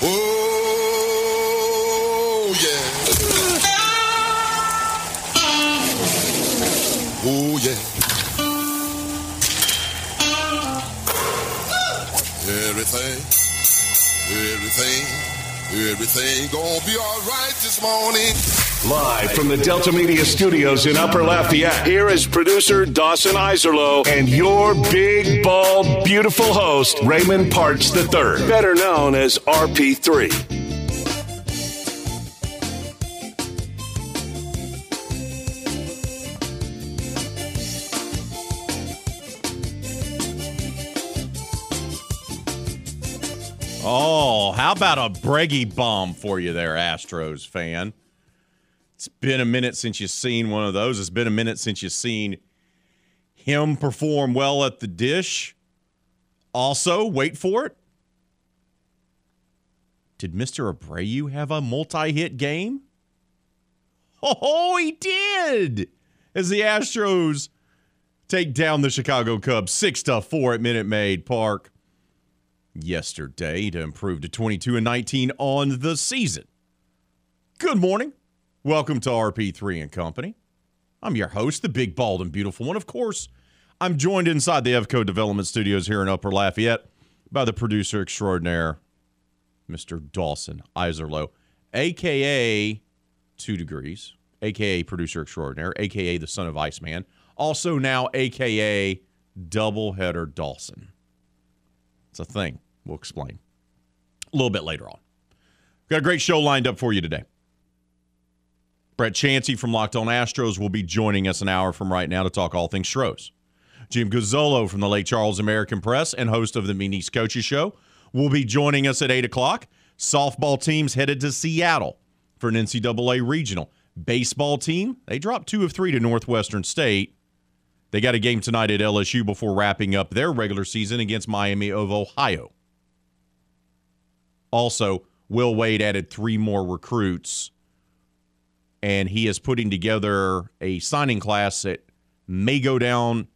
Oh, yeah. Oh, yeah. Everything, everything, everything gonna be all right this morning. Live from the Delta Media Studios in Upper Lafayette, here is producer Dawson Iserlo and your big, bald, beautiful host, Raymond Partsch III, better known as RP3. Oh, how about a Breggy bomb for you there, Astros fan? It's been a minute since you've seen one of those. It's been a minute since you've seen him perform well at the dish. Also, wait for it. Did Mr. Abreu have a multi hit game? Oh, he did! As the Astros take down the Chicago Cubs 6 to 4 at Minute Maid Park yesterday to improve to 22 and 19 on the season. Good morning. Welcome to RP3 and Company. I'm your host, the big, bald, and beautiful one. Of course, I'm joined inside the EVCO Development Studios here in Upper Lafayette by the producer extraordinaire, Mr. Dawson Iserlo, aka Two Degrees, aka producer extraordinaire, aka the son of Iceman, also now aka Doubleheader Dawson. It's a thing. We'll explain a little bit later on. Got a great show lined up for you today. Brett Chansey from Locked On Astros will be joining us an hour from right now to talk all things Stros. Jim Gazzolo from the Lake Charles American Press and host of the McNeese Coaches Show will be joining us at 8 o'clock. Softball teams headed to Seattle for an NCAA regional. Baseball team, they dropped two of three to Northwestern State. They got a game tonight at LSU before wrapping up their regular season against Miami of Ohio. Also, Will Wade added three more recruits, and he is putting together a signing class that may go down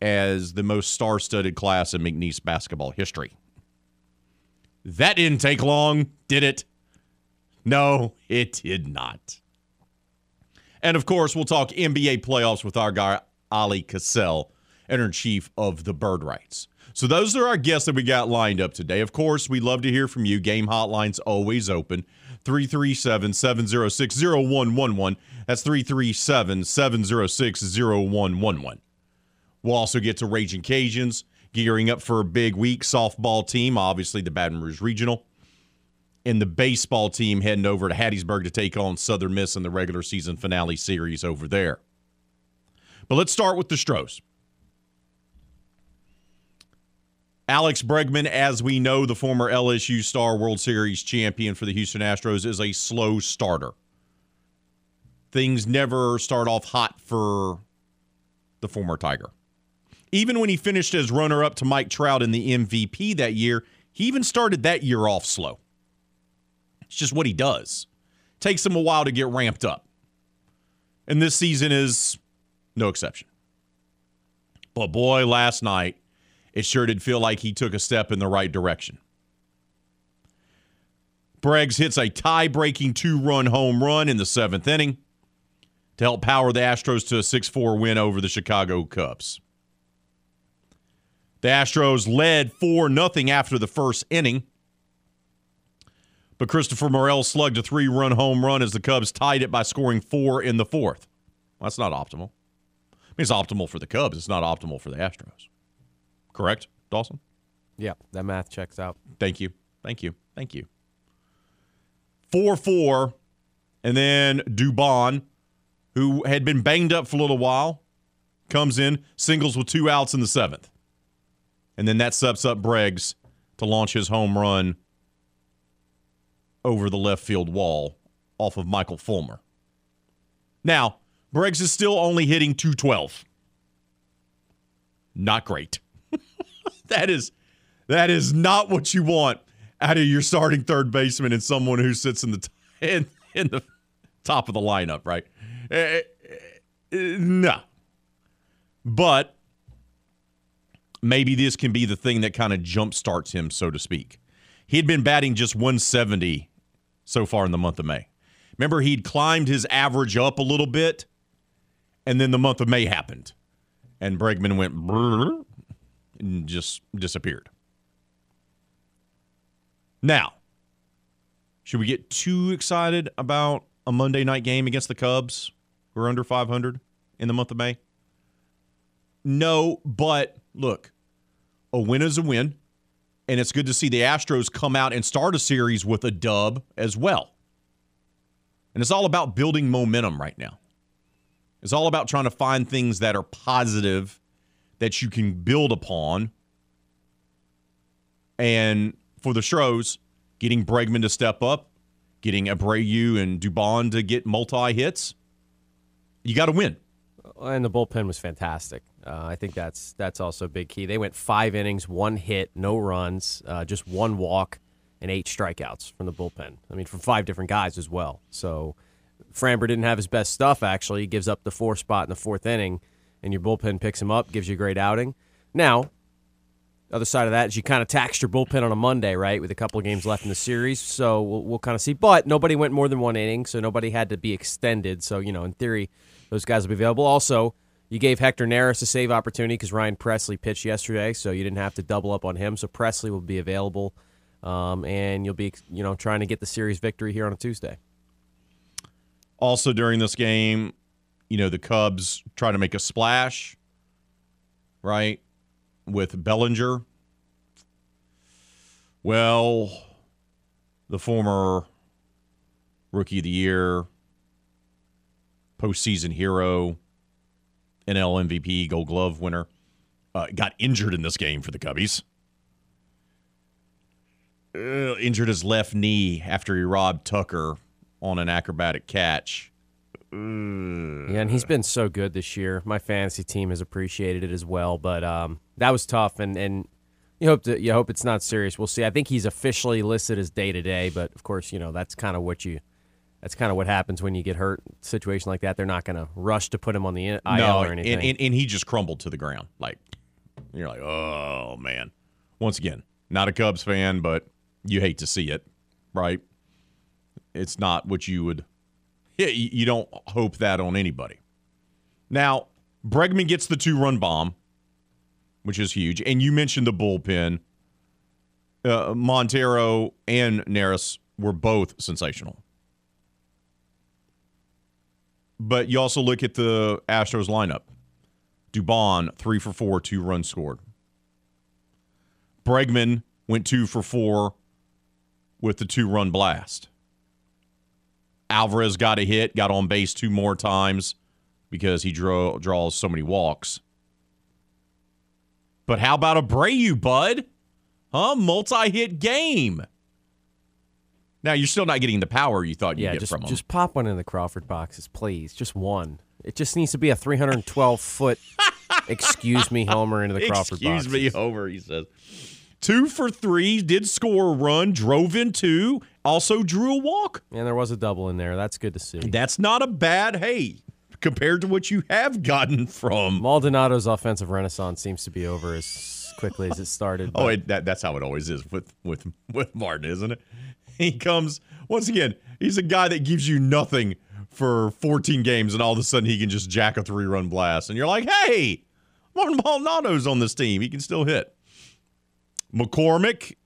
as the most star studded class in McNeese basketball history. That didn't take long, did it? No, it did not. And of course, we'll talk NBA playoffs with our guy, Ali Cassell, editor chief of the Bird Writes. So those are our guests that we got lined up today. Of course, we'd love to hear from you. Game hotline's always open. 337-706-0111. That's 337-706-0111. We'll also get to Raging Cajuns gearing up for a big week. Softball team, obviously the Baton Rouge Regional. And the baseball team heading over to Hattiesburg to take on Southern Miss in the regular season finale series over there. But let's start with the Stros. Alex Bregman, as we know, the former LSU Star World Series champion for the Houston Astros, is a slow starter. Things never start off hot for the former Tiger. Even when he finished as runner up to Mike Trout in the MVP that year, he even started that year off slow. It's just what he does. Takes him a while to get ramped up. And this season is no exception. But boy, last night, it sure did feel like he took a step in the right direction. Breggs hits a tie breaking two run home run in the seventh inning to help power the Astros to a 6 4 win over the Chicago Cubs. The Astros led 4 0 after the first inning. But Christopher Morel slugged a three run home run as the Cubs tied it by scoring four in the fourth. Well, that's not optimal. I mean, it's optimal for the Cubs, it's not optimal for the Astros. Correct, Dawson? Yeah, that math checks out. Thank you. Thank you. Thank you. 4 4. And then Dubon, who had been banged up for a little while, comes in, singles with two outs in the seventh. And then that sets up Breggs to launch his home run over the left field wall off of Michael Fulmer. Now, Breggs is still only hitting 212. Not great. that is that is not what you want out of your starting third baseman and someone who sits in the t- in, in the top of the lineup, right? Uh, no. But maybe this can be the thing that kind of jumpstarts him, so to speak. He had been batting just 170 so far in the month of May. Remember, he'd climbed his average up a little bit, and then the month of May happened, and Bregman went and just disappeared. Now, should we get too excited about a Monday night game against the Cubs? We're under 500 in the month of May? No, but look, a win is a win. And it's good to see the Astros come out and start a series with a dub as well. And it's all about building momentum right now. It's all about trying to find things that are positive that you can build upon. And for the Stros, getting Bregman to step up, getting Abreu and Dubon to get multi hits, you got to win. And the bullpen was fantastic. Uh, I think that's that's also a big key. They went five innings, one hit, no runs, uh, just one walk, and eight strikeouts from the bullpen. I mean, from five different guys as well. So Framber didn't have his best stuff. Actually, he gives up the four spot in the fourth inning, and your bullpen picks him up, gives you a great outing. Now, other side of that is you kind of taxed your bullpen on a Monday, right, with a couple of games left in the series. So we'll, we'll kind of see. But nobody went more than one inning, so nobody had to be extended. So you know, in theory those guys will be available. Also, you gave Hector Neris a save opportunity because Ryan Pressly pitched yesterday, so you didn't have to double up on him. So Pressly will be available, um, and you'll be you know trying to get the series victory here on a Tuesday. Also during this game, you know the Cubs try to make a splash, right, with Bellinger. Well, the former rookie of the year postseason hero, NL MVP, Gold Glove winner, uh, got injured in this game for the Cubbies. Uh, injured his left knee after he robbed Tucker on an acrobatic catch. Yeah, and he's been so good this year. My fantasy team has appreciated it as well, but um, that was tough, and, and you hope to, you hope it's not serious. We'll see. I think he's officially listed as day to day, but of course, you know that's kind of what you that's kind of what happens when you get hurt. Situation like that, they're not going to rush to put him on the IL no, or anything. And, and, and he just crumbled to the ground. Like you're like, oh man. Once again, not a Cubs fan, but you hate to see it, right? It's not what you would. You don't hope that on anybody. Now, Bregman gets the two-run bomb, which is huge, and you mentioned the bullpen. Uh, Montero and Neris were both sensational. But you also look at the Astros lineup. Dubon, three for four, two runs scored. Bregman went two for four with the two run blast. Alvarez got a hit, got on base two more times because he draw, draws so many walks. But how about Abreu, bud? Huh? Multi hit game. Now you're still not getting the power you thought you'd yeah, get just, from him. Just pop one in the Crawford boxes, please. Just one. It just needs to be a 312 foot. excuse me, Homer into the Crawford excuse boxes. Excuse me, Homer. He says two for three, did score a run, drove in two, also drew a walk. And there was a double in there. That's good to see. That's not a bad hey compared to what you have gotten from Maldonado's offensive renaissance seems to be over as quickly as it started. Oh, it, that, that's how it always is with with with Martin, isn't it? He comes once again. He's a guy that gives you nothing for 14 games, and all of a sudden he can just jack a three run blast, and you're like, hey, Martin Maldonado's on this team. He can still hit. McCormick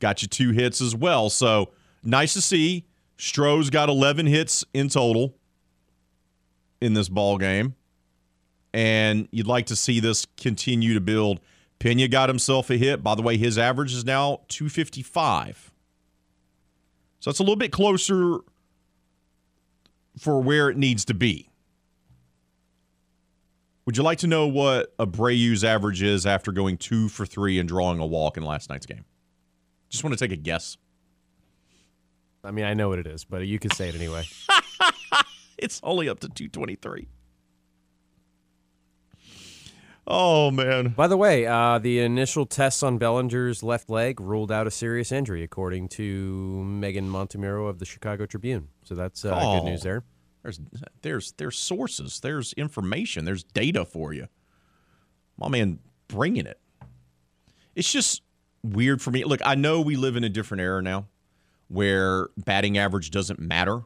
got you two hits as well, so nice to see. Stros got 11 hits in total in this ball game and you'd like to see this continue to build. Pena got himself a hit. By the way, his average is now 255. So it's a little bit closer for where it needs to be. Would you like to know what Abreu's average is after going two for three and drawing a walk in last night's game? Just want to take a guess. I mean, I know what it is, but you can say it anyway. It's only up to 223. Oh, man. By the way, uh, the initial tests on Bellinger's left leg ruled out a serious injury, according to Meghan Montemurro of the Chicago Tribune. So that's uh, Oh. good news there. There's there's there's sources, there's information, there's data for you. My man bringing it. It's just weird for me. Look, I know we live in a different era now where batting average doesn't matter.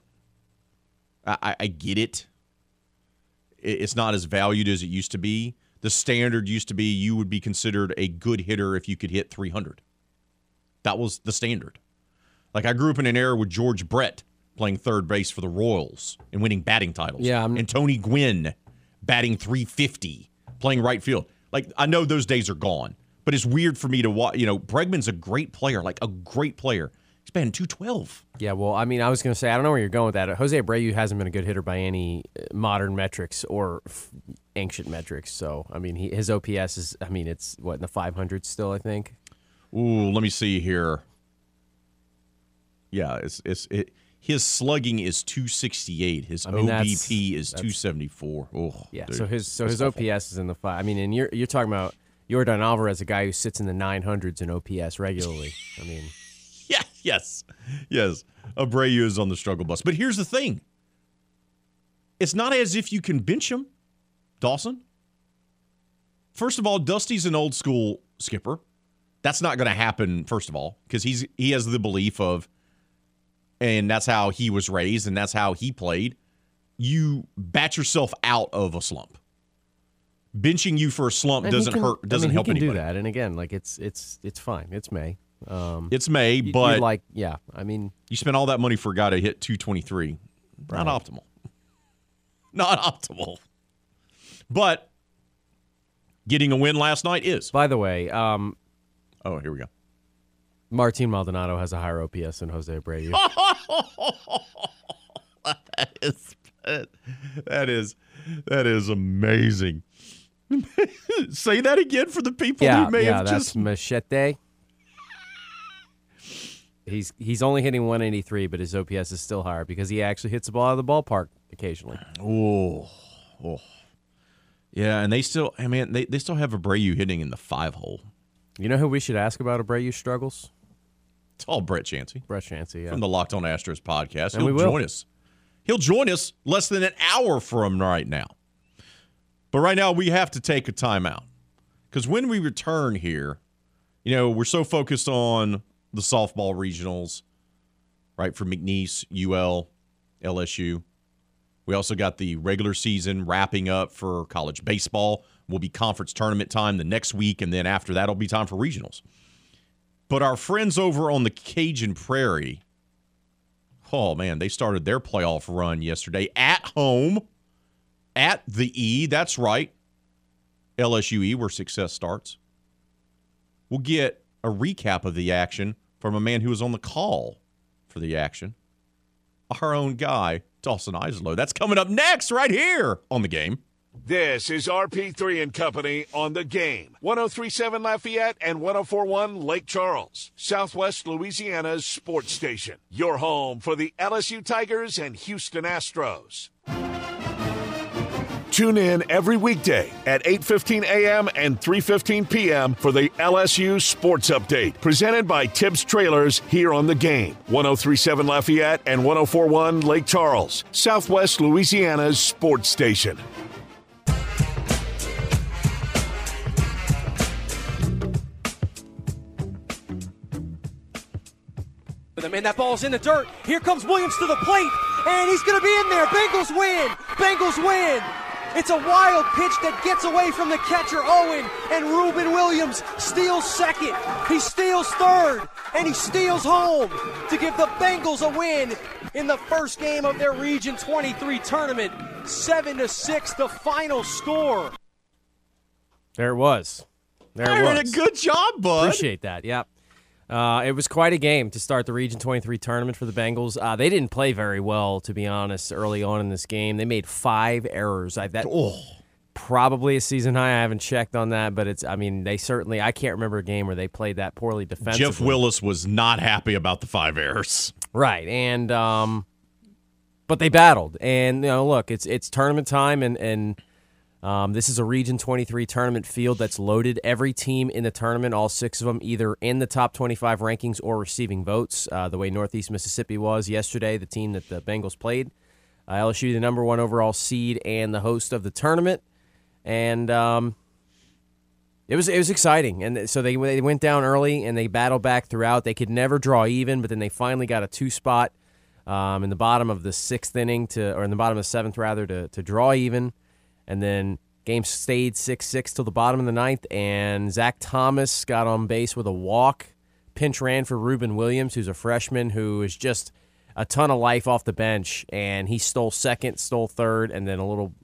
I, I, get it. It- It's not as valued as it used to be. The standard used to be you would be considered a good hitter if you could hit 300. That was the standard. Like I grew up in an era with George Brett playing third base for the Royals and winning batting titles. Yeah, I'm- and Tony Gwynn batting 350, playing right field. Like I know those days are gone, but it's weird for me to watch. You know, Bregman's a great player, like a great player. He's batting 212. Yeah, well, I mean, I was going to say, I don't know where you're going with that. Jose Abreu hasn't been a good hitter by any uh, modern metrics or f- ancient metrics. So, I mean, he, his OPS is, I mean, it's what, in the 500s still, I think? Ooh, let me see here. Yeah, it's it's it. His slugging is 268. His I mean, OBP is that's- 274. Oh, Yeah, dude, so his so his awful. OPS is in the five. I mean, and you're you're talking about Yordan Alvarez, a guy who sits in the 900s in OPS regularly. I mean, Yeah, yes, yes. Abreu is on the struggle bus. But here's the thing it's not as if you can bench him, Dawson. First of all, Dusty's an old school skipper. That's not going to happen, first of all, because he's he has the belief of, and that's how he was raised and that's how he played. You bat yourself out of a slump. Benching you for a slump and doesn't can- hurt, doesn't I mean, help he can anybody. do that. And again, like it's it's it's fine. It's May. Um, It's May, you- but like, yeah. I mean, You spent all that money for a guy to hit 223. Not optimal. Not optimal. But getting a win last night is. by the way, um, Oh, here we go. Martin Maldonado has a higher OPS than Jose Abreu. That is that is that is amazing. Say that again for the people yeah, who may yeah, have that's just Machete. He's he's only hitting 183, but his OPS is still higher because he actually hits the ball out of the ballpark occasionally. oh, oh. Yeah, and they still I mean they, they still have Abreu hitting in the five hole. You know who we should ask about Abreu's struggles? It's all Brett Chansey. Brett Chansey. Yeah. from the Locked On Astros podcast. And He'll join us. He'll join us less than an hour from right now. But right now, we have to take a timeout because when we return here, you know, we're so focused on the softball regionals, right? For McNeese, UL, LSU. We also got the regular season wrapping up for college baseball. Will be conference tournament time the next week, and then after that, it'll be time for regionals. But our friends over on the Cajun Prairie, oh man, they started their playoff run yesterday at home at the E. That's right. LSUE, where success starts. We'll get a recap of the action from a man who was on the call for the action. Our own guy, Dawson Islow. That's coming up next, right here on the game. This is RP3 and Company on the game. 1037 Lafayette and 1041 Lake Charles, Southwest Louisiana's sports station. Your home for the LSU Tigers and Houston Astros. Tune in every weekday at 8:15 a.m. and 3:15 p.m. for the LSU Sports Update, presented by Tibbs Trailers here on the game. 1037 Lafayette and 1041 Lake Charles, Southwest Louisiana's sports station. them, and that ball's in the dirt. Here comes Williams to the plate, and he's going to be in there. Bengals win. Bengals win. It's a wild pitch that gets away from the catcher Owen, and Reuben Williams steals second. He steals third, and he steals home to give the Bengals a win in the first game of their Region 23 tournament. Seven to six, the final score. There it was. There it Aaron, was. a good job, bud. Appreciate that. Yep. Uh, it was quite a game to start the Region 23 tournament for the Bengals. Uh, they didn't play very well, to be honest, early on in this game. They made five errors. I, that probably a season high. I haven't checked on that, but it's. I mean, they certainly. I can't remember a game where they played that poorly defensively. Jeff Willis was not happy about the five errors. Right, and um, but they battled, and you know, look, it's it's tournament time, and and um, this is a Region 23 tournament field that's loaded. Every team in the tournament, all six of them, either in the top 25 rankings or receiving votes. Uh, the way Northeast Mississippi was yesterday, the team that the Bengals played, uh, LSU, the number one overall seed and the host of the tournament, and um, It was it was exciting, and so they they went down early and they battled back throughout. They could never draw even, but then they finally got a two spot um, in the bottom of the sixth inning to, or in the bottom of the seventh rather, to to draw even, and then game stayed six six till the bottom of the ninth, and Zach Thomas got on base with a walk, pinch ran for Ruben Williams, who's a freshman who is just a ton of life off the bench, and he stole second, stole third, and then a little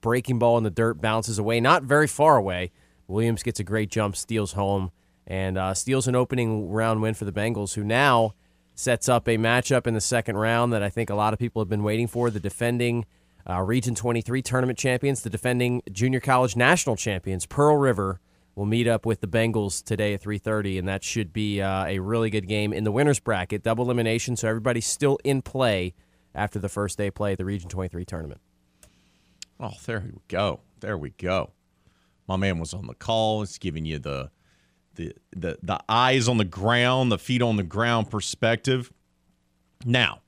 breaking ball in the dirt bounces away, not very far away. Williams gets a great jump, steals home, and uh, steals an opening round win for the Bengals, who now sets up a matchup in the second round that I think a lot of people have been waiting for. The defending uh, Region 23 tournament champions, the defending junior college national champions, Pearl River, will meet up with the Bengals today at 3:30, and that should be uh, a really good game in the winners bracket, double elimination, so everybody's still in play after the first day play at the Region 23 tournament. Oh, there we go. There we go. My man was on the call. It's giving you the the the the eyes on the ground, the feet on the ground perspective. Now,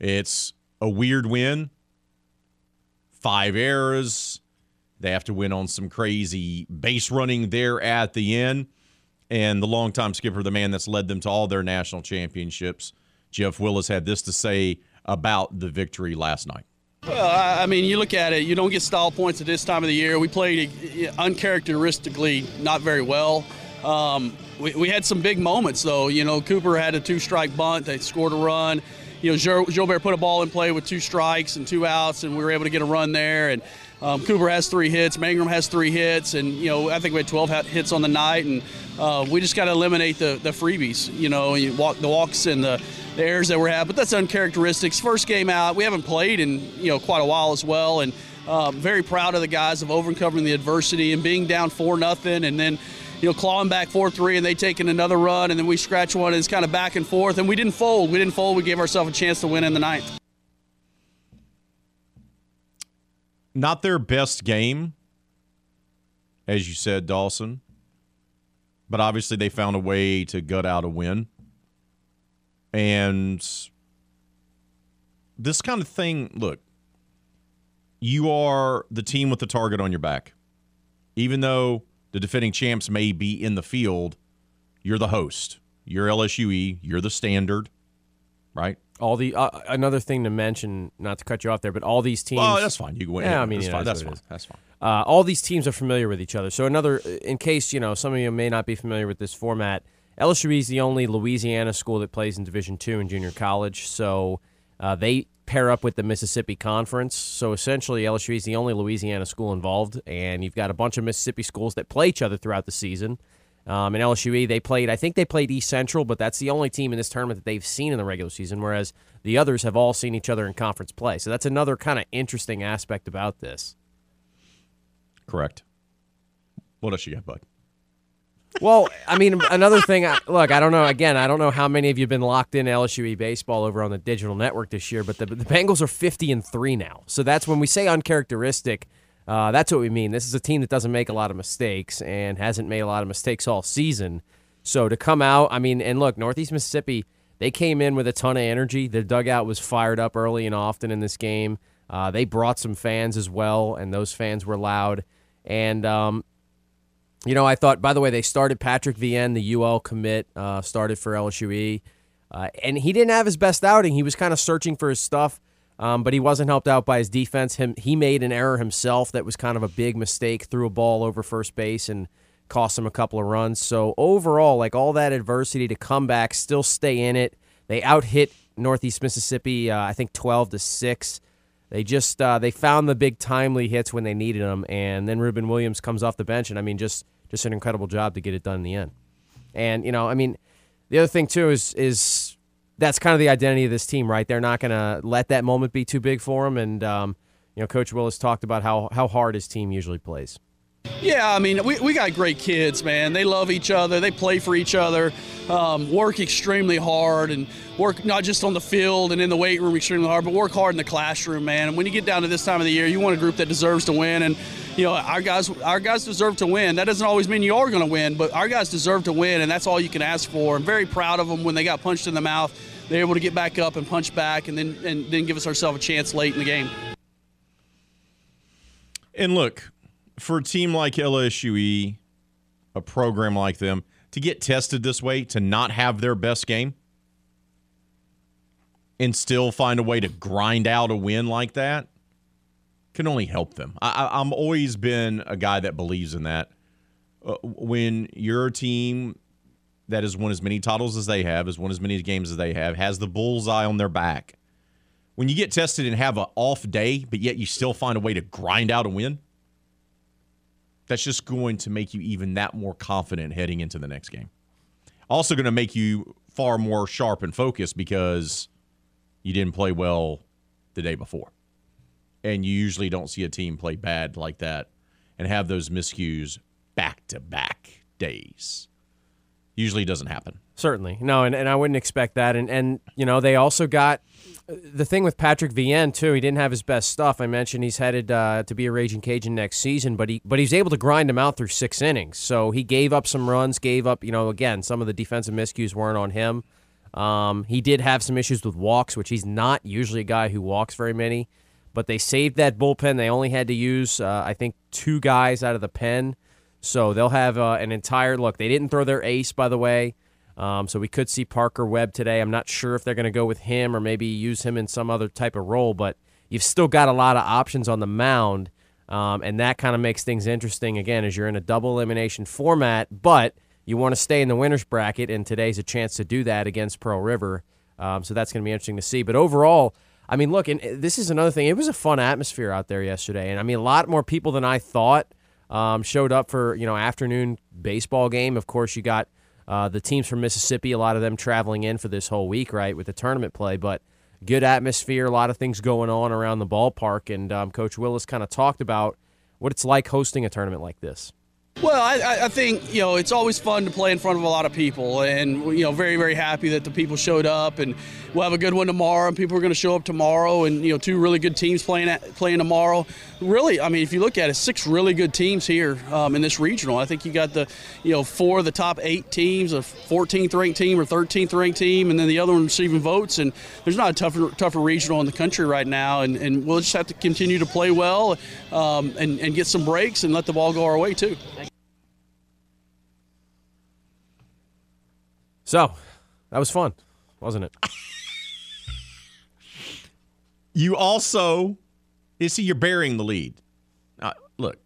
it's a weird win. Five errors. They have to win on some crazy base running there at the end. And the longtime skipper, the man that's led them to all their national championships, Jeff Willis, had this to say about the victory last night. Well, I mean, you look at it, you don't get style points at this time of the year. We played uncharacteristically not very well. Um, we, we, had some big moments, though. You know, Cooper had a two strike bunt, they scored a run. You know, Gilbert put a ball in play with two strikes and two outs, and we were able to get a run there. And um, Cooper has three hits, Mangrum has three hits, and, you know, I think we had 12 hits on the night. And uh, we just got to eliminate the, the freebies, you know, you walk, the walks and the the errors that we're having. But that's uncharacteristics. First game out, we haven't played in you know quite a while as well, and uh, very proud of the guys of overcoming the adversity and being down four nothing, and then you know clawing back four three, and they taking another run, and then we scratch one, and it's kind of back and forth, and we didn't fold. We didn't fold. We gave ourselves a chance to win in the ninth. Not their best game, as you said, Dawson. But obviously, they found a way to gut out a win. And this kind of thing, look, you are the team with the target on your back. Even though the defending champs may be in the field, you're the host. You're LSUE, you're the standard, right? All the uh, another thing to mention, not to cut you off there, but all these teams. Oh, that's fine. You can win. Yeah, I mean, that's fine. That's fine. That's fine. Uh, all these teams are familiar with each other. So another, in case you know, some of you may not be familiar with this format. LSU is the only Louisiana school that plays in Division two in junior college, so uh, they pair up with the Mississippi Conference. So essentially, LSU is the only Louisiana school involved, and you've got a bunch of Mississippi schools that play each other throughout the season. Um, in LSUE, they played, I think they played East Central, but that's the only team in this tournament that they've seen in the regular season, whereas the others have all seen each other in conference play. So that's another kind of interesting aspect about this. Correct. What else you got, bud? Well, I mean, another thing. Look, I don't know. Again, I don't know how many of you have been locked in LSUE baseball over on the digital network this year, but the, the Bengals are fifty and three now. So that's when we say uncharacteristic. Uh, that's what we mean. This is a team that doesn't make a lot of mistakes and hasn't made a lot of mistakes all season. So to come out, I mean, and look, Northeast Mississippi, they came in with a ton of energy. The dugout was fired up early and often in this game. Uh, they brought some fans as well, and those fans were loud. And um, you know, I thought, by the way, they started Patrick Vienne, the UL commit, uh, started for LSUE. Uh, and he didn't have his best outing. He was kind of searching for his stuff, um, but he wasn't helped out by his defense. Him, he made an error himself that was kind of a big mistake, threw a ball over first base and cost him a couple of runs. So overall, like all that adversity to come back, still stay in it. They out hit Northeast Mississippi, uh, I think 12 to 6. They just uh, they found the big timely hits when they needed them, and then Ruben Williams comes off the bench, and I mean just just an incredible job to get it done in the end. And you know, I mean, the other thing too is is that's kind of the identity of this team, right? They're not going to let that moment be too big for them, and um, you know, Coach Willis talked about how how hard his team usually plays. Yeah, I mean, we, we got great kids, man. They love each other. They play for each other, um, work extremely hard, and work not just on the field and in the weight room extremely hard, but work hard in the classroom, man. And when you get down to this time of the year, you want a group that deserves to win. And you know, our guys, our guys deserve to win. That doesn't always mean you are going to win, but our guys deserve to win, and that's all you can ask for. I'm very proud of them when they got punched in the mouth. They're able to get back up and punch back, and then and then give us ourselves a chance late in the game. And look, for a team like LSUE, a program like them, to get tested this way, to not have their best game, and still find a way to grind out a win like that, can only help them. I, I'm always been a guy that believes in that. Uh, when you're a team that has won as many titles as they have, has won as many games as they have, has the bullseye on their back. When you get tested and have an off day, but yet you still find a way to grind out a win, that's just going to make you even that more confident heading into the next game. Also, going to make you far more sharp and focused because you didn't play well the day before. And you usually don't see a team play bad like that and have those miscues back to back days. Usually doesn't happen. Certainly. No, and, and I wouldn't expect that. And, and, you know, they also got the thing with Patrick Vienne, too. He didn't have his best stuff. I mentioned he's headed uh, to be a Raging Cajun next season, but he but he's able to grind him out through six innings. So he gave up some runs, gave up, you know, again, some of the defensive miscues weren't on him. Um, he did have some issues with walks, which he's not usually a guy who walks very many. But they saved that bullpen. They only had to use, uh, I think, two guys out of the pen. So they'll have uh, an entire look. They didn't throw their ace, by the way. Um, so we could see Parker Webb today. I'm not sure if they're going to go with him or maybe use him in some other type of role, but you've still got a lot of options on the mound. Um, and that kind of makes things interesting again as you're in a double elimination format, but you want to stay in the winner's bracket, and today's a chance to do that against Pearl River. Um, so that's going to be interesting to see. But overall, I mean, look, and this is another thing. It was a fun atmosphere out there yesterday, and I mean, a lot more people than I thought um, showed up for you know afternoon baseball game. Of course, you got uh, the teams from Mississippi, a lot of them traveling in for this whole week, right, with the tournament play. But good atmosphere, a lot of things going on around the ballpark, and um, Coach Willis kind of talked about what it's like hosting a tournament like this. Well, I, I, think you know it's always fun to play in front of a lot of people, and you know very very happy that the people showed up, and we'll have a good one tomorrow, and people are going to show up tomorrow, and you know two really good teams playing at, playing tomorrow. Really, I mean, if you look at it, six really good teams here um, in this regional. I think you got the you know four of the top eight teams, a 14th ranked team or 13th ranked team, and then the other one receiving votes. And there's not a tougher tougher regional in the country right now, and, and we'll just have to continue to play well um, and, and get some breaks and let the ball go our way too. So, that was fun, wasn't it? you also, you see, you're burying the lead. Uh, look,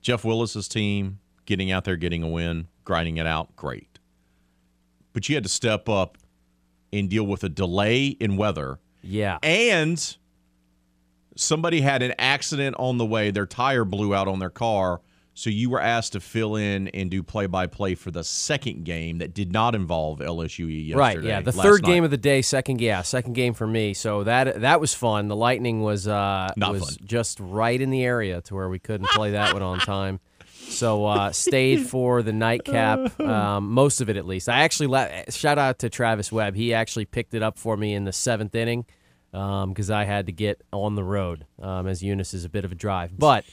Jeff Willis's team getting out there, getting a win, grinding it out, great. But you had to step up and deal with a delay in weather. Yeah. And somebody had an accident on the way. Their tire blew out on their car so you were asked to fill in and do play by play for the second game that did not involve LSU yesterday. Right, yeah, the third night. game of the day, second yeah, second game for me. So that that was fun. The Lightning was uh not was fun. just right in the area to where we couldn't play that one on time. So uh, stayed for the nightcap, um, most of it at least. I actually let, shout out to Travis Webb. He actually picked it up for me in the seventh inning because um, I had to get on the road um, as Eunice is a bit of a drive, but.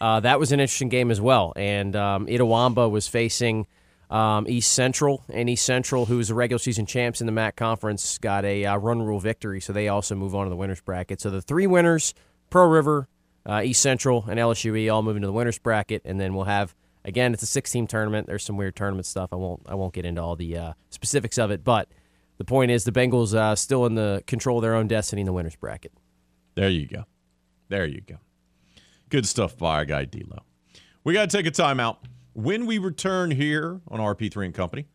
Uh, that was an interesting game as well. And um, Itawamba was facing um, East Central, and East Central, who was the regular season champs in the MAC conference, got a uh, run rule victory, so they also move on to the winners bracket. So the three winners, Pearl River, uh, East Central, and LSUE, all moving to the winners bracket, and then we'll have again it's a six team tournament. There's some weird tournament stuff. I won't I won't get into all the uh, specifics of it, but the point is the Bengals uh, still in the control of their own destiny in the winners bracket. There you go. There you go. Good stuff by our guy D'Lo. We got to take a timeout. When we return here on RP3 and Company,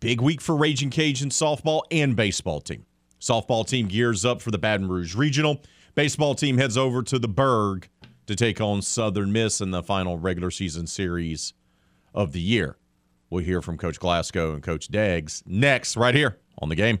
big week for Raging Cajun softball and baseball team. Softball team gears up for the Baton Rouge Regional. Baseball team heads over to the Burg to take on Southern Miss in the final regular season series of the year. We'll hear from Coach Glasgow and Coach Deggs next, right here on the game.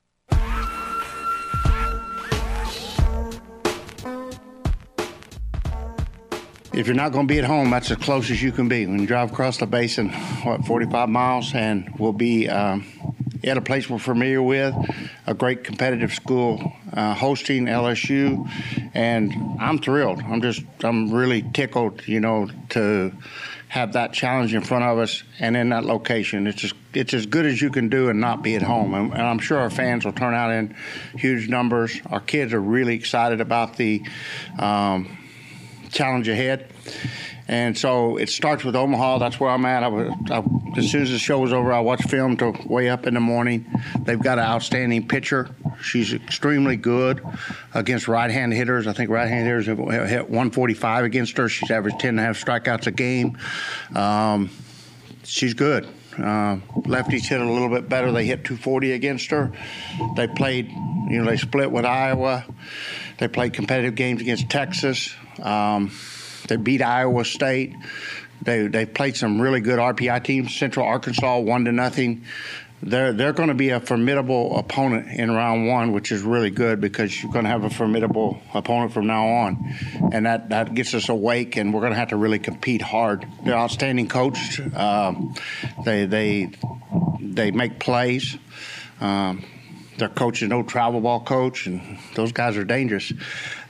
If you're not going to be at home, that's as close as you can be. We you drive across the basin, what 45 miles, and we'll be um, at a place we're familiar with, a great competitive school uh, hosting LSU, and I'm thrilled. I'm just I'm really tickled, you know, to have that challenge in front of us and in that location. It's just it's as good as you can do and not be at home. And, and, I'm sure our fans will turn out in huge numbers. Our kids are really excited about the um, challenge ahead. And so it starts with Omaha. That's where I'm at. I was, I, as soon as the show was over, I watched film till way up in the morning. They've got an outstanding pitcher. She's extremely good against right-hand hitters. I think right-hand hitters have hit 145 against her. She's averaged 10 and a half strikeouts a game. Um, she's good. Uh, lefties hit a little bit better. They hit 240 against her. They played, you know, they split with Iowa. They played competitive games against Texas. Um, they beat Iowa State. They they played some really good RPI teams. Central Arkansas one to nothing. They're they're going to be a formidable opponent in round one, which is really good because you're going to have a formidable opponent from now on, and that, that gets us awake. And we're going to have to really compete hard. They're outstanding coach. Um, they they they make plays. Um, their coach is no travel ball coach, and those guys are dangerous.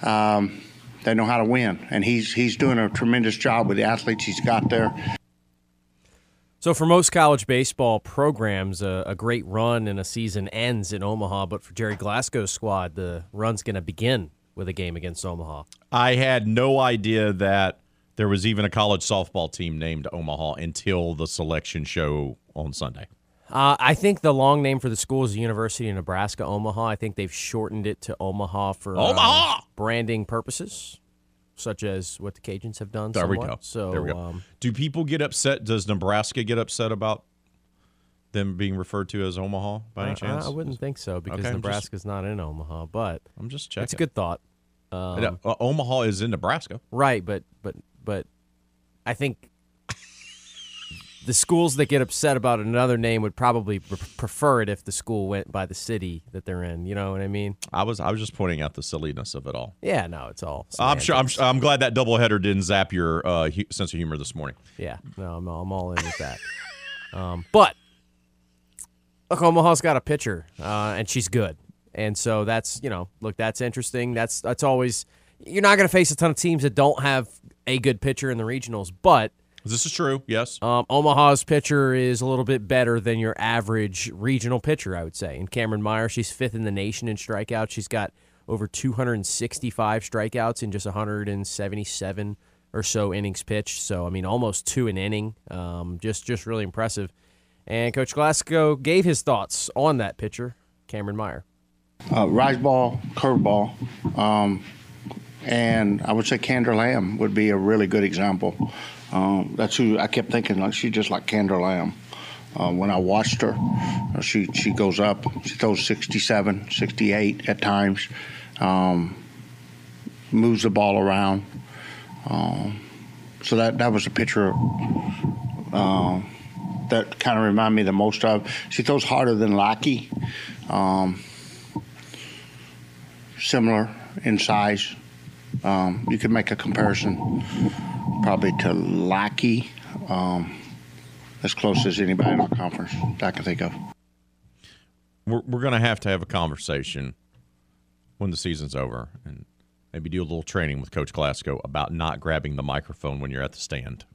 Um, they know how to win, and he's he's doing a tremendous job with the athletes he's got there. So for most college baseball programs, a, a great run and a season ends in Omaha. But for Gerry Glasgow's squad, the run's going to begin with a game against Omaha. I had no idea that there was even a college softball team named Omaha until the selection show on Sunday. Uh, I think the long name for the school is the University of Nebraska Omaha. I think they've shortened it to Omaha for uh, Omaha uh, branding purposes, such as what the Cajuns have done. There somewhat. we go. So there we go. Um, Do people get upset? Does Nebraska get upset about them being referred to as Omaha by any I, chance? I wouldn't think so because Okay, Nebraska's just, not in Omaha, but I'm just checking. It's a good thought. Um, uh, Omaha is in Nebraska, right? But but but I think the schools that get upset about another name would probably prefer it if the school went by the city that they're in. You know what I mean? I was I was just pointing out the silliness of it all. Yeah, no, it's all. I'm sure. I'm, I'm glad that doubleheader didn't zap your uh, hu- sense of humor this morning. Yeah, no, I'm, I'm all in with that. um, but look, Omaha's got a pitcher, uh, and she's good, and so that's you know, look, that's interesting. That's that's always you're not going to face a ton of teams that don't have a good pitcher in the regionals, but this is true. Yes. Um, Omaha's pitcher is a little bit better than your average regional pitcher, I would say. And Cameron Meyer, she's fifth in the nation in strikeouts. She's got over 265 strikeouts in just 177 or so innings pitched. So I mean, almost two an inning. Um, just just really impressive. And Coach Glasgow gave his thoughts on that pitcher, Cameron Meyer. Uh, rise ball, curveball. Um, and I would say Kendra Lamb would be a really good example. Um, that's who I kept thinking like she's just like Kendra Lamb. Uh, when I watched her, uh, she she goes up. She throws 67, 68 at times. Um, moves the ball around. Um, so that that was a picture uh, that kind of reminded me the most of. She throws harder than Lockie. Um, similar in size. Um, you could make a comparison probably to Lackey, um, as close as anybody in our conference that I can think of. We're, we're going to have to have a conversation when the season's over and maybe do a little training with Coach Glasgow about not grabbing the microphone when you're at the stand.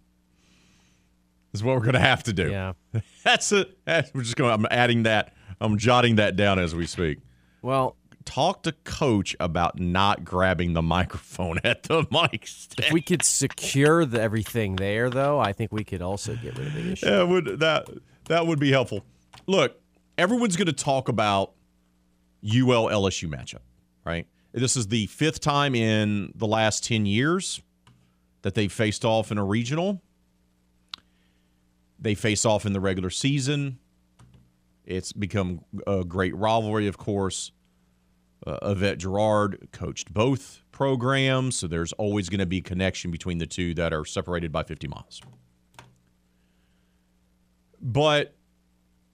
Is what we're going to have to do. Yeah. That's it. We're just going. I'm adding that. I'm jotting that down as we speak. Well, talk to coach about not grabbing the microphone at the mic stand. If we could secure the, everything there, though, I think we could also get rid of the issue. Yeah, would that that would be helpful. Look, everyone's going to talk about UL LSU matchup, right? This is the fifth time in the last ten years that they've faced off in a regional. They face off in the regular season. It's become a great rivalry, of course. Uh, Yvette Girouard coached both programs, so there's always going to be connection between the two that are separated by 50 miles. But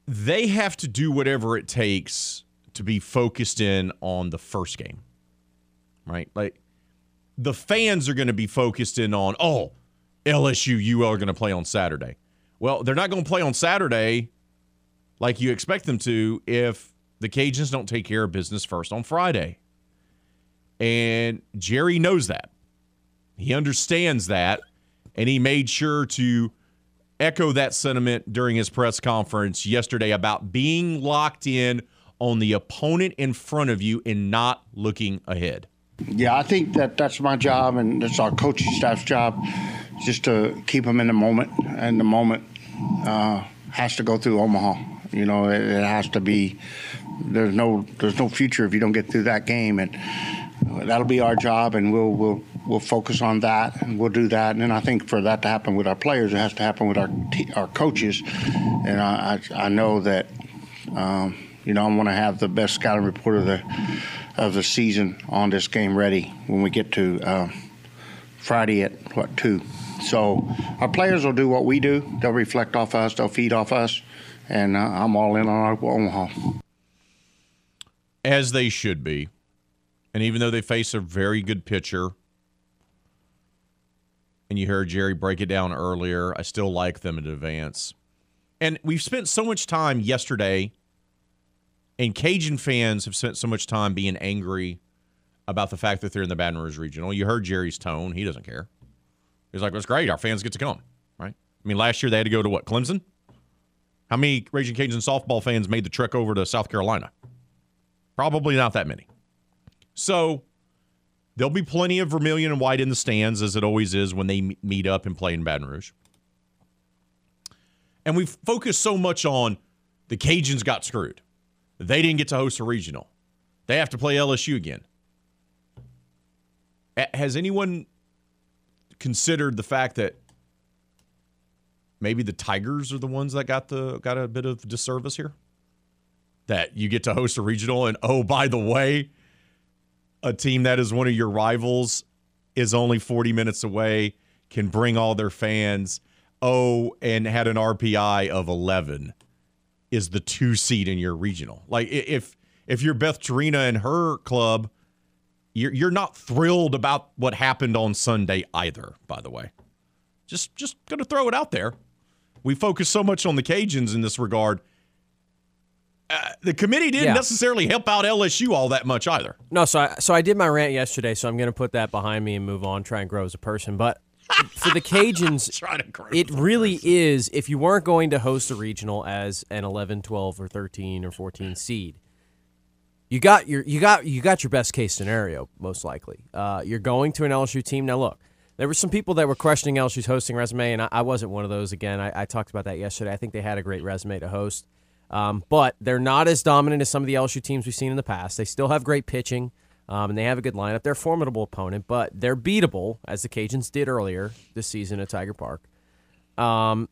they have to do whatever it takes to be focused in on the first game, right? Like the fans are going to be focused in on, oh, LSU, UL are going to play on Saturday. Well, they're not going to play on Saturday like you expect them to if the Cajuns don't take care of business first on Friday. And Gerry knows that. He understands that. And he made sure to echo that sentiment during his press conference yesterday about being locked in on the opponent in front of you and not looking ahead. Yeah, I think that that's my job and that's our coaching staff's job, just to keep them in the moment. And the moment uh, has to go through Omaha. You know, it, it, has to be. There's no there's no future if you don't get through that game, and that'll be our job, and we'll we'll we'll focus on that, and we'll do that. And then I think for that to happen with our players, it has to happen with our our coaches, and I I, I know that. Um, you know, I want to have the best scouting report of the of the season on this game ready when we get to uh, Friday at what two. So our players will do what we do. They'll reflect off us. They'll feed off us, and I'm all in on Omaha. As they should be, and even though they face a very good pitcher, and you heard Gerry break it down earlier, I still like them in advance. And we've spent so much time yesterday and Cajun fans have spent so much time being angry about the fact that they're in the Baton Rouge Regional. You heard Gerry's tone. He doesn't care. He's like, that's great. Our fans get to come." Right? I mean, last year they had to go to what? Clemson. How many Raging Cajun softball fans made the trek over to South Carolina? Probably not that many. So there'll be plenty of vermilion and white in the stands, as it always is when they meet up and play in Baton Rouge. And we've focused so much on the Cajuns got screwed. They didn't get to host a regional. They have to play LSU again. Has anyone considered the fact that maybe the Tigers are the ones that got the got a bit of disservice here? That you get to host a regional and oh by the way, a team that is one of your rivals is only 40 minutes away, can bring all their fans. Oh, and had an RPI of 11 is the two seed in your regional. Like if if you're Beth Torina and her club, you're you're not thrilled about what happened on Sunday either. By the way, just just gonna throw it out there. We focus so much on the Cajuns in this regard. Uh, the committee didn't yeah. necessarily help out LSU all that much either. No, so I, so I did my rant yesterday, so I'm going to put that behind me and move on, try and grow as a person. But for the Cajuns, it really is. If you weren't going to host a regional as an 11, 12, or 13 or 14 seed, you got your you got you got your best case scenario most likely. Uh, you're going to an LSU team. Now look, there were some people that were questioning LSU's hosting resume, and I, I wasn't one of those. Again, I, I, talked about that yesterday. I think they had a great resume to host, um, but they're not as dominant as some of the LSU teams we've seen in the past. They still have great pitching. Um, and they have a good lineup. They're a formidable opponent, but they're beatable, as the Cajuns did earlier this season at Tiger Park. Um,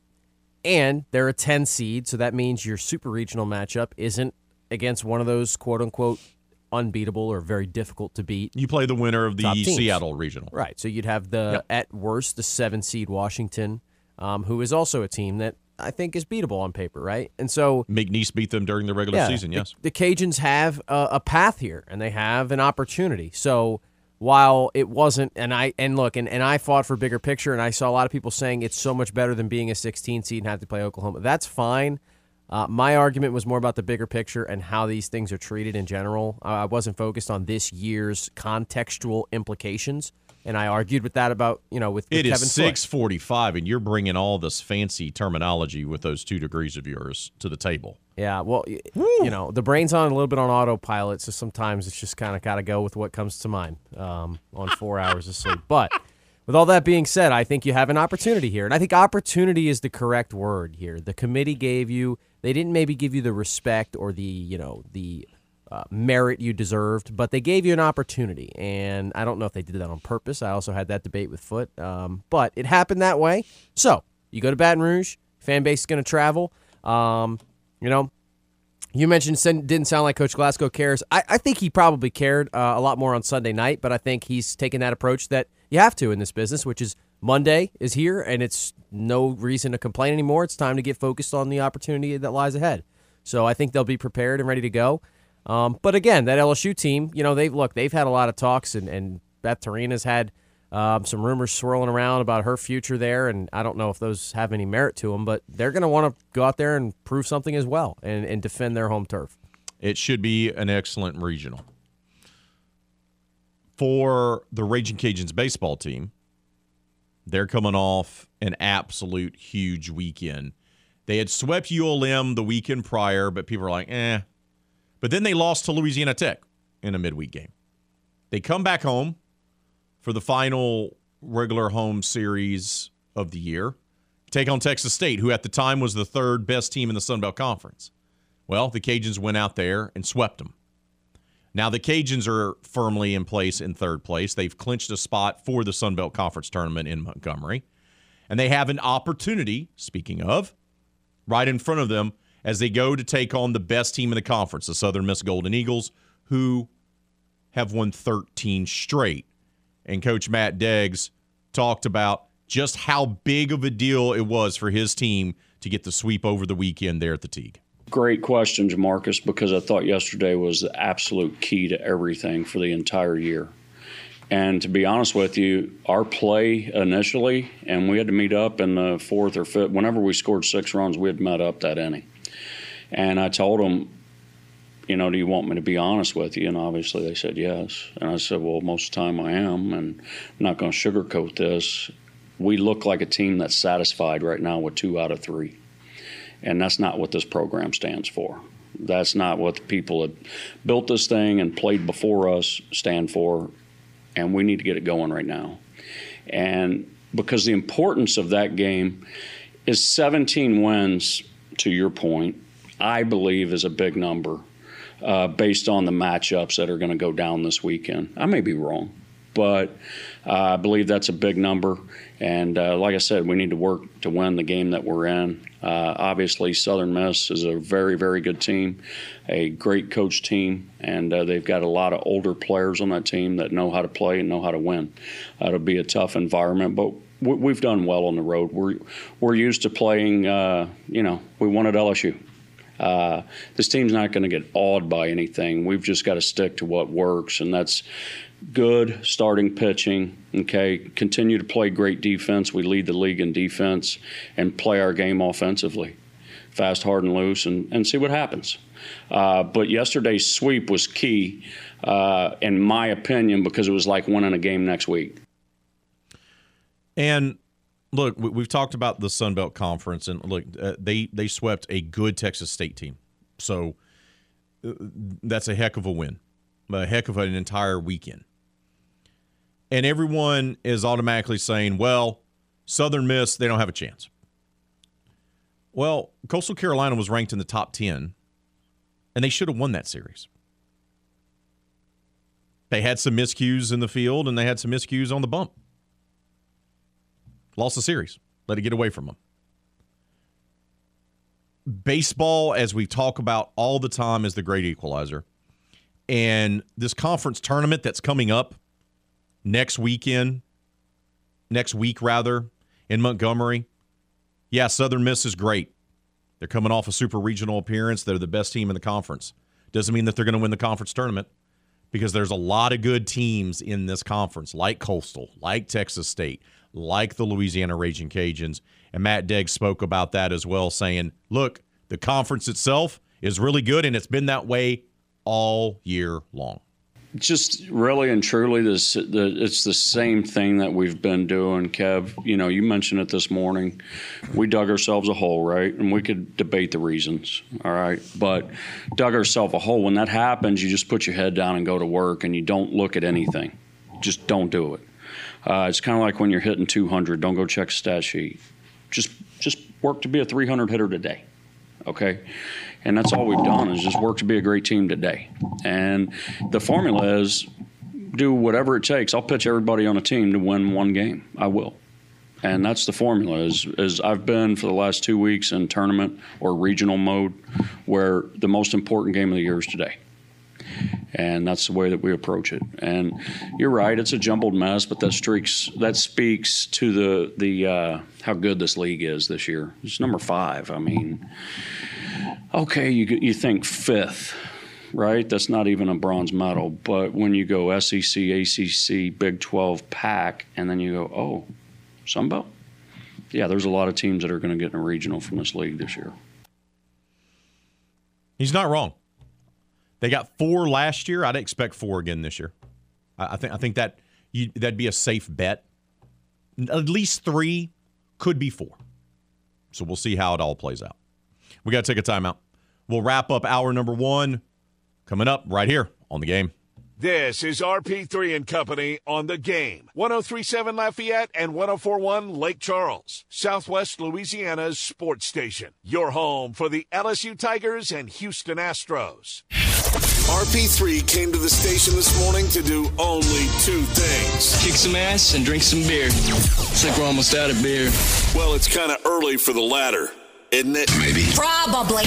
and they're a 10 seed, so that means your super regional matchup isn't against one of those quote unquote unbeatable or very difficult to beat. You play the winner of the Seattle regional. Right. So you'd have the, yep. at worst, the seven seed Washington, um, who is also a team that I think is beatable on paper, right? And so McNeese beat them during the regular yeah, season. Yes, the, the Cajuns have a, a, path here, and they have an opportunity. So while it wasn't, and I and look, and, and I fought for bigger picture, and I saw a lot of people saying it's so much better than being a 16 seed and have to play Oklahoma. That's fine. Uh, my argument was more about the bigger picture and how these things are treated in general. Uh, I wasn't focused on this year's contextual implications and I argued with that about you know with, with it Kevin is six forty five, and you're bringing all this fancy terminology with those two degrees of yours to the table. Yeah, well, Woo. you know the brain's on a little bit on autopilot, so sometimes it's just kind of got to go with what comes to mind um, on four hours of sleep. But with all that being said, I think you have an opportunity here, and I think opportunity is the correct word here. The committee gave you; they didn't maybe give you the respect or the you know the uh, merit you deserved, but they gave you an opportunity. And I don't know if they did that on purpose. I also had that debate with Foot, um, but it happened that way. So you go to Baton Rouge, fan base is going to travel. Um, you know, you mentioned didn't sound like Coach Glasgow cares. I, I think he probably cared uh, a lot more on Sunday night, but I think he's taken that approach that you have to in this business, which is Monday is here and it's no reason to complain anymore. It's time to get focused on the opportunity that lies ahead. So I think they'll be prepared and ready to go. Um, but again, that LSU team, you know, they've look, they've had a lot of talks, and, and Beth Torina's had Um, some rumors swirling around about her future there, and I don't know if those have any merit to them, but they're going to want to go out there and prove something as well and, and defend their home turf. It should be an excellent regional. For the Raging Cajuns baseball team, they're coming off an absolute huge weekend. They had swept ULM the weekend prior, but people are like, eh. But then they lost to Louisiana Tech in a midweek game. They come back home for the final regular home series of the year, take on Texas State, who at the time was the third best team in the Sun Belt Conference. Well, the Cajuns went out there and swept them. Now the Cajuns are firmly in place in third place. They've clinched a spot for the Sun Belt Conference tournament in Montgomery. And they have an opportunity, speaking of, right in front of them as they go to take on the best team in the conference, the Southern Miss Golden Eagles, who have won 13 straight. And Coach Matt Deggs talked about just how big of a deal it was for his team to get the sweep over the weekend there at the Tigue. Great question, Jamarcus, because I thought yesterday was the absolute key to everything for the entire year. And to be honest with you, our play initially, and we had to meet up in the fourth or fifth, whenever we scored six runs, we had met up that inning. And I told them, you know, do you want me to be honest with you? And obviously they said yes. And I said, well, most of the time I am, and I'm not going to sugarcoat this. We look like a team that's satisfied right now with two out of three. And that's not what this program stands for. That's not what the people that built this thing and played before us stand for. And we need to get it going right now. And because the importance of that game is 17 wins, to your point, I believe is a big number uh, based on the matchups that are going to go down this weekend. I may be wrong, but I believe that's a big number. And uh, like I said, we need to work to win the game that we're in. Uh, obviously, Southern Miss is a very, very good team, a great coach team, and uh, they've got a lot of older players on that team that know how to play and know how to win. it'll be a tough environment, but we've done well on the road. We're we're used to playing. Uh, you know, we won at LSU. Uh, this team's not going to get awed by anything. We've just got to stick to what works, and that's good starting pitching. Okay, continue to play great defense. We lead the league in defense, and play our game offensively, fast, hard, and loose, and, and see what happens. Uh, but yesterday's sweep was key, uh, in my opinion, because it was like winning a game next week. And look, we've talked about the Sun Belt Conference, and look, uh, they they swept a good Texas State team, so uh, that's a heck of a win, a heck of an entire weekend. And everyone is automatically saying, "Well, Southern Miss, they don't have a chance." Well, Coastal Carolina was ranked in the top ten, and they should have won that series. They had some miscues in the field, and they had some miscues on the bump. Lost the series. Let it get away from them. Baseball, as we talk about all the time, is the great equalizer. And this conference tournament that's coming up next weekend, next week rather, in Montgomery. Yeah, Southern Miss is great. They're coming off a super regional appearance. They're the best team in the conference. Doesn't mean that they're going to win the conference tournament because there's a lot of good teams in this conference, like Coastal, like Texas State, like the Louisiana Raging Cajuns. And Matt Deggs spoke about that as well, saying, look, the conference itself is really good, and it's been that way all year long. Just really and truly, this the, it's the same thing that we've been doing, Kev. You know, you mentioned it this morning. We dug ourselves a hole, right? And we could debate the reasons, all right? But dug ourselves a hole. When that happens, you just put your head down and go to work, and you don't look at anything. Just don't do it. Uh, it's kind of like when you're hitting 200. Don't go check stat sheet. Just just work to be a 300 hitter today. Okay, and that's all we've done is just work to be a great team today. And the formula is do whatever it takes. I'll pitch everybody on a team to win one game. I will. And that's the formula. Is, is I've been for the last two weeks in tournament or regional mode, where the most important game of the year is today and that's the way that we approach it. And you're right; it's a jumbled mess, but that streaks that speaks to the the uh, how good this league is this year. It's number five. I mean, okay, you you think fifth, right? That's not even a bronze medal. But when you go SEC, ACC, Big 12, PAC, and then you go, oh, Sun? Yeah, there's a lot of teams that are going to get in a regional from this league this year. He's not wrong. They got four last year. I'd expect four again this year. I, I think I think that you, that'd be a safe bet. At least three, could be four. So we'll see how it all plays out. We got to take a timeout. We'll wrap up hour number one coming up right here on the game. This is RP3 and Company on the game. 1037 Lafayette and 1041 Lake Charles, Southwest Louisiana's sports station. Your home for the LSU Tigers and Houston Astros. RP3 came to the station this morning to do only two things kick some ass and drink some beer. Looks like we're almost out of beer. Well, it's kind of early for the latter, isn't it? Maybe. Probably.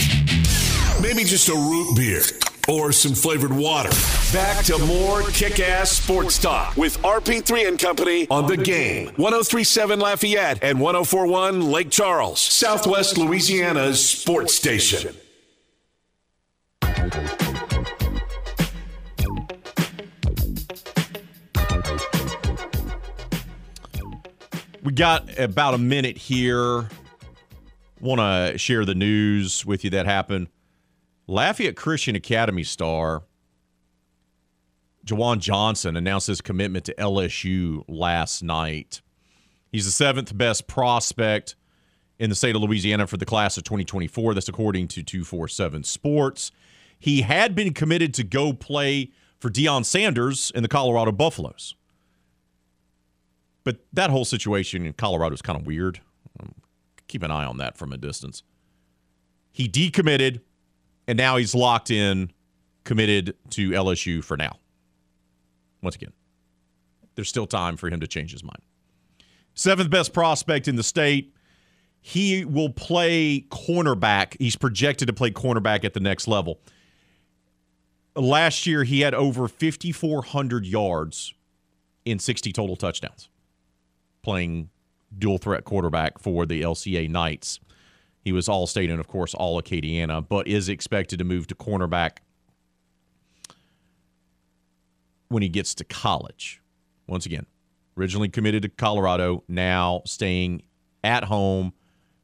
Maybe just a root beer or some flavored water. Back to more kick ass sports talk with RP3 and Company on the game. 1037 Lafayette and 1041 Lake Charles, Southwest Louisiana's sports station. We got about a minute here. Want to share the news with you that happened. Lafayette Christian Academy star Jawan Johnson announced his commitment to LSU last night. He's the seventh best prospect in the state of Louisiana for the class of 2024. That's according to 247 Sports. He had been committed to go play for Deion Sanders in the Colorado Buffaloes. But that whole situation in Colorado is kind of weird. Keep an eye on that from a distance. He decommitted, and now he's locked in, committed to LSU for now. Once again, there's still time for him to change his mind. Seventh best prospect in the state. He will play cornerback. He's projected to play cornerback at the next level. Last year, he had over 5,400 yards in 60 total touchdowns playing dual threat quarterback for the LCA Knights. He was all state and, of course, all Acadiana, but is expected to move to cornerback when he gets to college. Once again, originally committed to Colorado, now staying at home,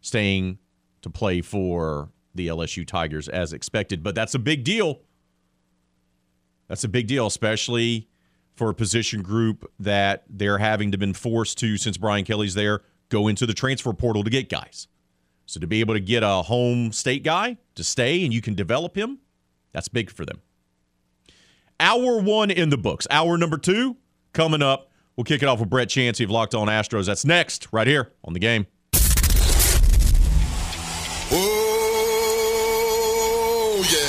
staying to play for the LSU Tigers as expected. But that's a big deal. That's a big deal, especially for a position group that they're having to been forced to since Brian Kelly's there go into the transfer portal to get guys. So to be able to get a home state guy to stay and you can develop him, that's big for them. Hour one in the books. Hour number two coming up. We'll kick it off with Brett Chancey of Locked On Astros. That's next, right here on the game. Oh, yeah.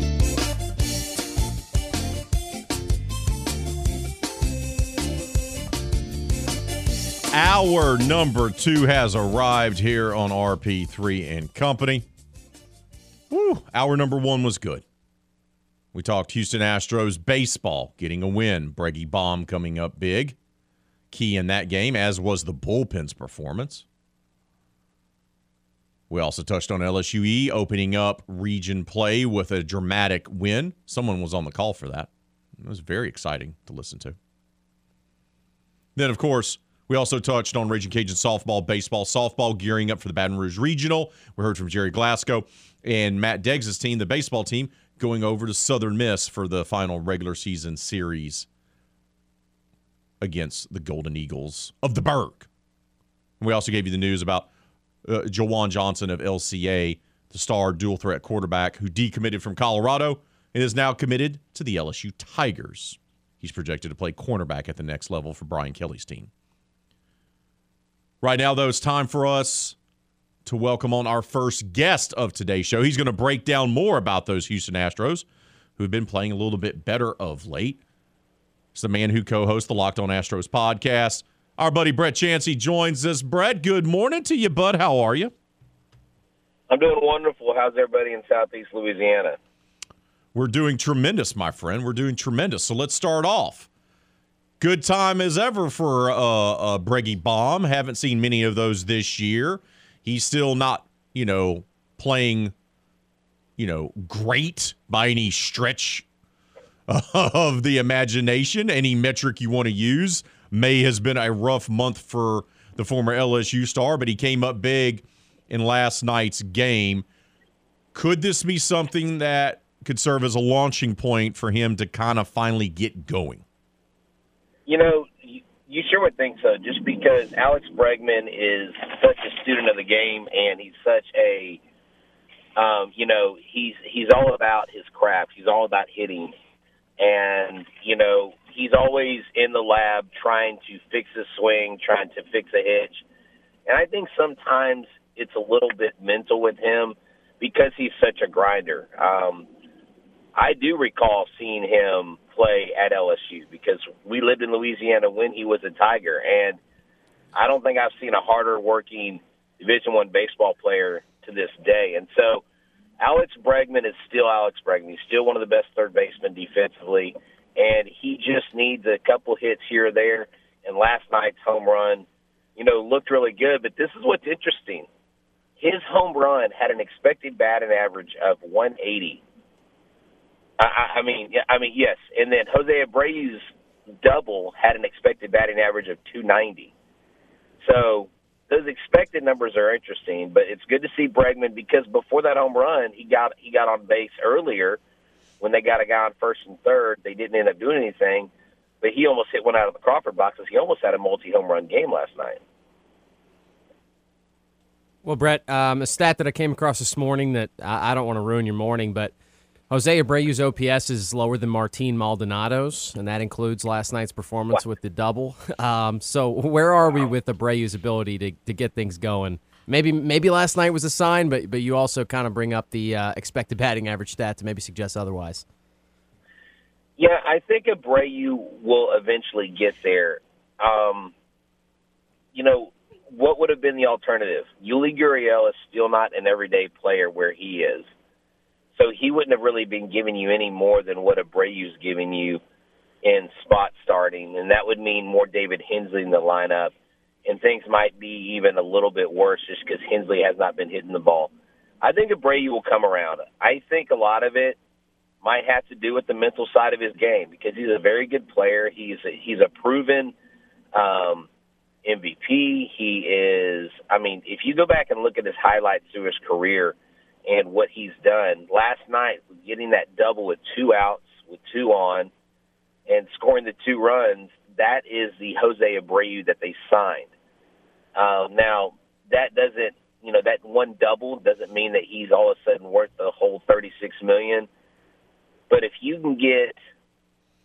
Hour number two has arrived here on RP3 and Company. Woo, hour number one was good. We talked Houston Astros baseball getting a win. Breggy Bomb coming up big. Key in that game, as was the bullpen's performance. We also touched on LSUE opening up region play with a dramatic win. Someone was on the call for that. It was very exciting to listen to. Then, of course, we also touched on Raging Cajun softball, baseball, softball gearing up for the Baton Rouge Regional. We heard from Gerry Glasgow and Matt Deggs' team, the baseball team, going over to Southern Miss for the final regular season series against the Golden Eagles of the Burg. We also gave you the news about uh, Jawan Johnson of LCA, the star dual threat quarterback who decommitted from Colorado and is now committed to the LSU Tigers. He's projected to play cornerback at the next level for Brian Kelly's team. Right now, though, it's time for us to welcome on our first guest of today's show. He's going to break down more about those Houston Astros who have been playing a little bit better of late. It's the man who co-hosts the Locked On Astros podcast. Our buddy Brett Chancey joins us. Brett, good morning to you, bud. How are you? I'm doing wonderful. How's everybody in Southeast Louisiana? We're doing tremendous, my friend. We're doing tremendous. So let's start off. Good time as ever for uh, uh, Breggy Bomb. Haven't seen many of those this year. He's still not, you know, playing, you know, great by any stretch of the imagination. Any metric you want to use. May has been a rough month for the former LSU star, but he came up big in last night's game. Could this be something that could serve as a launching point for him to kind of finally get going? You know, you sure would think so, just because Alex Bregman is such a student of the game, and he's such a, um, you know, he's he's all about his craft. He's all about hitting, and you know, he's always in the lab trying to fix a swing, trying to fix a hitch, and I think sometimes it's a little bit mental with him because he's such a grinder. Um, I do recall seeing him play at LSU because we lived in Louisiana when he was a Tiger, and I don't think I've seen a harder working Division One baseball player to this day. And so, Alex Bregman is still Alex Bregman. He's still one of the best third basemen defensively, and he just needs a couple hits here or there. And last night's home run, you know, looked really good. But this is what's interesting: his home run had an expected batting average of 180 I, I mean, I mean, yes. And then Jose Abreu's double had an expected batting average of 290. So those expected numbers are interesting, but it's good to see Bregman because before that home run, he got he got on base earlier when they got a guy on first and third. They didn't end up doing anything, but he almost hit one out of the Crawford boxes. He almost had a multi home run game last night. Well, Brett, um, a stat that I came across this morning that I, I don't want to ruin your morning, but Jose Abreu's OPS is lower than Martin Maldonado's, and that includes last night's performance what? with the double. Um, so where are we with Abreu's ability to, to get things going? Maybe maybe last night was a sign, but but you also kind of bring up the uh, expected batting average stat to maybe suggest otherwise. Yeah, I think Abreu will eventually get there. Um, you know, what would have been the alternative? Yuli Gurriel is still not an everyday player where he is. So he wouldn't have really been giving you any more than what Abreu's giving you in spot starting, and that would mean more David Hensley in the lineup, and things might be even a little bit worse just because Hensley has not been hitting the ball. I think Abreu will come around. I think a lot of it might have to do with the mental side of his game because he's a very good player. He's a, he's a proven um, MVP. He is. I mean, if you go back and look at his highlights through his career and what he's done. Last night, getting that double with two outs, with two on, and scoring the two runs, that is the Jose Abreu that they signed. Um, now, that doesn't, you know, that one double doesn't mean that he's all of a sudden worth the whole thirty-six million. But if you can get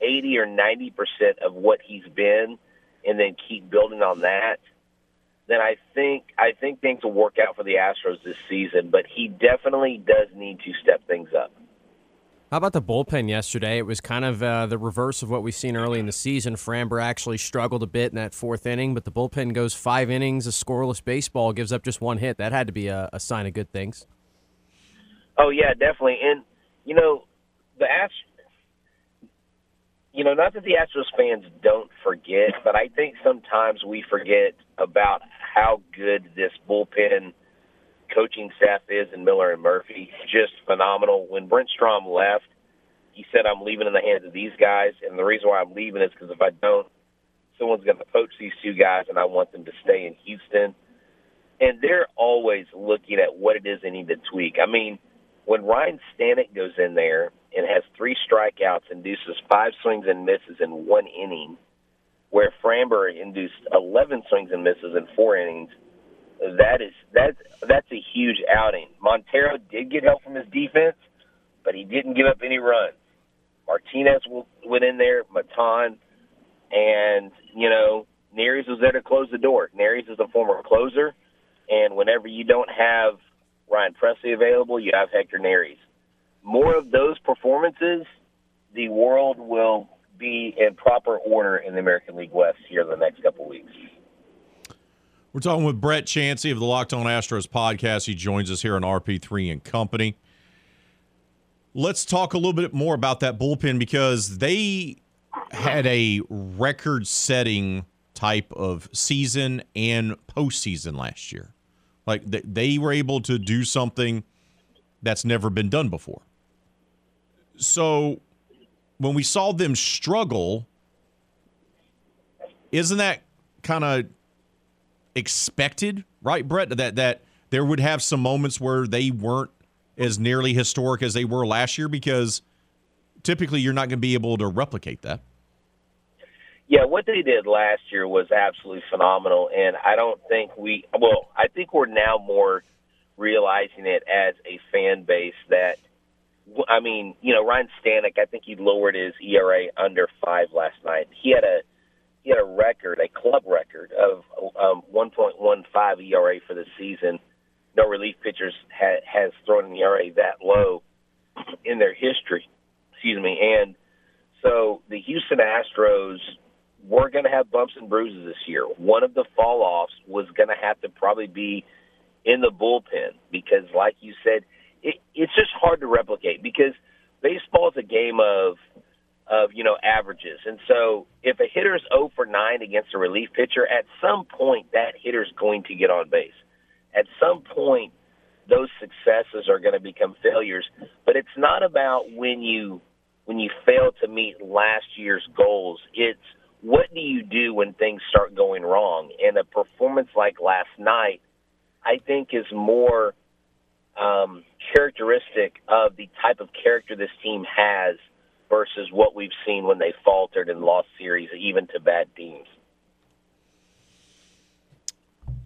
eighty or ninety percent of what he's been, and then keep building on that – then I think I think things will work out for the Astros this season. But he definitely does need to step things up. How about the bullpen yesterday? It was kind of uh, the reverse of what we've seen early in the season. Framber actually struggled a bit in that fourth inning, but the bullpen goes five innings, a scoreless baseball, gives up just one hit. That had to be a, a sign of good things. Oh yeah, definitely. And you know, the Astros you know, not that the Astros fans don't forget, but I think sometimes we forget about how good this bullpen coaching staff is in Miller and Murphy. Just phenomenal. When Brent Strom left, he said, I'm leaving in the hands of these guys. And the reason why I'm leaving is because if I don't, someone's going to poach these two guys, and I want them to stay in Houston. And they're always looking at what it is they need to tweak. I mean, when Ryne Stanek goes in there and has three strikeouts, induces five swings and misses in one inning, where Framber induced 11 swings and misses in four innings, that is that that's a huge outing. Montero did get help from his defense, but he didn't give up any runs. Martinez went in there, Maton, and you know Neris was there to close the door. Neris is a former closer, and whenever you don't have Ryan Pressly available, you have Hector Neris. More of those performances, the world will be in proper order in the American League West here in the next couple weeks. We're talking with Brett Chancey of the Locked On Astros podcast. He joins us here on RP3 and Company. Let's talk a little bit more about that bullpen because they had a record setting type of season and postseason last year. Like they were able to do something that's never been done before. So when we saw them struggle, isn't that kind of expected, right, Brett? That that there would have some moments where they weren't as nearly historic as they were last year because typically you're not going to be able to replicate that. Yeah, what they did last year was absolutely phenomenal, and I don't think we. Well, I think we're now more realizing it as a fan base that. I mean, you know, Ryne Stanek. I think he lowered his ERA under five last night. He had a he had a record, a club record of um, 1.15 ERA for the season. No relief pitchers ha- has thrown an ERA that low in their history. Excuse me, and so the Houston Astros were going to have bumps and bruises this year. One of the fall offs was going to have to probably be in the bullpen because, like you said, it, it's just hard to replicate because baseball is a game of of you know averages, and so if a hitter's 0 for 9 against a relief pitcher, at some point that hitter's going to get on base. At some point, those successes are going to become failures. But it's not about when you when you fail to meet last year's goals. It's what do you do when things start going wrong? And a performance like last night, I think, is more um, characteristic of the type of character this team has versus what we've seen when they faltered and lost series, even to bad teams.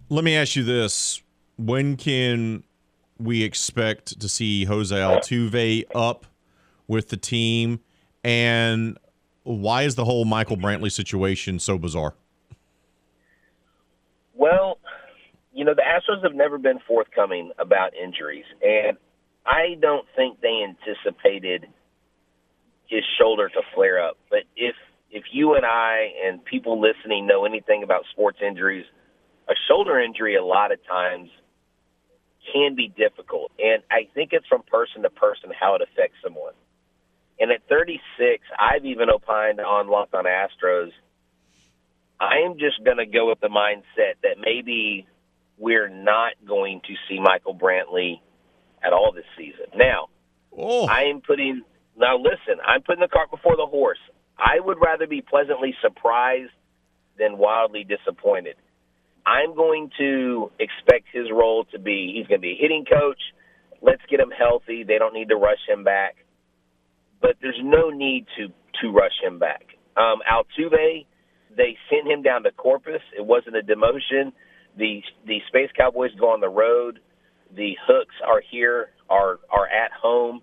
Let me ask you this: When can we expect to see Jose Altuve up with the team? And why is the whole Michael Brantley situation so bizarre? Well, you know, the Astros have never been forthcoming about injuries, and I don't think they anticipated his shoulder to flare up. But if if you and I and people listening know anything about sports injuries, a shoulder injury a lot of times can be difficult, and I think it's from person to person how it affects someone. And at 36, I've even opined on Locked on Astros. I am just going to go with the mindset that maybe we're not going to see Michael Brantley at all this season. Now, oh. I am putting now listen, I'm putting the cart before the horse. I would rather be pleasantly surprised than wildly disappointed. I'm going to expect his role to be he's going to be a hitting coach. Let's get him healthy. They don't need to rush him back but there's no need to to rush him back. Um, Altuve, they sent him down to Corpus. It wasn't a demotion. The the Space Cowboys go on the road. The Hooks are here, are are at home,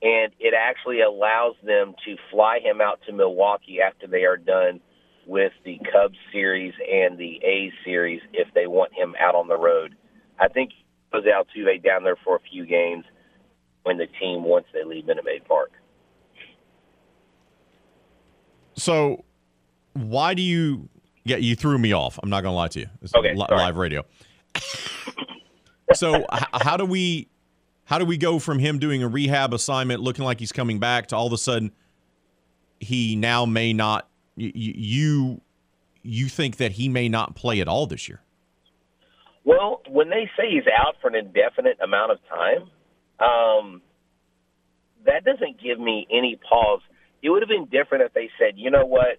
and it actually allows them to fly him out to Milwaukee after they are done with the Cubs series and the A's series if they want him out on the road. I think Jose Altuve down there for a few games when the team once they leave Minute Maid Park. So, why do you? Yeah, you threw me off. I'm not going to lie to you. It's okay, li- live radio. so, h- how do we? How do we go from him doing a rehab assignment, looking like he's coming back, to all of a sudden he now may not? Y- you you think that he may not play at all this year? Well, when they say he's out for an indefinite amount of time, um, that doesn't give me any pause it would have been different if they said, you know what,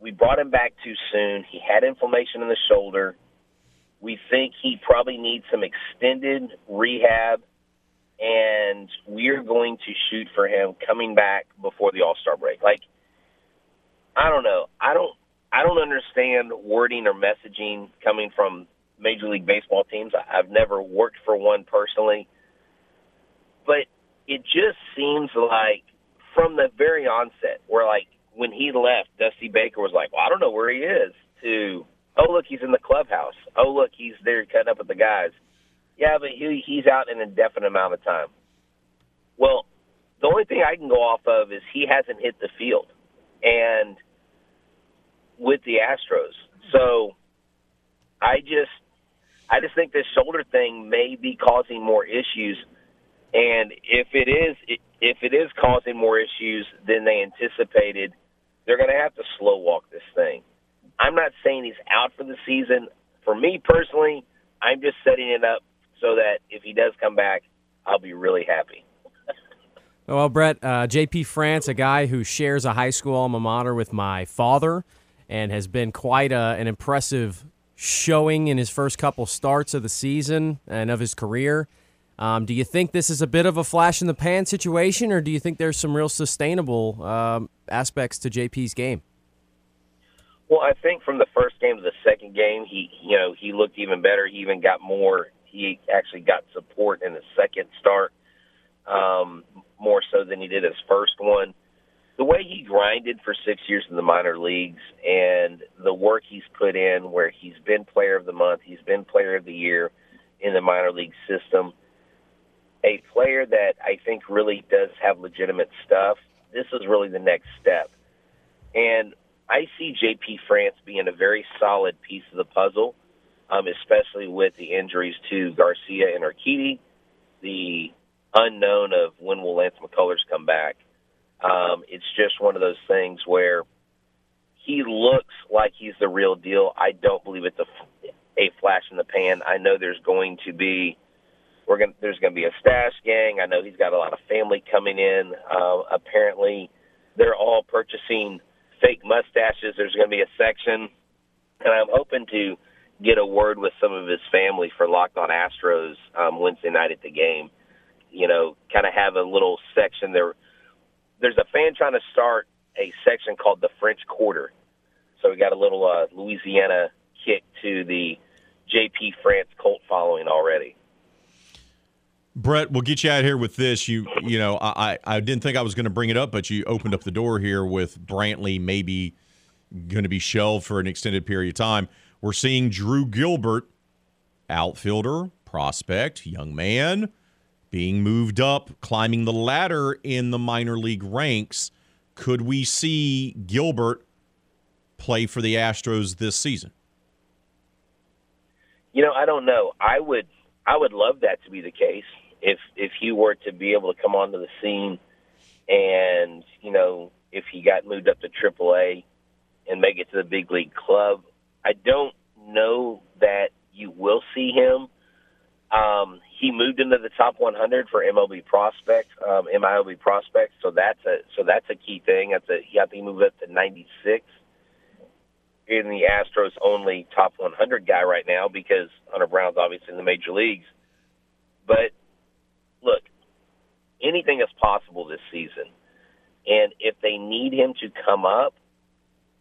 we brought him back too soon. He had inflammation in the shoulder. We think he probably needs some extended rehab, and we're going to shoot for him coming back before the All Star break. Like, I don't know. I don't. I don't understand wording or messaging coming from Major League Baseball teams. I've never worked for one personally, but it just seems like from the very onset, we're like when he left, Dusty Baker was like, "Well, I don't know where he is." To oh look, he's in the clubhouse. Oh look, he's there cutting up with the guys. Yeah, but he he's out an indefinite amount of time. Well, the only thing I can go off of is he hasn't hit the field, and with the Astros. So I just I just think this shoulder thing may be causing more issues. And if it is if it is causing more issues than they anticipated, they're going to have to slow walk this thing. I'm not saying he's out for the season. For me personally, I'm just setting it up so that if he does come back, I'll be really happy. well, Brett, uh, JP France, a guy who shares a high school alma mater with my father and has been quite a, an impressive showing in his first couple starts of the season and of his career. Um, do you think this is a bit of a flash in the pan situation, or do you think there's some real sustainable um, aspects to JP's game? Well, I think from the first game to the second game, he you know he looked even better. He even got more. He actually got support in the second start um, more so than he did his first one the way he grinded for six years in the minor leagues and the work he's put in, where he's been player of the month, he's been player of the year in the minor league system, a player that I think really does have legitimate stuff. This is really the next step. And I see JP France being a very solid piece of the puzzle, um, especially with the injuries to Garcia and Urquidy, the unknown of when will Lance McCullers come back. Um, it's just one of those things where he looks like he's the real deal. I don't believe it's a, a flash in the pan. I know there's going to be we're going there's going to be a stash gang. I know he's got a lot of family coming in. Uh, apparently, they're all purchasing fake mustaches. There's going to be a section, and I'm hoping to get a word with some of his family for Locked On Astros um, Wednesday night at the game. You know, kind of have a little section there there's a fan trying to start a section called the French Quarter. So we got a little uh, Louisiana kick to the JP France cult following already. Brett, we'll get you out here with this. You, you know, I, I didn't think I was going to bring it up, but you opened up the door here with Brantley maybe going to be shelved for an extended period of time. We're seeing Drew Gilbert, outfielder, prospect, young man, being moved up, climbing the ladder in the minor league ranks. Could we see Gilbert play for the Astros this season? You know, I don't know. I would I would love that to be the case. If if he were to be able to come onto the scene and, you know, if he got moved up to AAA and make it to the big league club, I don't know that you will see him um, he moved into the top 100 for MLB prospects, um, MILB prospects. So that's a so that's a key thing. That's a he had to move up to 96 in the Astros only top 100 guy right now because Hunter Brown's obviously in the major leagues. But look, anything is possible this season. And if they need him to come up,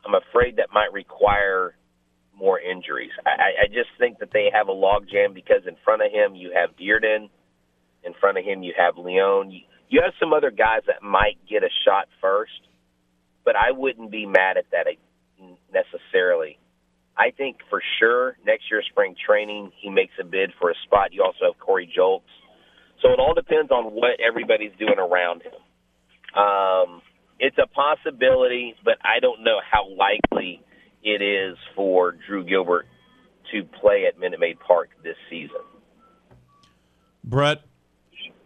I'm afraid that might require more injuries. I, I just think that they have a logjam because in front of him you have Dirden, in front of him you have Leone. You, you have some other guys that might get a shot first, but I wouldn't be mad at that uh, necessarily. I think for sure next year spring training he makes a bid for a spot. You also have Corey Julks. So it all depends on what everybody's doing around him. Um, it's a possibility, but I don't know how likely it is for Drew Gilbert to play at Minute Maid Park this season. Brett,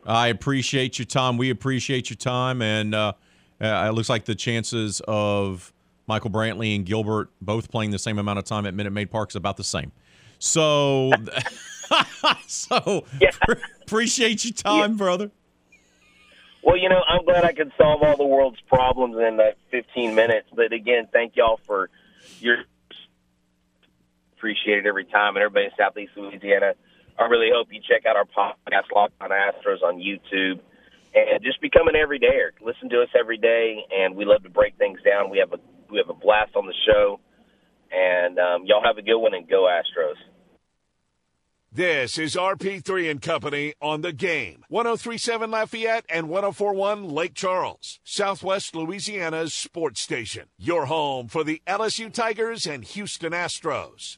I appreciate your time. We appreciate your time, and uh, uh, it looks like the chances of Michael Brantley and Gilbert both playing the same amount of time at Minute Maid Park is about the same. So, so yeah. appreciate your time, yeah. brother. Well, you know, I'm glad I could solve all the world's problems in uh, 15 minutes. But again, thank y'all for you're appreciated every time, and everybody in Southeast Louisiana. I really hope you check out our podcast, Locked on Astros, on YouTube, and just become an everydayer. Listen to us every day, and we love to break things down. We have a we have a blast on the show, and um, y'all have a good one, and go Astros. This is RP3 and Company on the game. 1037 Lafayette and 1041 Lake Charles, Southwest Louisiana's sports station. Your home for the LSU Tigers and Houston Astros.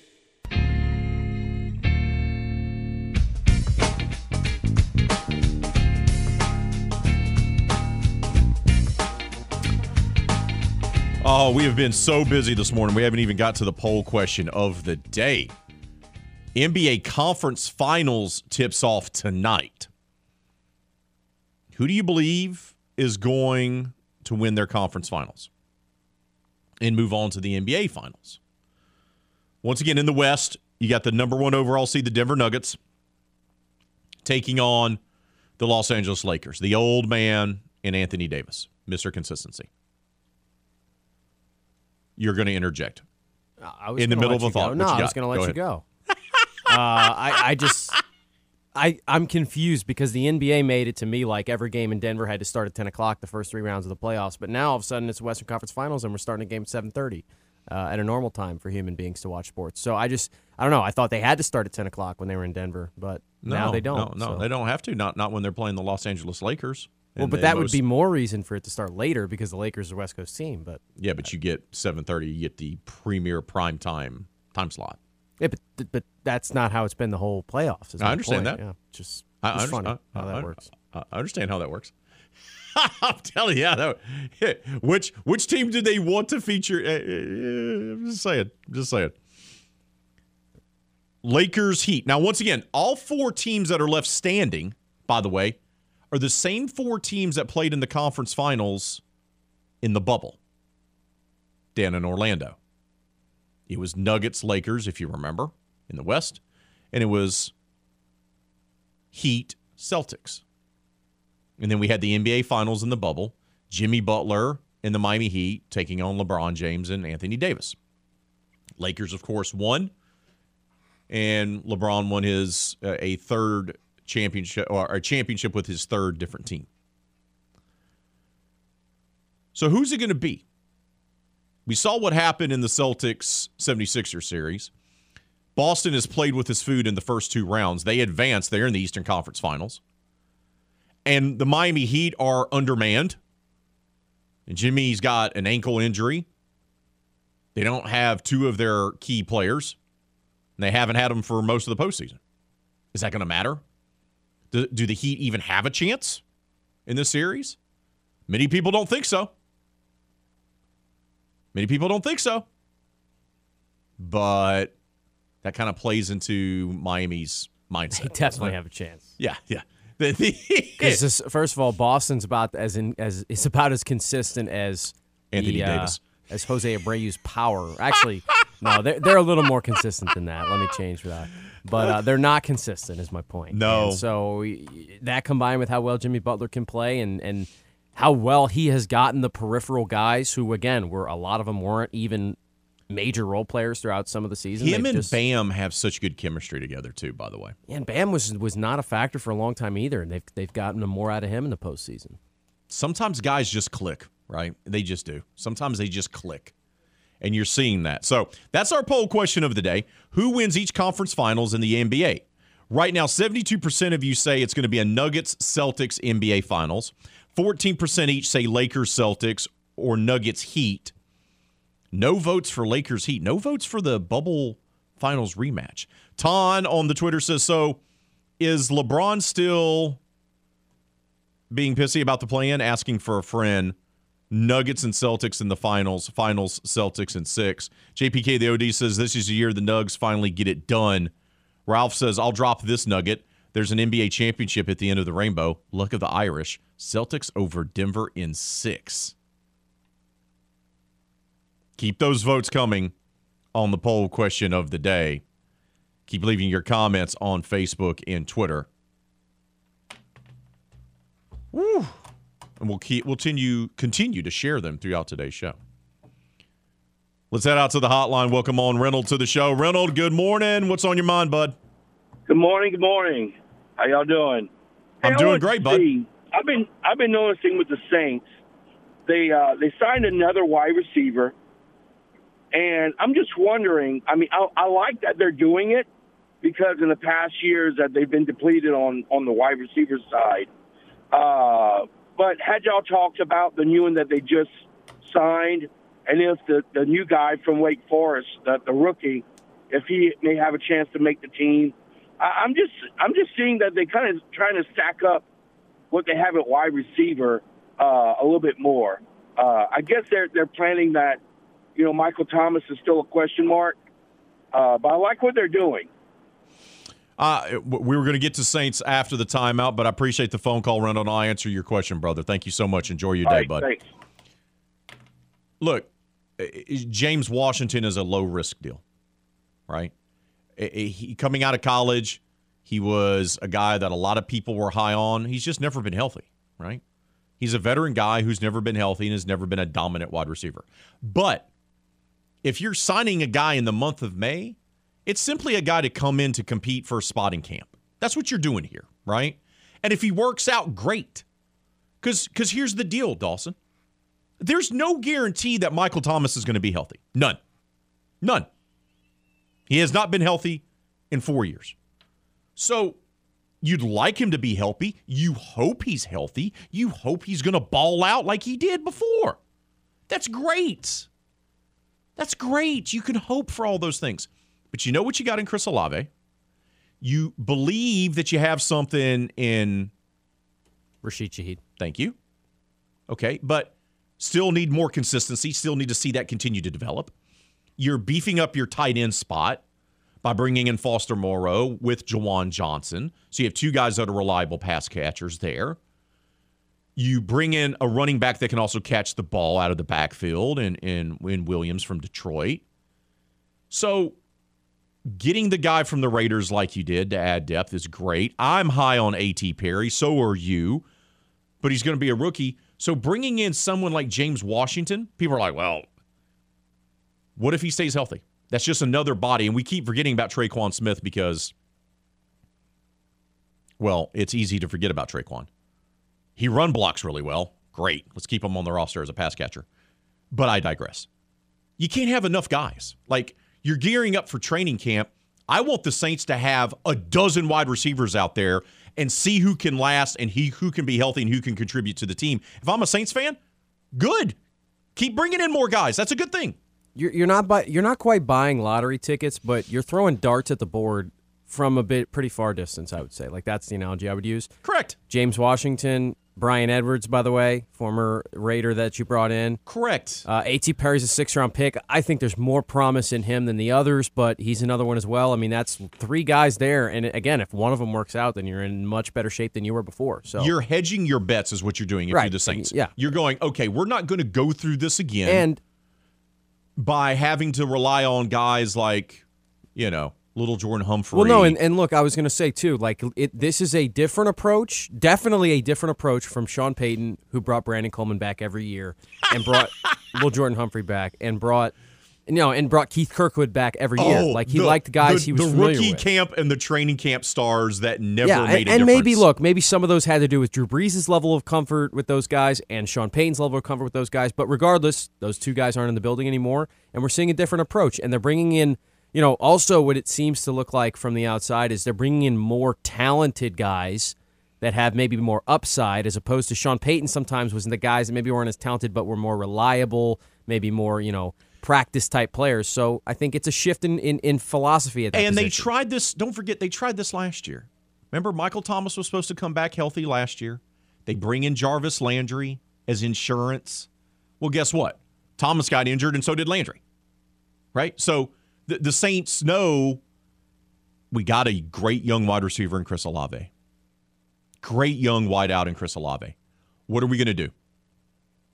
Oh, we have been so busy this morning. We haven't even got to the poll question of the day. NBA Conference Finals tips off tonight. Who do you believe is going to win their conference finals and move on to the NBA Finals? Once again, in the West, you got the number one overall seed, the Denver Nuggets, taking on the Los Angeles Lakers, the old man and Anthony Davis, Mr. Consistency. You're going to interject I was in the middle of a thought. No, I was going to let Go you go. uh, I, I just, I, I'm confused because the NBA made it to me like every game in Denver had to start at 10 o'clock the first three rounds of the playoffs. But now all of a sudden it's the Western Conference Finals and we're starting a game at 7:30 uh, at a normal time for human beings to watch sports. So I just, I don't know. I thought they had to start at 10 o'clock when they were in Denver, but now they don't. No, no, so. they don't have to. Not not when they're playing the Los Angeles Lakers. Well, but that would be more reason for it to start later because the Lakers are West Coast team. But yeah. But you get seven thirty. You get the premier prime time time slot. yeah, but, but that's not how it's been the whole playoffs. is I understand point. that. Yeah, just I, it's I funny understand how that I- works. I, I understand how that works. I'm telling you, yeah, which which team do they want to feature? Uh, uh, I'm just saying, I'm just saying. Lakers Heat. Now, once again, all four teams that are left standing, by the way, are the same four teams that played in the conference finals in the bubble. down in Orlando. It was Nuggets Lakers, if you remember, in the West, and it was Heat Celtics. And then we had the NBA Finals in the bubble. Jimmy Butler and the Miami Heat taking on LeBron James and Anthony Davis. Lakers, of course, won, and LeBron won his uh, a third championship or a championship with his third different team. So who's it going to be? We saw what happened in the Celtics 76er series. Boston has played with his food in the first two rounds. They advanced. They're in the Eastern Conference Finals. And the Miami Heat are undermanned. And Jimmy's got an ankle injury. They don't have two of their key players. And they haven't had them for most of the postseason. Is that going to matter? Do, do the Heat even have a chance in this series? Many people don't think so. Many people don't think so. But that kind of plays into Miami's mindset. They definitely have a chance. Yeah, yeah. Because first of all, Boston's about as in as is about as consistent as Anthony the, uh, Davis. as Jose Abreu's power. Actually, no, they're they're a little more consistent than that. Let me change that. But uh, they're not consistent, is my point. No. And so that combined with how well Jimmy Butler can play and and how well he has gotten the peripheral guys who again were a lot of them weren't even major role players throughout some of the season. Him They've and just- Bam have such good chemistry together too. By the way, Yeah, and Bam was was not a factor for a long time either, and they've they've gotten more out of him in the postseason. sometimes guys just click, right? They just do. Sometimes they just click. And you're seeing that. So that's our poll question of the day. Who wins each conference finals in the NBA? Right now, 72% of you say it's going to be a Nuggets Celtics NBA finals. 14% each say Lakers Celtics or Nuggets Heat. No votes for Lakers Heat. No votes for the bubble finals rematch. Ton on the Twitter says so. Is LeBron still being pissy about the plan, asking for a friend. Nuggets and Celtics in the finals. Finals, Celtics in six. JPK the OD says this is the year the Nugs finally get it done. Ralph says I'll drop this nugget. There's an NBA championship at the end of the rainbow. Luck of the Irish. Celtics over Denver in six. Keep those votes coming on the poll question of the day. Keep leaving your comments on Facebook and Twitter. Woo. And we'll keep we'll continue continue to share them throughout today's show. Let's head out to the hotline. Welcome on Reynolds to the show. Reynolds, good morning. What's on your mind, bud? Good morning. Good morning. How y'all doing? I'm Hey, doing great, bud. see- I've been I've been noticing with the Saints, they uh, they signed another wide receiver, and I'm just wondering. I mean, I, I like that they're doing it because in the past years that they've been depleted on on the wide receiver side. Uh, but had y'all talked about the new one that they just signed, and if the the new guy from Wake Forest, the, the rookie, if he may have a chance to make the team? I, I'm just I'm just seeing that they kind of trying to stack up what they have at wide receiver uh, a little bit more. Uh, I guess they're they're planning that. You know, Michael Thomas is still a question mark, uh, but I like what they're doing. Uh, we were going to get to Saints after the timeout, but I appreciate the phone call, Randall, and I'll answer your question, brother. Thank you so much. Enjoy your All day, right, bud. thanks. Look, James Washington is a low risk deal, right? He, coming out of college, he was a guy that a lot of people were high on. He's just never been healthy, right? He's a veteran guy who's never been healthy and has never been a dominant wide receiver. But if you're signing a guy in the month of May, it's simply a guy to come in to compete for a spot in camp. That's what you're doing here, right? And if he works out, great. Because because here's the deal, Dawson. There's no guarantee that Michael Thomas is going to be healthy. None. None. He has not been healthy in four years. So you'd like him to be healthy. You hope he's healthy. You hope he's going to ball out like he did before. That's great. That's great. You can hope for all those things. But you know what you got in Chris Olave? You believe that you have something in Rashid Shaheed. Thank you. Okay, but still need more consistency, still need to see that continue to develop. You're beefing up your tight end spot by bringing in Foster Moreau with Juwan Johnson. So you have two guys that are reliable pass catchers there. You bring in a running back that can also catch the ball out of the backfield and in, in Williams from Detroit. So getting the guy from the Raiders like you did to add depth is great. I'm high on A.T. Perry, so are you, but he's going to be a rookie. So bringing in someone like James Washington, people are like, well, what if he stays healthy? That's just another body. And we keep forgetting about Tre'Quan Smith because, well, it's easy to forget about Tre'Quan. He run blocks really well. Great. Let's keep him on the roster as a pass catcher. But I digress. You can't have enough guys. Like, you're gearing up for training camp. I want the Saints to have a dozen wide receivers out there and see who can last and he who can be healthy and who can contribute to the team. If I'm a Saints fan, good. Keep bringing in more guys. That's a good thing. You're, you're not buy, you're not quite buying lottery tickets, but you're throwing darts at the board from a bit pretty far distance. I would say, like that's the analogy I would use. Correct. James Washington, Bryan Edwards, by the way, former Raider that you brought in. Correct. Uh, A.T. Perry's a six round pick. I think there's more promise in him than the others, but he's another one as well. I mean, that's three guys there, and again, if one of them works out, then you're in much better shape than you were before. So You're hedging your bets, is what you're doing if Right. you're the Saints. Yeah. You're going, okay, we're not going to go through this again. and by having to rely on guys like, you know, little Jordan Humphrey. Well, no, and, and look, I was going to say too, like it, this is a different approach, definitely a different approach from Sean Payton, who brought Brandon Coleman back every year, and brought Little Jordan Humphrey back, and brought, you know, and brought Keith Kirkwood back every year. Oh, like he Oh, the- liked guys the, he was the rookie with. camp and the training camp stars that never yeah, made and, and maybe look, maybe some of those had to do with Drew Brees' level of comfort with those guys and Sean Payton's level of comfort with those guys. But regardless, those two guys aren't in the building anymore, and we're seeing a different approach. And they're bringing in, you know, also what it seems to look like from the outside is they're bringing in more talented guys that have maybe more upside, as opposed to Sean Payton. Sometimes was in the guys that maybe weren't as talented but were more reliable, maybe more, you know. Practice type players, so I think it's a shift in, in, in philosophy at that and they tried this. Don't forget, they tried this last year. Remember, Michael Thomas was supposed to come back healthy last year. They bring in Jarvis Landry as insurance. Well, guess what? Thomas got injured, and so did Landry. Right? So the, the Saints know we got a great young wide receiver in Chris Olave. Great young wide out in Chris Olave. What are we going to do?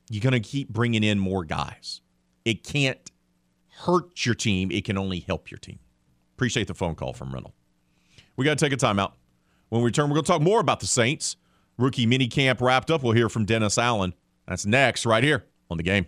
You're going to keep bringing in more guys. It can't hurt your team. It can only help your team. Appreciate the phone call from Reynolds. We got to take a timeout. When we return, we're going to talk more about the Saints. Rookie mini camp wrapped up. We'll hear from Dennis Allen. That's next, right here on the game.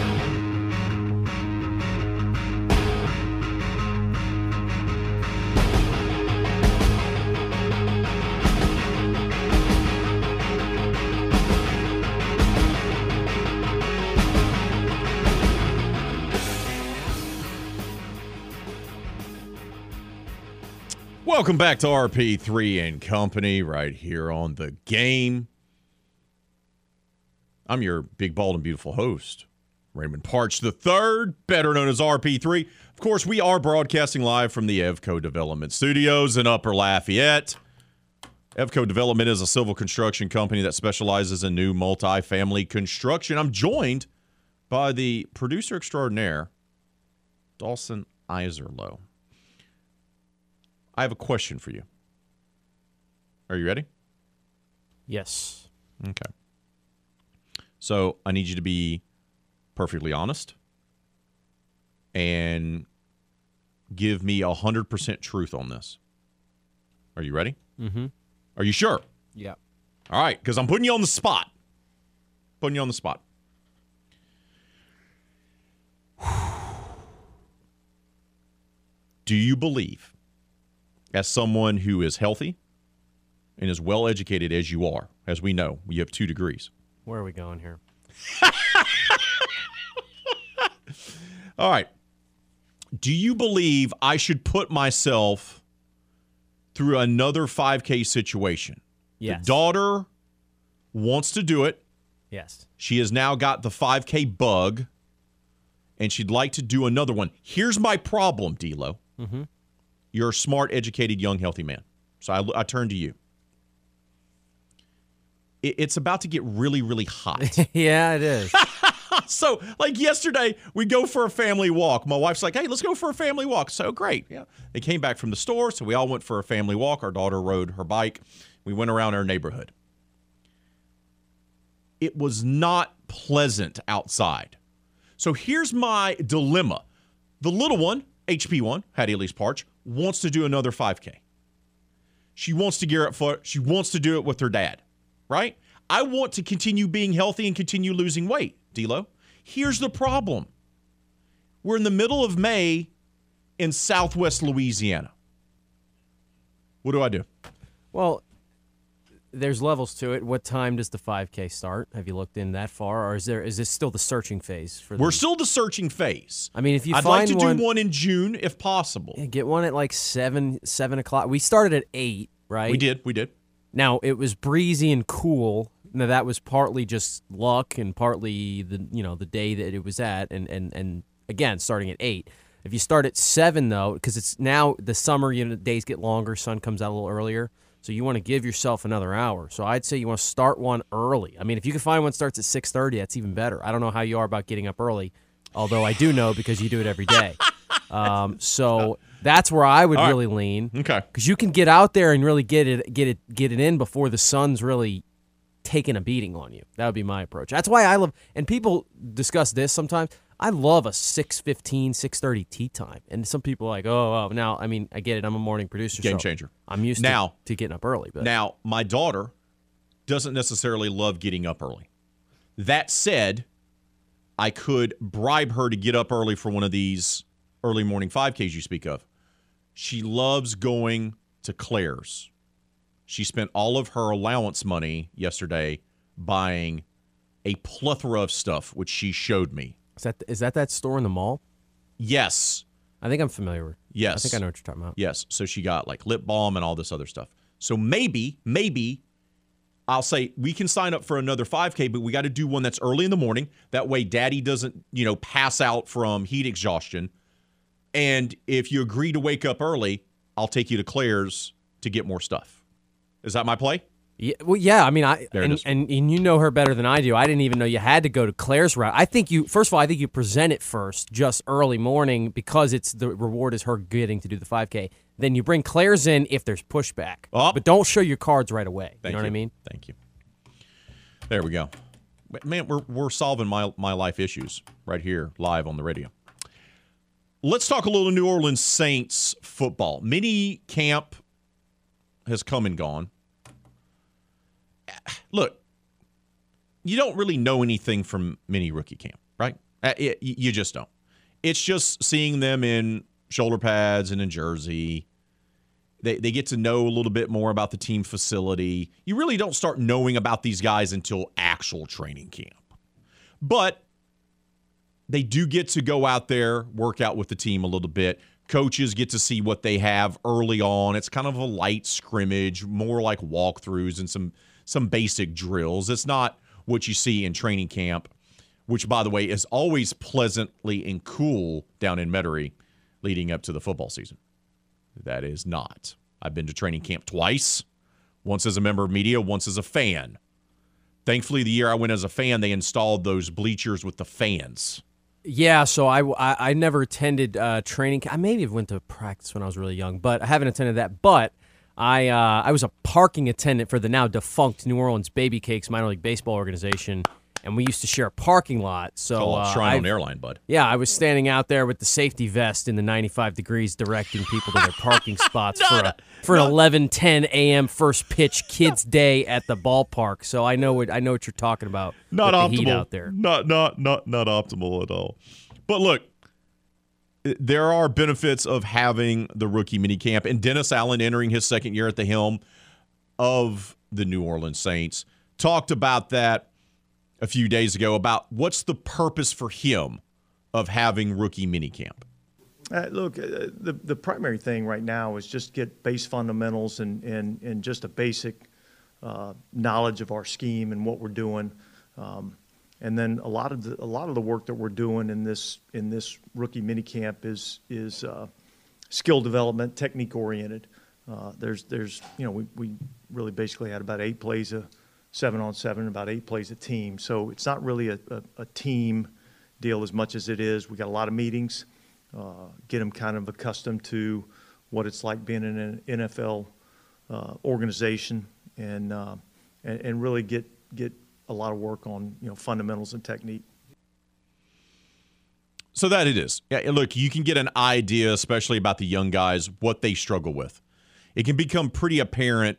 Welcome back to RP3 and Company right here on the game. I'm your big, bald, and beautiful host, Raymond Partsch III, better known as RP3. Of course, we are broadcasting live from the Evco Development Studios in Upper Lafayette. Evco Development is a civil construction company that specializes in new multi-family construction. I'm joined by the producer extraordinaire, Dawson Iserlow. I have a question for you. Are you ready? Yes. Okay. So I need you to be perfectly honest and give me a 100% truth on this. Are you ready? Mm-hmm. Are you sure? Yeah. All right, because I'm putting you on the spot. Putting you on the spot. Do you believe, as someone who is healthy and as well educated as you are, as we know, you have two degrees. Where are we going here? All right. Do you believe I should put myself through another 5K situation? Yes. The daughter wants to do it. Yes. She has now got the 5K bug, and she'd like to do another one. Here's my problem, D'Lo. Mm-hmm. You're a smart, educated, young, healthy man. So I, I turn to you. It, it's about to get really, really hot. yeah, it is. so, like yesterday, we go for a family walk. My wife's like, "Hey, let's go for a family walk." So great. Yeah. They came back from the store, so we all went for a family walk. Our daughter rode her bike. We went around our neighborhood. It was not pleasant outside. So here's my dilemma. The little one, HP1, Hattie Elise Partsch, wants to do another 5K. She wants to gear up for it. She wants to do it with her dad, right? I want to continue being healthy and continue losing weight, D'Lo. Here's the problem. We're in the middle of May in southwest Louisiana. What do I do? Well, there's levels to it. What time does the 5K start? Have you looked in that far, or is there is this still the searching phase for? We're still the searching phase. I mean, if you I'd like to one, do one in June if possible. yeah, get one at like seven seven o'clock. We started at eight, right? We did, we did. Now it was breezy and cool. Now that was partly just luck and partly the you know the day that it was at, and and and again starting at eight. If you start at seven though, because it's now the summer, you know, days get longer, sun comes out a little earlier, so you want to give yourself another hour. So I'd say you want to start one early. I mean, if you can find one starts at six thirty, that's even better. I don't know how you are about getting up early, although I do know because you do it every day. Um, so that's where I would right. really lean. Okay. because you can get out there and really get it, get it, get it in before the sun's really taking a beating on you. That would be my approach. That's why I love. And people discuss this sometimes. I love a 6.15, 6.30 tee time. And some people are like, oh, oh, now, I mean, I get it. I'm a morning producer. Game so changer. I'm used Now- to, to getting up early. But Now, my daughter doesn't necessarily love getting up early. That said, I could bribe her to get up early for one of these early morning 5Ks you speak of. She loves going to Claire's. She spent all of her allowance money yesterday buying a plethora of stuff, which she showed me. Is that is that that store in the mall? Yes. I think I'm familiar with. Yes. I think I know what you're talking about. Yes. So she got like lip balm and all this other stuff. So maybe, maybe I'll say we can sign up for another 5K, but we got to do one that's early in the morning. That way daddy doesn't, you know, pass out from heat exhaustion. And if you agree to wake up early, I'll take you to Claire's to get more stuff. Is that my play? Yeah, well, yeah. I mean, I and, and and you know her better than I do. I didn't even know you had to go to Claire's route. I think you first of all, I think you present it first, just early morning, because it's the reward is her getting to do the 5K. Then you bring Claire's in if there's pushback, oh. but don't show your cards right away. Oh. Thank you know what I mean? Thank you. There we go. Man, we're, we're solving my, my life issues right here live on the radio. Let's talk a little New Orleans Saints football. Mini camp has come and gone. Look, you don't really know anything from mini rookie camp, right? Uh, it- you just don't. It's just seeing them in shoulder pads and in jersey. They, they get to know a little bit more about the team facility. You really don't start knowing about these guys until actual training camp. But they do get to go out there, work out with the team a little bit. Coaches get to see what they have early on. It's kind of a light scrimmage, more like walkthroughs and some some basic drills. It's not what you see in training camp, which by the way is always pleasantly and cool down in Metairie leading up to the football season. That is not. I've been to training camp twice, once as a member of media, once as a fan. Thankfully, the year I went as a fan, they installed those bleachers with the fans. Yeah, so I, I, I never attended uh, training. I maybe went to practice when I was really young, but I haven't attended that. But I uh, I was a parking attendant for the now defunct New Orleans Baby Cakes minor league baseball organization, and we used to share a parking lot. So uh, Shrine on Airline, bud. Yeah, I was standing out there with the safety vest in the 95 degrees, directing people to their parking spots for a for an 11:10 a.m. first pitch kids day at the ballpark. So I know what I know what you're talking about. Not optimal out there. Not not not not optimal at all. But look, there are benefits of having the rookie minicamp and Dennis Allen entering his second year at the helm of the New Orleans Saints. Talked about that a few days ago about what's the purpose for him of having rookie minicamp. Uh, look, uh, the the primary thing right now is just get base fundamentals and and and just a basic uh, knowledge of our scheme and what we're doing, um, and then a lot of the a lot of the work that we're doing in this in this rookie minicamp is is uh, skill development, technique oriented. Uh, there's there's you know we we really basically had about eight plays a seven on seven, about eight plays a team. So it's not really a, a, a team deal as much as it is. We got a lot of meetings uh, get them kind of accustomed to what it's like being in an NFL uh, organization, and, uh, and and really get get a lot of work on you know fundamentals and technique. So that it is. Yeah, look, you can get an idea, especially about the young guys, what they struggle with. It can become pretty apparent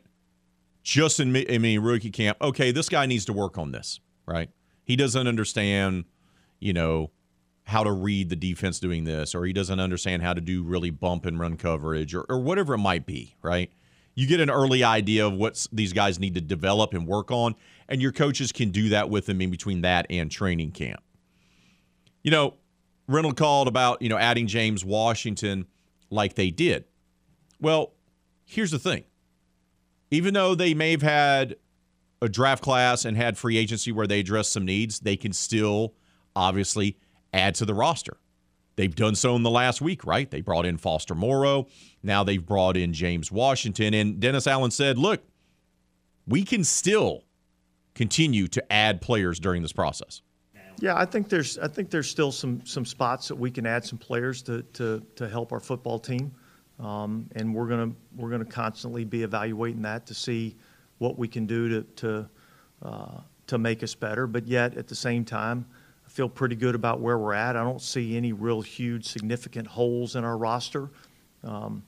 just in I mean, rookie camp. Okay, this guy needs to work on this, right? He doesn't understand, you know, how to read the defense doing this, or he doesn't understand how to do really bump and run coverage, or, or whatever it might be, right? You get an early idea of what these guys need to develop and work on, and your coaches can do that with them in between that and training camp. You know, Reynolds called about, you know, adding James Washington like they did. Well, here's the thing. Even though they may have had a draft class and had free agency where they addressed some needs, they can still obviously add to the roster. They've done so in the last week, right? They brought in Foster Moreau. Now they've brought in James Washington. And Dennis Allen said, look, we can still continue to add players during this process. Yeah, I think there's I think there's still some some spots that we can add some players to to, to help our football team, um, and we're gonna we're gonna constantly be evaluating that to see what we can do to to uh, to make us better. But yet at the same time, feel pretty good about where we're at. I don't see any real huge significant holes in our roster. Um,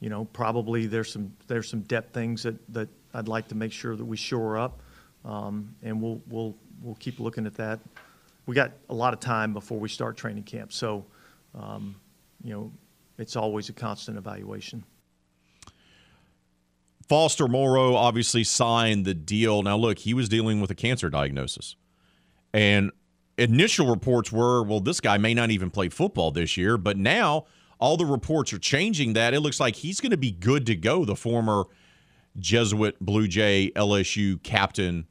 you know, probably there's some there's some depth things that, that I'd like to make sure that we shore up, um, and we'll we'll we'll keep looking at that. We got a lot of time before we start training camp, so um, you know, it's always a constant evaluation. Foster Moreau obviously signed the deal. Now, look, he was dealing with a cancer diagnosis. And initial reports were, well, this guy may not even play football this year. But now all the reports are changing that. It looks like he's going to be good to go. The former Jesuit Blue Jay LSU captain,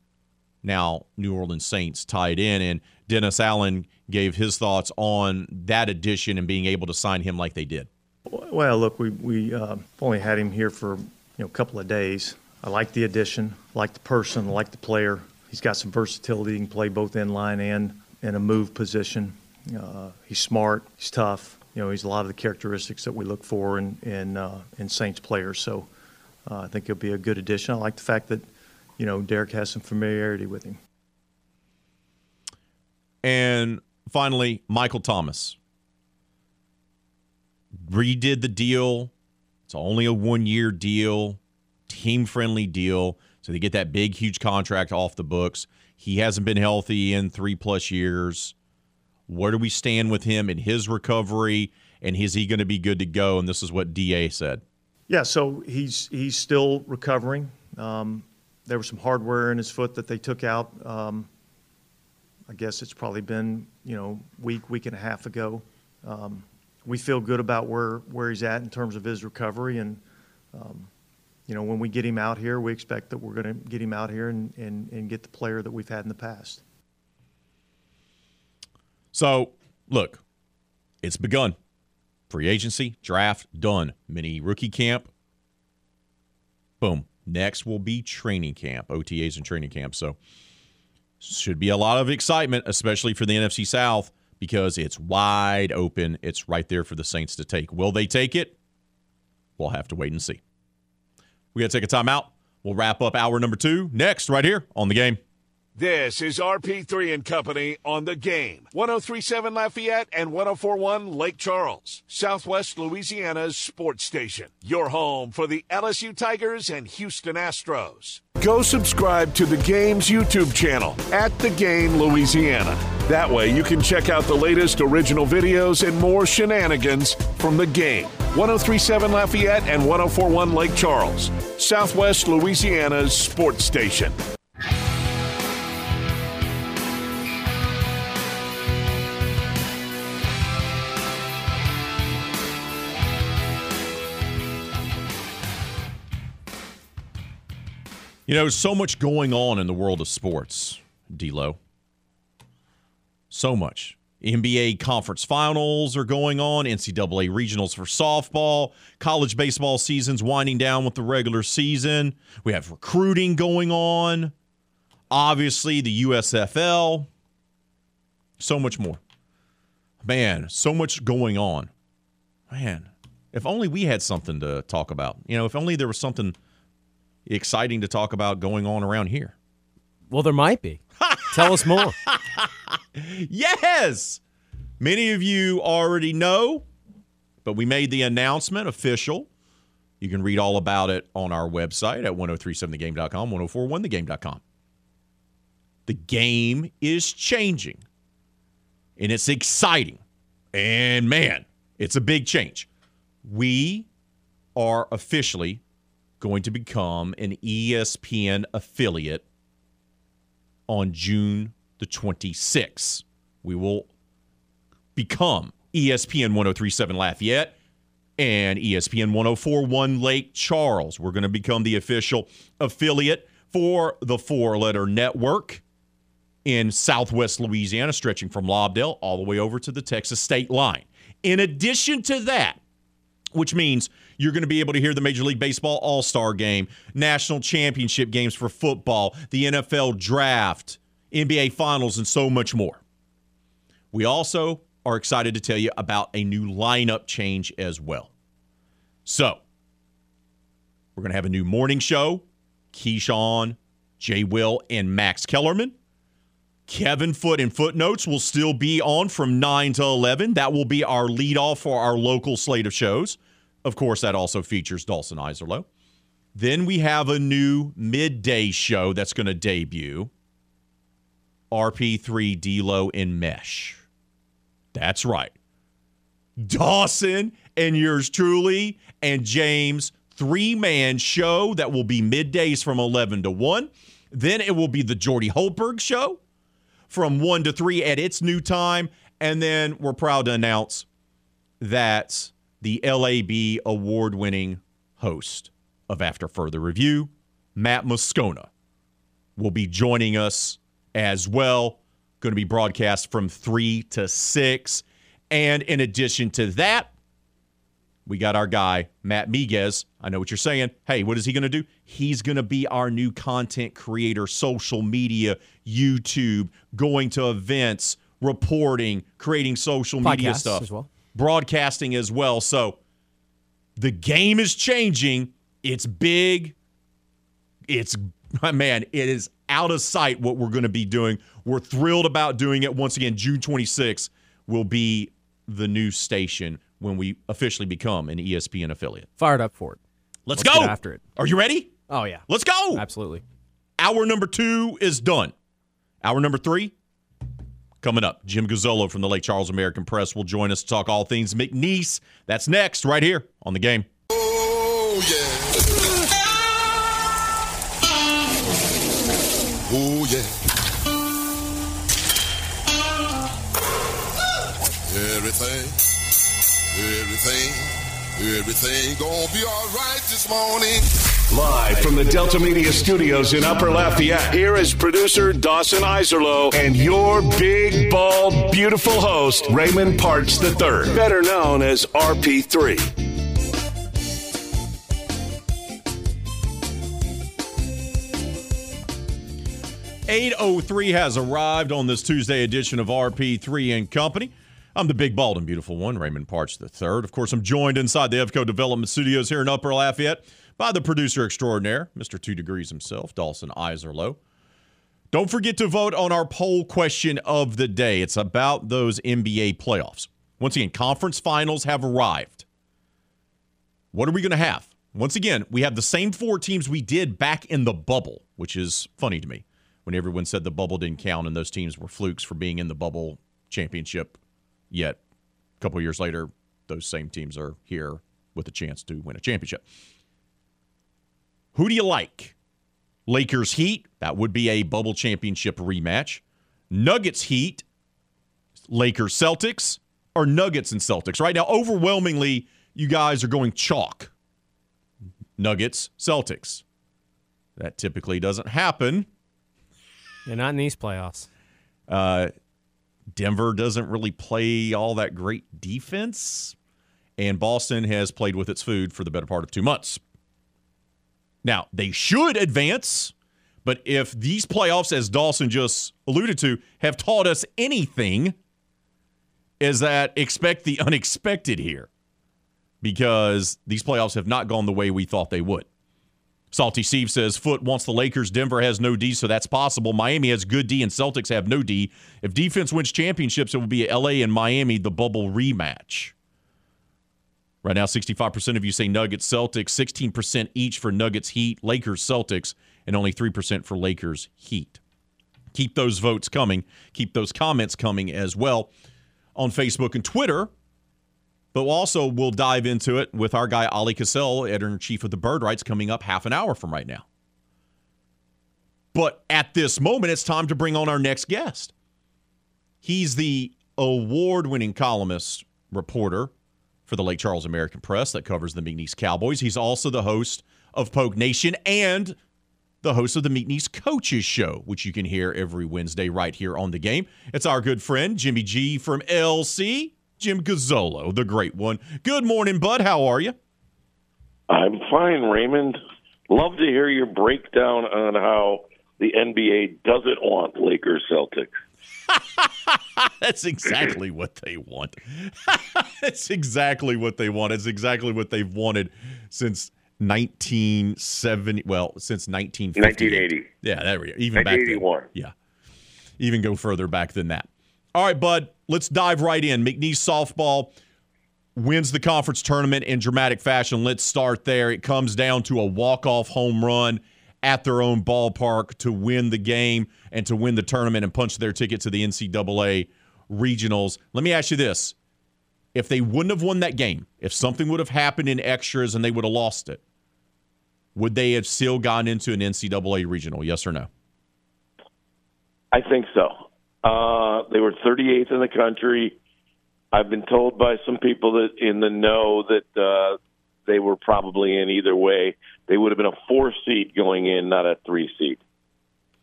now New Orleans Saints tight end. And Dennis Allen gave his thoughts on that addition and being able to sign him like they did. Well, look, we we uh, only had him here for you know a couple of days, I like the addition, like the person, like the player. He's got some versatility. He can play both in line and in a move position. Uh, he's smart. He's tough. You know, he's a lot of the characteristics that we look for in in, uh, in Saints players. So uh, I think he'll be a good addition. I like the fact that you know Derek has some familiarity with him. And finally, Michael Thomas redid the deal. It's only a one year deal, team friendly deal. So they get that big, huge contract off the books. He hasn't been healthy in three plus years. Where do we stand with him in his recovery? And is he going to be good to go? And this is what DA said. Yeah, so he's he's still recovering. Um, there was some hardware in his foot that they took out. Um, I guess it's probably been you know week week and a half ago. Um, we feel good about where where he's at in terms of his recovery, and um, you know when we get him out here, we expect that we're going to get him out here and, and and get the player that we've had in the past. So look, it's begun. Free agency, draft, done. Mini rookie camp. Boom. Next will be training camp, OTAs and training camp. So should be a lot of excitement, especially for the NFC South, because it's wide open. It's right there for the Saints to take. Will they take it? We'll have to wait and see. We got to take a timeout. We'll wrap up hour number two next, right here on the game. This is RP3 and Company on the game. 1037 Lafayette and 1041 Lake Charles, Southwest Louisiana's sports station. Your home for the LSU Tigers and Houston Astros. Go subscribe to the game's YouTube channel at The Game Louisiana. That way you can check out the latest original videos and more shenanigans from the game. 1037 Lafayette and 1041 Lake Charles, Southwest Louisiana's sports station. You know, so much going on in the world of sports, D'Lo. So much. NBA conference finals are going on, NCAA regionals for softball, college baseball season's winding down with the regular season. We have recruiting going on, obviously, the USFL, so much more. Man, so much going on. Man, if only we had something to talk about. You know, if only there was something exciting to talk about going on around here. Well, there might be. Tell us more. Yes. Many of you already know, but we made the announcement official. You can read all about it on our website at 1037thegame.com, 1041thegame.com. The game is changing, and it's exciting. And man, it's a big change. We are officially going to become an ESPN affiliate on June the 26th. We will become ESPN 1037 Lafayette and ESPN 1041 Lake Charles. We're going to become the official affiliate for the four letter network in southwest Louisiana, stretching from Lobdell all the way over to the Texas state line. In addition to that, which means you're going to be able to hear the Major League Baseball All Star game, national championship games for football, the NFL draft, NBA finals, and so much more. We also are excited to tell you about a new lineup change as well. So, we're going to have a new morning show. Keyshawn, Jay Will, and Max Kellerman. Kevin Foot and Footnotes will still be on from 9 to 11. That will be our lead off for our local slate of shows. Of course, that also features Dawson Iserlo. Then we have a new midday show that's going to debut RP3 D'Lo in Mesh. That's right. Dawson and yours truly and James three man show that will be middays from 11 to 1. Then it will be the Jordy Hultberg show from 1 to 3 at its new time. And then we're proud to announce that the LAB award winning host of After Further Review, Matt Moscona, will be joining us as well. Going to be broadcast from 3 to 6. And in addition to that, we got our guy, Matt Miguez. I know what you're saying. Hey, what is he going to do? He's going to be our new content creator, social media, YouTube, going to events, reporting, creating social media stuff, as well. broadcasting as well. So the game is changing. It's big. It's, man, it is out of sight what we're going to be doing. We're thrilled about doing it. Once again, June 26th will be the new station when we officially become an ESPN affiliate. Fired up for it. Let's, Let's go. get after it. Are you ready? Oh yeah. Let's go. Absolutely. Hour number two is done. Hour number three coming up. Jim Gazzolo from the Lake Charles American Press will join us to talk all things McNeese. That's next, right here on the game. Oh, yeah. Everything, everything, everything gonna be all right this morning. Live from the Delta Media Studios in Upper Lafayette, here is producer Dawson Iserlo and your big, bald, beautiful host, Raymond Partsch III, better known as RP3. 803 has arrived on this Tuesday edition of RP3 and Company. I'm the big, bald, and beautiful one, Raymond Partsch III. Of course, I'm joined inside the EVCO Development Studios here in Upper Lafayette by the producer extraordinaire, Mr. Two Degrees himself, Dawson Iserlo. Don't forget to vote on our poll question of the day. It's about those NBA playoffs. Once again, conference finals have arrived. What are we going to have? Once again, we have the same four teams we did back in the bubble, which is funny to me when everyone said the bubble didn't count and those teams were flukes for being in the bubble championship. Yet, a couple years later, those same teams are here with a chance to win a championship. Who do you like? Lakers Heat, that would be a bubble championship rematch. Nuggets Heat, Lakers Celtics, or Nuggets and Celtics. Right now, overwhelmingly, you guys are going chalk. Nuggets, Celtics. That typically doesn't happen. Yeah, not in these playoffs. Uh, Denver doesn't really play all that great defense, and Boston has played with its food for the better part of two months. Now, they should advance, but if these playoffs, as Dawson just alluded to, have taught us anything, is that expect the unexpected here because these playoffs have not gone the way we thought they would. Salty Steve says Foot wants the Lakers. Denver has no D, so that's possible. Miami has good D, and Celtics have no D. If defense wins championships, it will be LA and Miami, the bubble rematch. Right now, 65% of you say Nuggets, Celtics, 16% each for Nuggets, Heat, Lakers, Celtics, and only 3% for Lakers, Heat. Keep those votes coming. Keep those comments coming as well on Facebook and Twitter. But also, we'll dive into it with our guy, Ali Cassell, editor in chief of the Bird Writes, coming up half an hour from right now. But at this moment, it's time to bring on our next guest. He's the award winning columnist, reporter for the Lake Charles American Press that covers the McNeese Cowboys. He's also the host of Poke Nation and the host of the McNeese Coaches Show, which you can hear every Wednesday right here on the game. It's our good friend, Jimmy G from LC. Jim Gazzolo, the great one. Good morning, bud. How are you? I'm fine, Raymond. Love to hear your breakdown on how the NBA doesn't want Lakers Celtics. That's exactly what they want. That's exactly what they want. It's exactly what they've wanted since 1970. Well, since 1950. 1980. Yeah, there we go. Even back then. 1981. Yeah. Even go further back than that. All right, bud, let's dive right in. McNeese softball wins the conference tournament in dramatic fashion. Let's start there. It comes down to a walk-off home run at their own ballpark to win the game and to win the tournament and punch their ticket to the NCAA regionals. Let me ask you this. If they wouldn't have won that game, if something would have happened in extras and they would have lost it, would they have still gone into an NCAA regional? Yes or no? I think so. Uh, they were 38th in the country. I've been told by some people that in the know that uh, they were probably in either way. They would have been a four seed going in, not a three seed,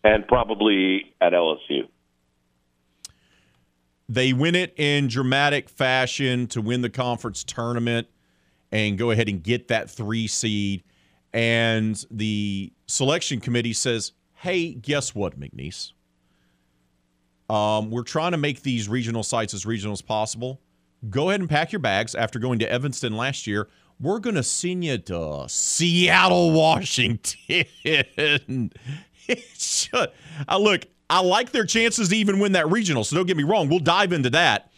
and probably at LSU. They win it in dramatic fashion to win the conference tournament. and go ahead and get that three seed. And the selection committee says, hey, guess what, McNeese? Um, we're trying to make these regional sites as regional as possible. Go ahead and pack your bags after going to Evanston last year. We're going to send you to Seattle, Washington. I look, I like their chances to even win that regional. So don't get me wrong. We'll dive into that.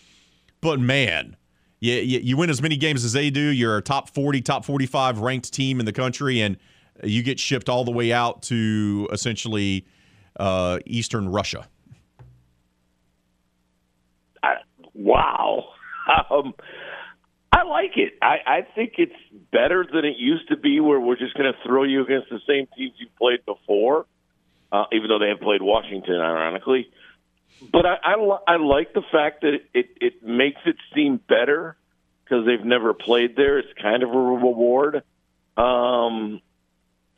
But man, you, you, you win as many games as they do. You're a top 40, top 45 ranked team in the country, and you get shipped all the way out to essentially uh, Eastern Russia. Wow. Um, I like it. I, I think it's better than it used to be, where we're just going to throw you against the same teams you played before, uh, even though they have played Washington, ironically. But I, I, I like the fact that it, it, makes it seem better because they've never played there. It's kind of a reward. Um,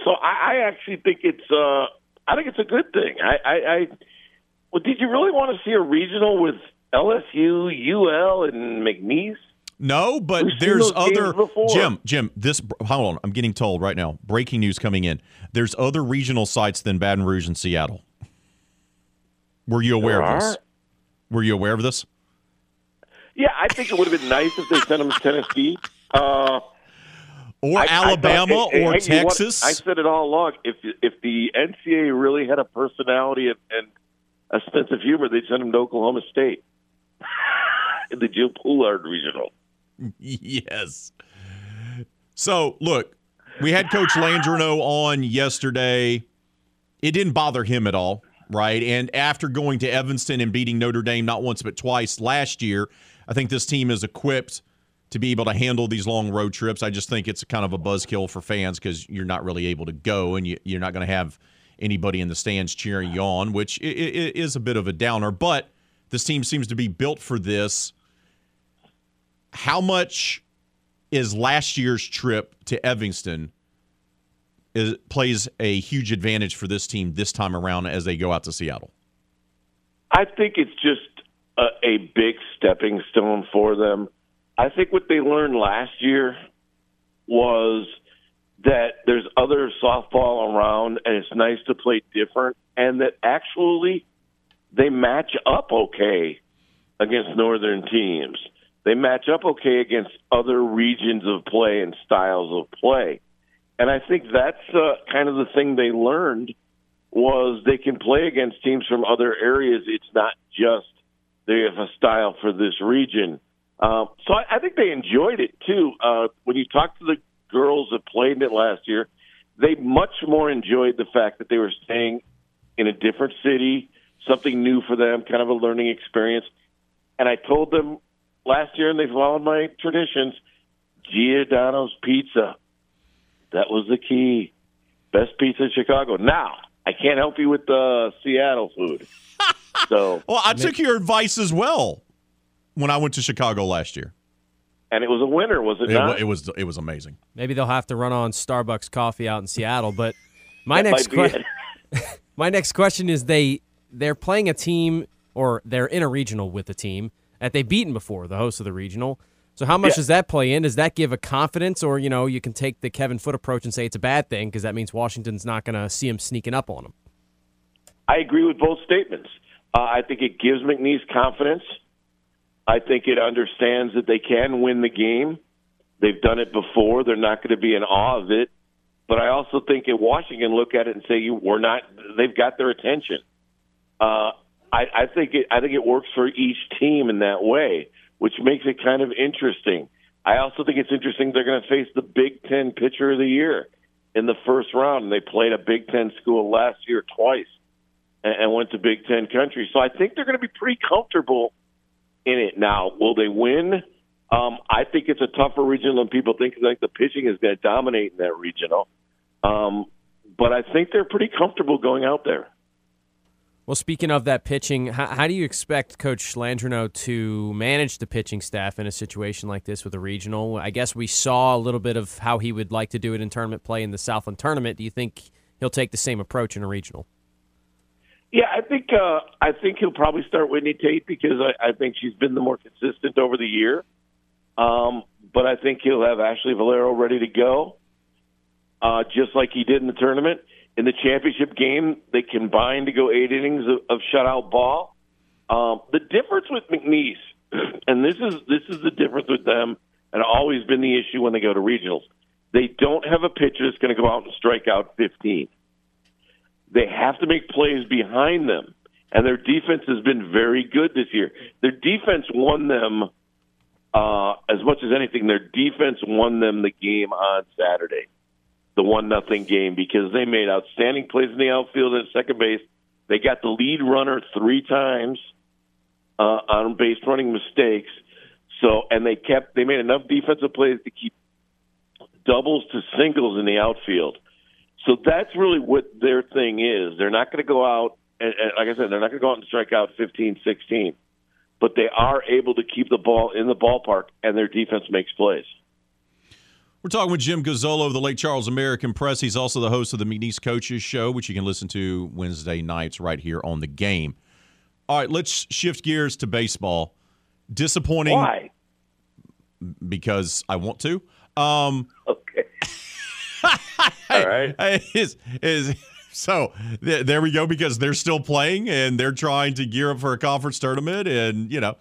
so I, I actually think it's uh, I think it's a good thing. I, I, I well, did you really want to see a regional with LSU, UL, and McNeese? No, but We've there's other. Jim. Jim, this hold on. I'm getting told right now. Breaking news coming in. There's other regional sites than Baton Rouge and Seattle. Were you aware There of this? are? Were you aware of this? Yeah, I think it would have been nice if they sent them to Tennessee. Uh, or I- I Alabama hey, or hey, you know what? Texas? I said it all along. If if the NCAA really had a personality and, and a sense of humor, they'd send them to Oklahoma State in the Jim Poulard Regional. yes. So look, we had Coach Landreneau on yesterday. It didn't bother him at all, right? And after going to Evanston and beating Notre Dame not once but twice last year, I think this team is equipped to be able to handle these long road trips. I just think it's kind of a buzzkill for fans because you're not really able to go and you, you're not going to have anybody in the stands cheering you on, which is a bit of a downer. But this team seems to be built for this. How much is last year's trip to Evanston is, plays a huge advantage for this team this time around as they go out to Seattle? I think it's just a, a big stepping stone for them. I think what they learned last year was that there's other softball around and it's nice to play different and that actually they match up okay against northern teams. They match up okay against other regions of play and styles of play. And I think that's uh, kind of the thing they learned was they can play against teams from other areas. It's not just they have a style for this region. Uh, so I, I think they enjoyed it too. Uh, when you talk to the girls that played in it last year, they much more enjoyed the fact that they were staying in a different city, something new for them, kind of a learning experience. And I told them last year, and they followed my traditions. Giordano's Pizza, that was the key. Best pizza in Chicago. Now I can't help you with the Seattle food. So Well, I took your advice as well when I went to Chicago last year. and it was a winner, was it, it not? it was it was amazing. Maybe they'll have to run on Starbucks coffee out in Seattle. But my next might question, my next question is they they're playing a team or they're in a regional with a team that they've beaten before, the host of the regional. So how much Yeah. does that play in? Does that give a confidence, or you know, you can take the Kevin Foot approach and say it's a bad thing because that means Washington's not going to see him sneaking up on them. I agree with both statements. Uh, I think it gives McNeese confidence. I think it understands that they can win the game. They've done it before. They're not going to be in awe of it. But I also think that Washington look at it and say, "You, we're not." They've got their attention. Uh, I, I think it. I think it works for each team in that way, which makes it kind of interesting. I also think it's interesting they're going to face the Big Ten Pitcher of the Year in the first round, and they played a Big Ten school last year twice and, and went to Big Ten country. So I think they're going to be pretty comfortable in it. Now, will they win? Um, I think it's a tougher regional than people think. I think the pitching is going to dominate in that regional. Um, but I think they're pretty comfortable going out there. Well, speaking of that pitching, how, how do you expect Coach Landreneau to manage the pitching staff in a situation like this with a regional? I guess we saw a little bit of how he would like to do it in tournament play in the Southland tournament. Do you think he'll take the same approach in a regional? Yeah, I think uh, I think he'll probably start Whitney Tate because I, I think she's been the more consistent over the year. Um, but I think he'll have Ashley Vallejo ready to go, uh, just like he did in the tournament. In the championship game, they combined to go eight innings of, of shutout ball. Um, the difference with McNeese, and this is this is the difference with them, and always been the issue when they go to regionals. They don't have a pitcher that's going to go out and strike out 15. They have to make plays behind them, and their defense has been very good this year. Their defense won them uh, as much as anything. Their defense won them the game on Saturday, the one nothing game, because they made outstanding plays in the outfield and second base. They got the lead runner three times uh, on base running mistakes. So, and they kept they made enough defensive plays to keep doubles to singles in the outfield. So that's really what their thing is. They're not going to go out, and, and like I said, they're not going to go out and strike out 15, 16, but they are able to keep the ball in the ballpark, and their defense makes plays. We're talking with Jim Gazzolo of the Lake Charles American Press. He's also the host of the McNeese Coaches Show, which you can listen to Wednesday nights right here on the game. All right, let's shift gears to baseball. Disappointing. Why? Because I want to. Um, okay. All right. Is is so th- there we go because they're still playing and they're trying to gear up for a conference tournament and you know,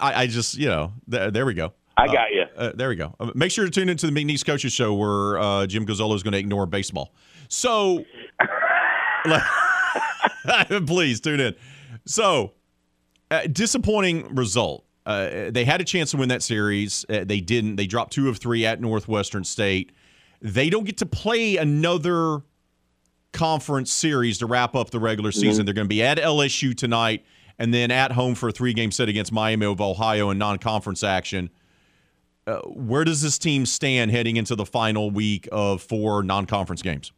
I, I just you know th- there we go. I got you. Uh, there we go. Uh, make sure to tune into the McNeese Coaches Show where uh, Jim Gazzolo is going to ignore baseball. So, please tune in. So, uh, disappointing result. Uh, they had a chance to win that series. Uh, they didn't. They dropped two of three at Northwestern State. They don't get to play another conference series to wrap up the regular season. Mm-hmm. They're going to be at LSU tonight and then at home for a three game set against Miami of Ohio in non conference action. Uh, where does this team stand heading into the final week of four non conference games?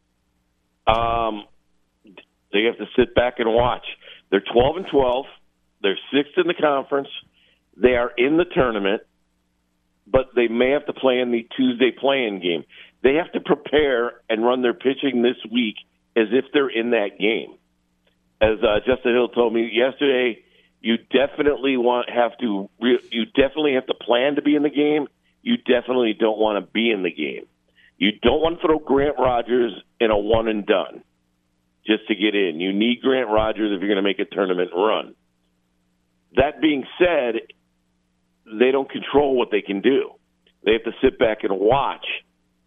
Um, they have to sit back and watch. They're 12 and 12. They're sixth in the conference. They are in the tournament, but they may have to play in the Tuesday playing game. They have to prepare and run their pitching this week as if they're in that game. As uh, Justin Hill told me yesterday, you definitely want have to re- you definitely have to plan to be in the game. You definitely don't want to be in the game. You don't want to throw Grant Rogers in a one and done just to get in. You need Grant Rogers if you're going to make a tournament run. That being said, they don't control what they can do. They have to sit back and watch.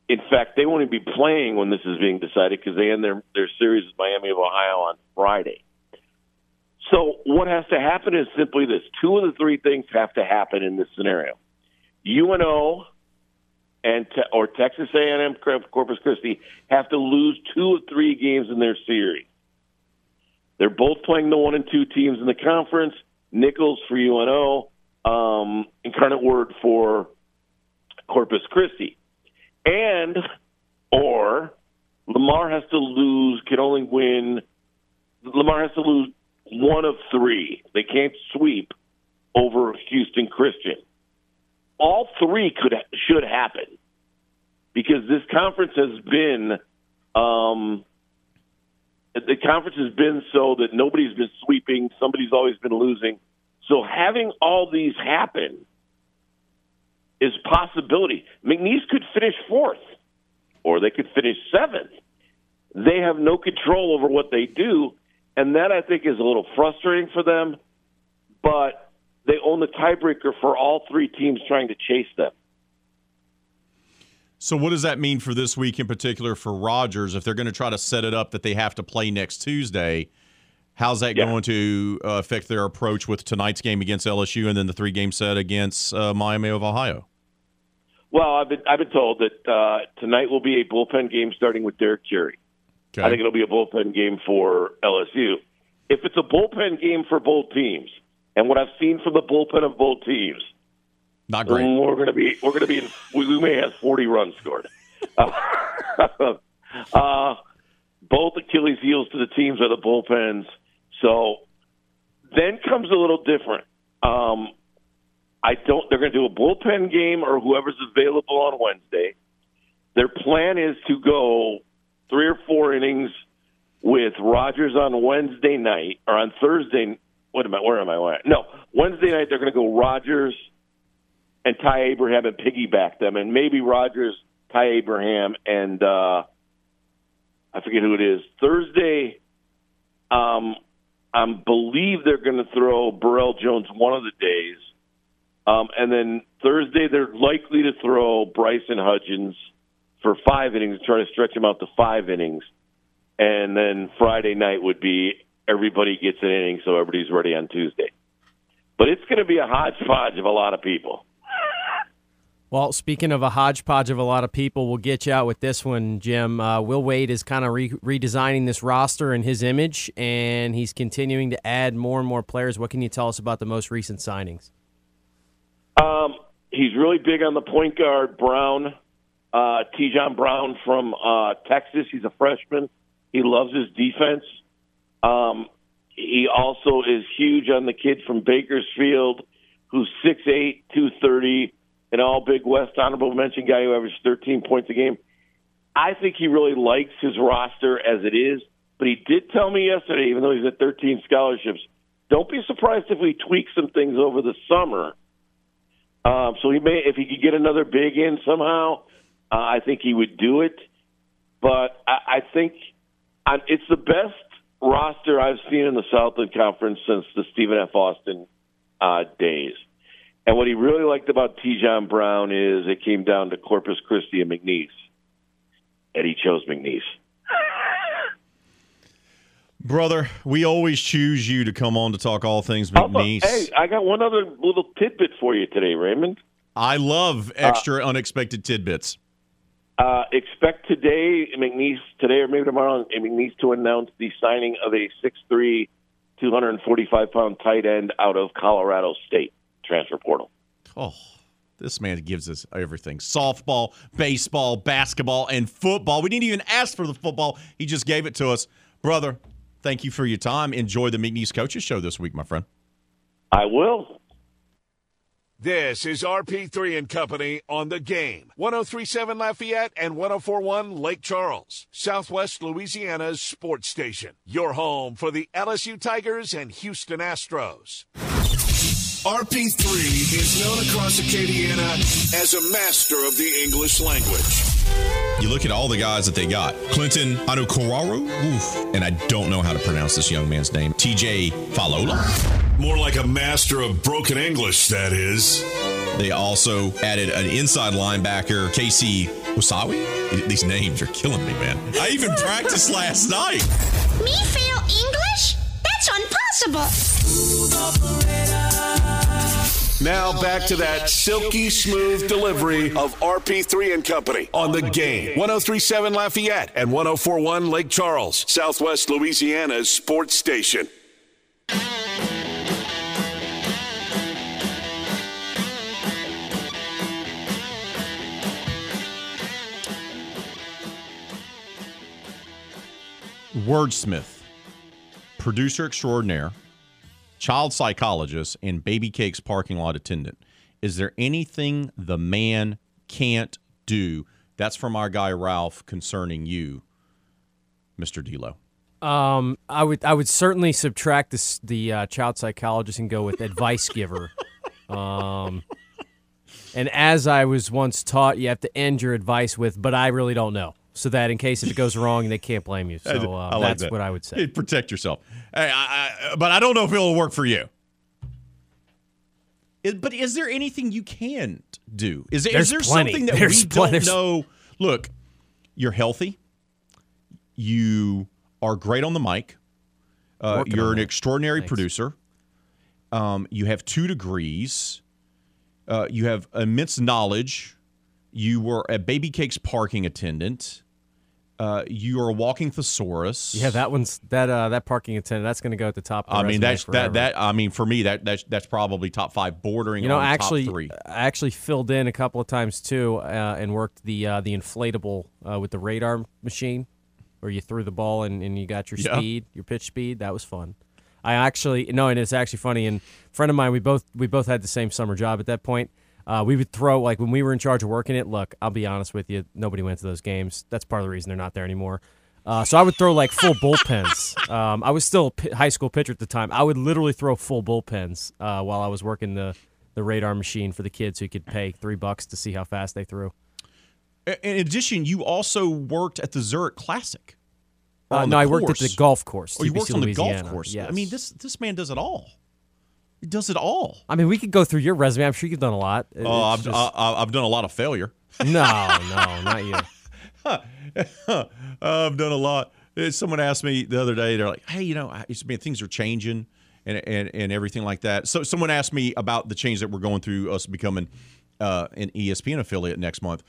In fact, they won't even be playing when this is being decided because they end their, their series with Miami of Ohio on Friday. So what has to happen is simply this: two of the three things have to happen in this scenario. UNO and te- or Texas A&M Corpus Christi have to lose two of three games in their series. They're both playing the one and two teams in the conference. Nicholls for UNO, um, Incarnate Word for Corpus Christi, and or Lamar has to lose, can only win. Lamar has to lose one of three. They can't sweep over Houston Christian. All three could should happen because this conference has been um, the conference has been so that nobody's been sweeping, somebody's always been losing. So having all these happen is possibility. McNeese could finish fourth, or they could finish seventh. They have no control over what they do, and that I think is a little frustrating for them. But they own the tiebreaker for all three teams trying to chase them. So, what does that mean for this week in particular for Rogers if they're going to try to set it up that they have to play next Tuesday? How's that Yeah. going to uh, affect their approach with tonight's game against LSU and then the three game set against uh, Miami of Ohio? Well, I've been I've been told that uh, tonight will be a bullpen game starting with Derek Curie. Okay. I think it'll be a bullpen game for LSU. If it's a bullpen game for both teams, and what I've seen from the bullpen of both teams, Not great. mm, we're going to be we're going to be in, we, may have forty runs scored. Uh, uh, both Achilles heels to the teams are the bullpens. So then comes a little different. Um, I don't. They're going to do a bullpen game or whoever's available on Wednesday. Their plan is to go three or four innings with Rogers on Wednesday night or on Thursday. What am I? Where am I? Where? No, Wednesday night they're going to go Rogers, and Ty Abraham and piggyback them, and maybe Rogers, Ty Abraham, and uh, I forget who it is. Thursday, um, I believe they're going to throw Burrell Jones one of the days, um, and then Thursday they're likely to throw Bryson Hudgens for five innings, try to stretch him out to five innings, and then Friday night would be everybody gets an inning, so everybody's ready on Tuesday. But it's going to be a hodgepodge of a lot of people. Well, speaking of a hodgepodge of a lot of people, we'll get you out with this one, Jim. Uh, Will Wade is kind of re- redesigning this roster and his image, and he's continuing to add more and more players. What can you tell us about the most recent signings? Um, he's really big on the point guard, Brown, uh, John Brown from uh, Texas. He's a freshman. He loves his defense. Um, he also is huge on the kid from Bakersfield, who's six eight, two thirty an all Big West honorable mention guy who averages 13 points a game. I think he really likes his roster as it is, but he did tell me yesterday, even though he's at 13 scholarships, don't be surprised if we tweak some things over the summer. Um, so he may, if he could get another big in somehow, uh, I think he would do it. But I, I think i it's the best roster I've seen in the Southland Conference since the Stephen F. Austin uh, days. And what he really liked about T. John Brown is it came down to Corpus Christi and McNeese, and he chose McNeese. Brother, we always choose you to come on to talk all things McNeese. hey, I got one other little tidbit for you today, Raymond. I love extra uh, unexpected tidbits. Uh, expect today, McNeese, today or maybe tomorrow, McNeese to announce the signing of a 6'3", 245 pound tight end out of Colorado State transfer portal. Oh, this man gives us everything softball, baseball, basketball, and football. We didn't even ask for the football, he just gave it to us. Brother, thank you for your time. Enjoy the McNeese Coaches Show this week, my friend. I will. This is RP3 and Company on the game. 1037 Lafayette and 1041 Lake Charles, Southwest Louisiana's sports station. Your home for the LSU Tigers and Houston Astros. RP3 is known across Acadiana as a master of the English language. You look at all the guys that they got. Clinton Anukoraru, oof, and I don't know how to pronounce this young man's name. TJ Falola. More like a master of broken English, that is. They also added an inside linebacker, Casey Usawi. These names are killing me, man. I even practiced last night. Me fail English? That's impossible. Now back to that silky smooth delivery of RP3 and Company on the game. 1037 Lafayette and 1041 Lake Charles, Southwest Louisiana's sports station. Wordsmith, producer extraordinaire child psychologist, and baby cakes parking lot attendant. Is there anything the man can't do? That's from our guy Ralph concerning you, Mr. D'Lo. Um, I would I would certainly subtract this, the uh, child psychologist and go with advice giver. Um, and as I was once taught, you have to end your advice with, "But I really don't know." So that in case if it goes wrong, they can't blame you. So uh, like that's that. what I would say. Protect yourself. Hey, I, I, but I don't know if it'll work for you. but is there anything you can't do? Is, is there something that There's we plenty. don't know? Look, you're healthy. You are great on the mic. Uh, you're an that. extraordinary Thanks. producer. Um, you have two degrees. Uh, you have immense knowledge. You were a Baby Cakes parking attendant. Uh, you are a walking thesaurus. Yeah, that one's that uh, that parking attendant. That's going to go at the top. The I mean, that's that that. I mean, for me, that that's that's probably top five, bordering. You know, actually, I actually filled in a couple of times too, uh, and worked the uh, the inflatable uh, with the radar machine, where you threw the ball and, and you got your yeah. speed, your pitch speed. That was fun. I actually no, and it's actually funny. And friend of mine, we both we both had the same summer job at that point. Uh, we would throw like when we were in charge of working it. Look, I'll be honest with you, nobody went to those games. That's part of the reason they're not there anymore. Uh, so I would throw like full bullpens. Um, I was still a high school pitcher at the time. I would literally throw full bullpens uh, while I was working the the the radar machine for the kids who could pay three bucks to see how fast they threw. In addition, you also worked at the Zurich Classic. Uh, no, the I worked at the golf course. Oh, you worked on the golf Louisiana. course. Yes. I mean, this this man does it all. Does it all. I mean, we could go through your resume. I'm sure you've done a lot. It- Oh, I've, just- I, I've done a lot of failure. no, no, not you. I've done a lot. Uh, Someone asked me the other day. They're like, "Hey, you know, I, it's been things are changing and, and and everything like that." So someone asked me about the change that we're going through, us becoming uh, an ESPN affiliate next month,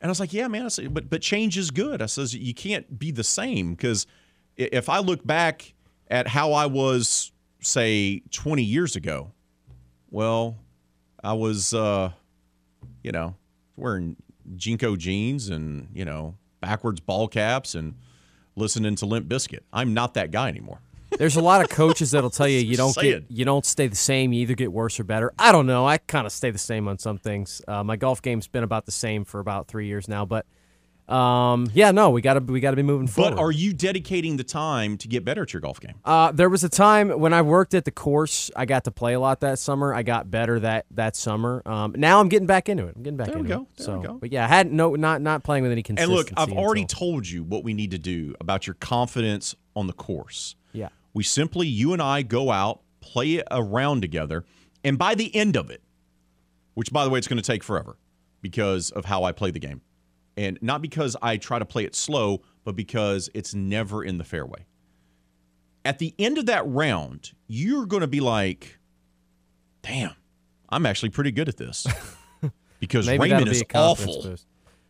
and I was like, "Yeah, man." I said, "But but change is good." I says, "You can't be the same because if I look back at how I was, say, 20 years ago, well, I was, uh, you know, wearing JNCO jeans and, you know, backwards ball caps and listening to Limp Bizkit. I'm not that guy anymore. There's a lot of coaches that'll tell you you don't Say get it. you don't stay the same. You either get worse or better. I don't know. I kind of stay the same on some things. Uh, my golf game's been about the same for about three years now, but um, yeah, no, we gotta we gotta be moving forward. But are you dedicating the time to get better at your golf game? Uh, there was a time when I worked at the course. I got to play a lot that summer. I got better that that summer. Um, now I'm getting back into it. I'm getting back There we into go. it. There so, we go. but yeah, I had no not not playing with any consistency. And look, I've already until- told you what we need to do about your confidence on the course. Yeah. We simply, you and I, go out, play a round together, and by the end of it, which by the way, it's going to take forever because of how I play the game, and not because I try to play it slow, but because it's never in the fairway. At the end of that round, you're going to be like, "Damn, I'm actually pretty good at this," because Raymond is awful. boost.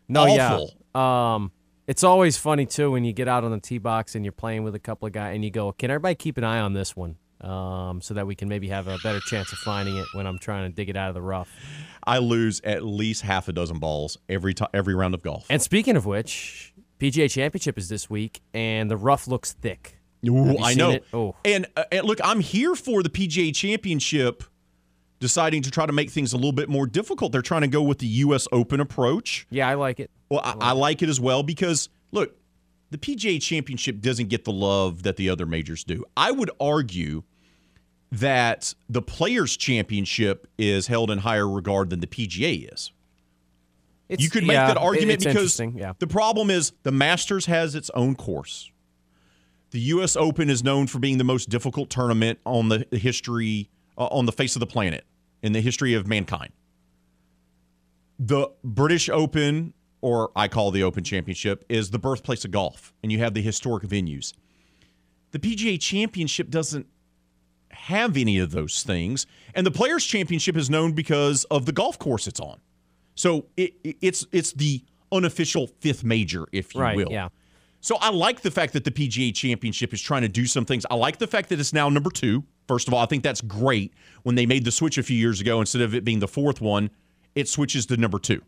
No, Awful. yeah. Um, it's always funny too when you get out on the tee box and you're playing with a couple of guys and you go, "Can everybody keep an eye on this one?" Um, so that we can maybe have a better chance of finding it when I'm trying to dig it out of the rough. I lose at least half a dozen balls every time, every round of golf. And speaking of which, PGA Championship is this week, and the rough looks thick. Ooh, I know. it? Oh, And, uh, and look, I'm here for the PGA Championship deciding to try to make things a little bit more difficult. They're trying to go with the U.S. Open approach. yeah, I like it. Well, I, I like it as well because look, the PGA Championship doesn't get the love that the other majors do. I would argue that the Players Championship is held in higher regard than the PGA is. It's, you could make yeah, that argument because yeah. the problem is the Masters has its own course. The U.S. Open is known for being the most difficult tournament on the history uh, on the face of the planet in the history of mankind. The British Open, or I call the Open Championship, is the birthplace of golf, and you have the historic venues. The PGA Championship doesn't have any of those things, and the Players Championship is known because of the golf course it's on. So it, it- it's it's the unofficial fifth major, if you Right, will. yeah. So I like the fact that the PGA Championship is trying to do some things. I like the fact that it's now number two. First of all, I think that's great. When they made the switch a few years ago, instead of it being the fourth one, it switches to number two.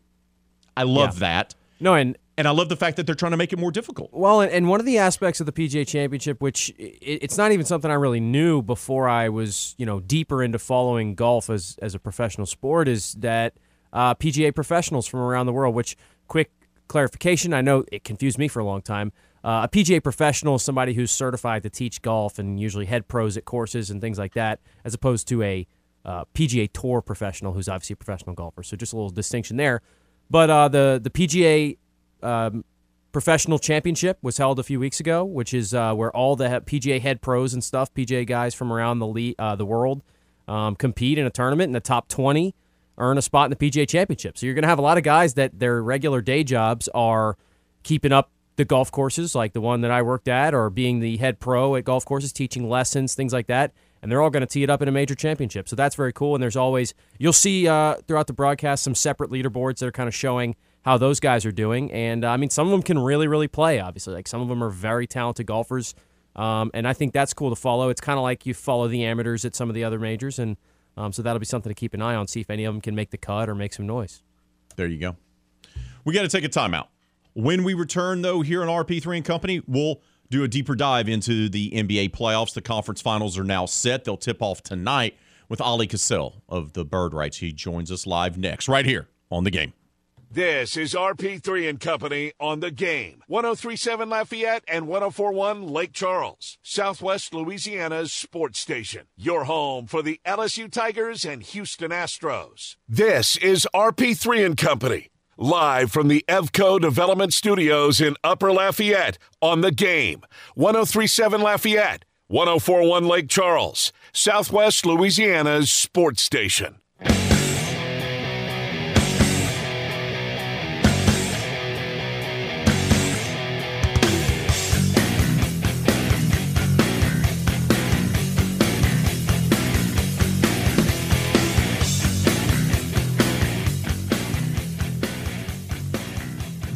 I love Yeah. that. No, and And I love the fact that they're trying to make it more difficult. Well, and, and one of the aspects of the PGA Championship, which it's not even something I really knew before I was, you know, deeper into following golf as as a professional sport, is that uh, PGA professionals from around the world. Which, quick clarification, I know it confused me for a long time. Uh, a PGA professional is somebody who's certified to teach golf and usually head pros at courses and things like that, as opposed to a uh, PGA Tour professional who's obviously a professional golfer. So just a little distinction there. But uh, the the PGA um, professional championship was held a few weeks ago, which is uh, where all the PGA head pros and stuff, PGA guys from around the le- uh, the world, um, compete in a tournament, and the top twenty earn a spot in the PGA championship. So you're going to have a lot of guys that their regular day jobs are keeping up the golf courses, like the one that I worked at, or being the head pro at golf courses, teaching lessons, things like that. And they're all going to tee it up in a major championship. So that's very cool. And there's always, you'll see uh, throughout the broadcast some separate leaderboards that are kind of showing how those guys are doing. And uh, I mean, some of them can really, really play, obviously. Like some of them are very talented golfers. Um, and I think that's cool to follow. It's kind of like you follow the amateurs at some of the other majors. And um, so that'll be something to keep an eye on, see if any of them can make the cut or make some noise. There you go. We got to take a timeout. When we return, though, here on RP3 and Company, we'll do a deeper dive into the NBA playoffs. The conference finals are now set. They'll tip off tonight with Oleh Kosel of the Bird Writes. He joins us live next, right here on the game. This is RP3 and Company on the game. 1037 Lafayette and 1041 Lake Charles, Southwest Louisiana's sports station. Your home for the LSU Tigers and Houston Astros. This is RP3 and Company, live from the Evco Development Studios in Upper Lafayette on the game. 1037 Lafayette, 1041 Lake Charles, Southwest Louisiana's sports station.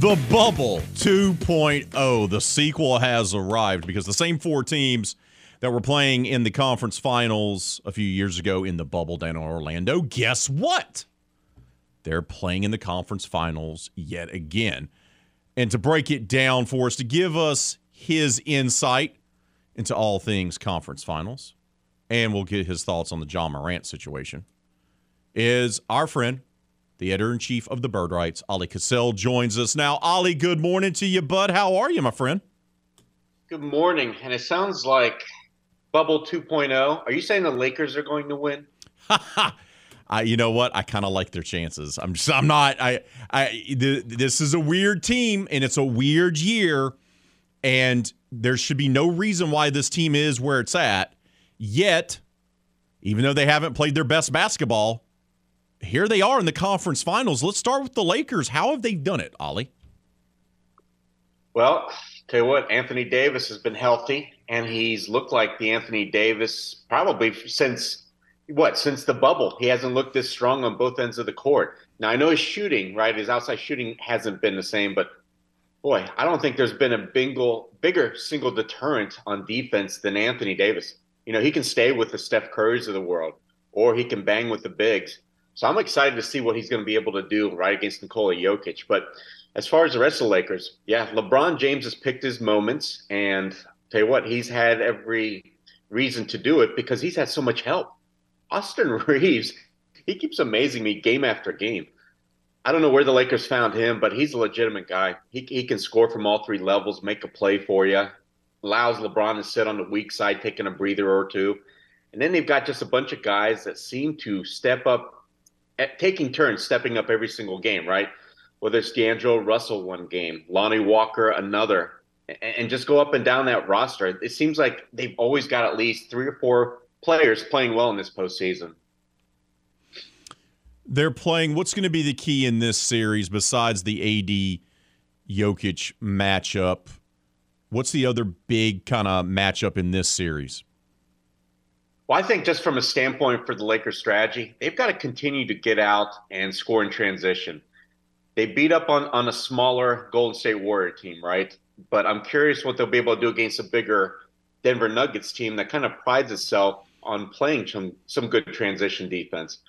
The Bubble 2.0, the sequel has arrived because the same four teams that were playing in the conference finals a few years ago in the bubble down in Orlando, guess what? They're playing in the conference finals yet again. And to break it down for us, to give us his insight into all things conference finals, and we'll get his thoughts on the Ja Morant situation, is our friend, the editor in chief of the Bird Writes, Oleh Kosel, joins us now. Oleh, good morning to you, bud. How are you, my friend? Good morning. And it sounds like Bubble 2.0. Are you saying the Lakers are going to win? I, you know what? I kind of like their chances. I'm just, I'm not. I, I. Th- this is a weird team, and it's a weird year, and there should be no reason why this team is where it's at. Yet, even though they haven't played their best basketball, here they are in the conference finals. Let's start with the Lakers. How have they done it, Oleh? Well, tell you what, Anthony Davis has been healthy, and he's looked like the Anthony Davis probably since what since the bubble. He hasn't looked this strong on both ends of the court. Now I know his shooting, right? His outside shooting hasn't been the same, but boy, I don't think there's been a bingle, bigger single deterrent on defense than Anthony Davis. You know, he can stay with the Steph Currys of the world, or he can bang with the bigs. So I'm excited to see what he's going to be able to do right against Nikola Jokic. But as far as the rest of the Lakers, yeah, LeBron James has picked his moments, and tell you what, he's had every reason to do it because he's had so much help. Austin Reeves, he keeps amazing me game after game. I don't know where the Lakers found him, but he's a legitimate guy. He, he can score from all three levels, make a play for you, allows LeBron to sit on the weak side, taking a breather or two. And then they've got just a bunch of guys that seem to step up taking turns stepping up every single game, right? Whether it's D'Angelo Russell one game, Lonnie Walker another, and just go up and down that roster. It seems like they've always got at least three or four players playing well in this postseason. They're playing. What's going to be the key in this series besides the AD Jokic matchup? What's the other big kind of matchup in this series? Well, I think just from a standpoint for the Lakers strategy, they've got to continue to get out and score in transition. They beat up on, on a smaller Golden State Warrior team, right? But I'm curious what they'll be able to do against a bigger Denver Nuggets team that kind of prides itself on playing some, some good transition defense.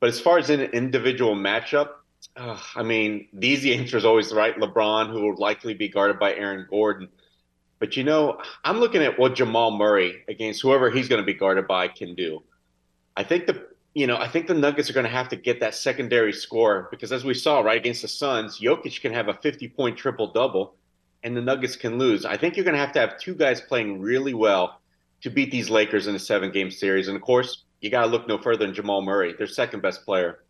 But as far as an individual matchup, uh, I mean, the easy answer is always right. LeBron, who will likely be guarded by Aaron Gordon. But you know, I'm looking at what Jamal Murray against whoever he's going to be guarded by can do. I think the you know I think the Nuggets are going to have to get that secondary score because as we saw right against the Suns, Jokic can have a 50 point triple double, and the Nuggets can lose. I think you're going to have to have two guys playing really well to beat these Lakers in a seven game series, and of course you got to look no further than Jamal Murray, their second best player.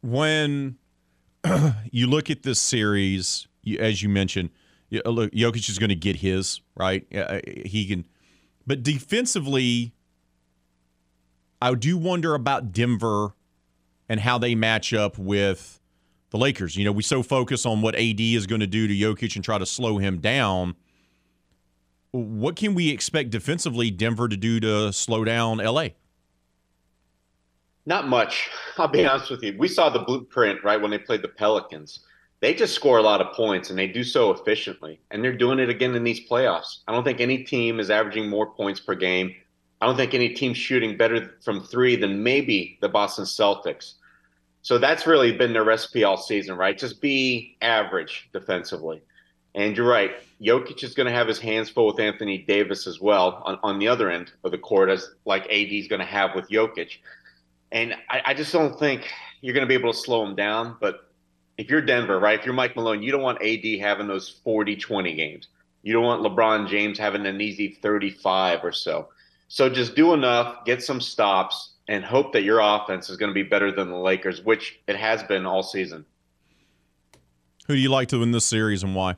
When you look at this series, you, as you mentioned look, Jokic is going to get his right. Uh, he can, but defensively, I do wonder about Denver and how they match up with the Lakers. You know, we so focus on what AD is going to do to Jokic and try to slow him down. What can we expect defensively Denver to do to slow down LA? Not much. I'll be honest with you. We saw the blueprint right when they played the Pelicans they just score a lot of points and they do so efficiently. And they're doing it again in these playoffs. I don't think any team is averaging more points per game. I don't think any team shooting better from three than maybe the Boston Celtics. So that's really been their recipe all season, right? Just be average defensively. And you're right. Jokic is going to have his hands full with Anthony Davis as well on, on the other end of the court, as like AD is going to have with Jokic. And I, I just don't think you're going to be able to slow them down. But if you're Denver, right, if you're Mike Malone, you don't want AD having those 40 20 games. You don't want LeBron James having an easy 35 or so. So just do enough, get some stops, and hope that your offense is going to be better than the Lakers, which it has been all season. Who do you like to win this series and why?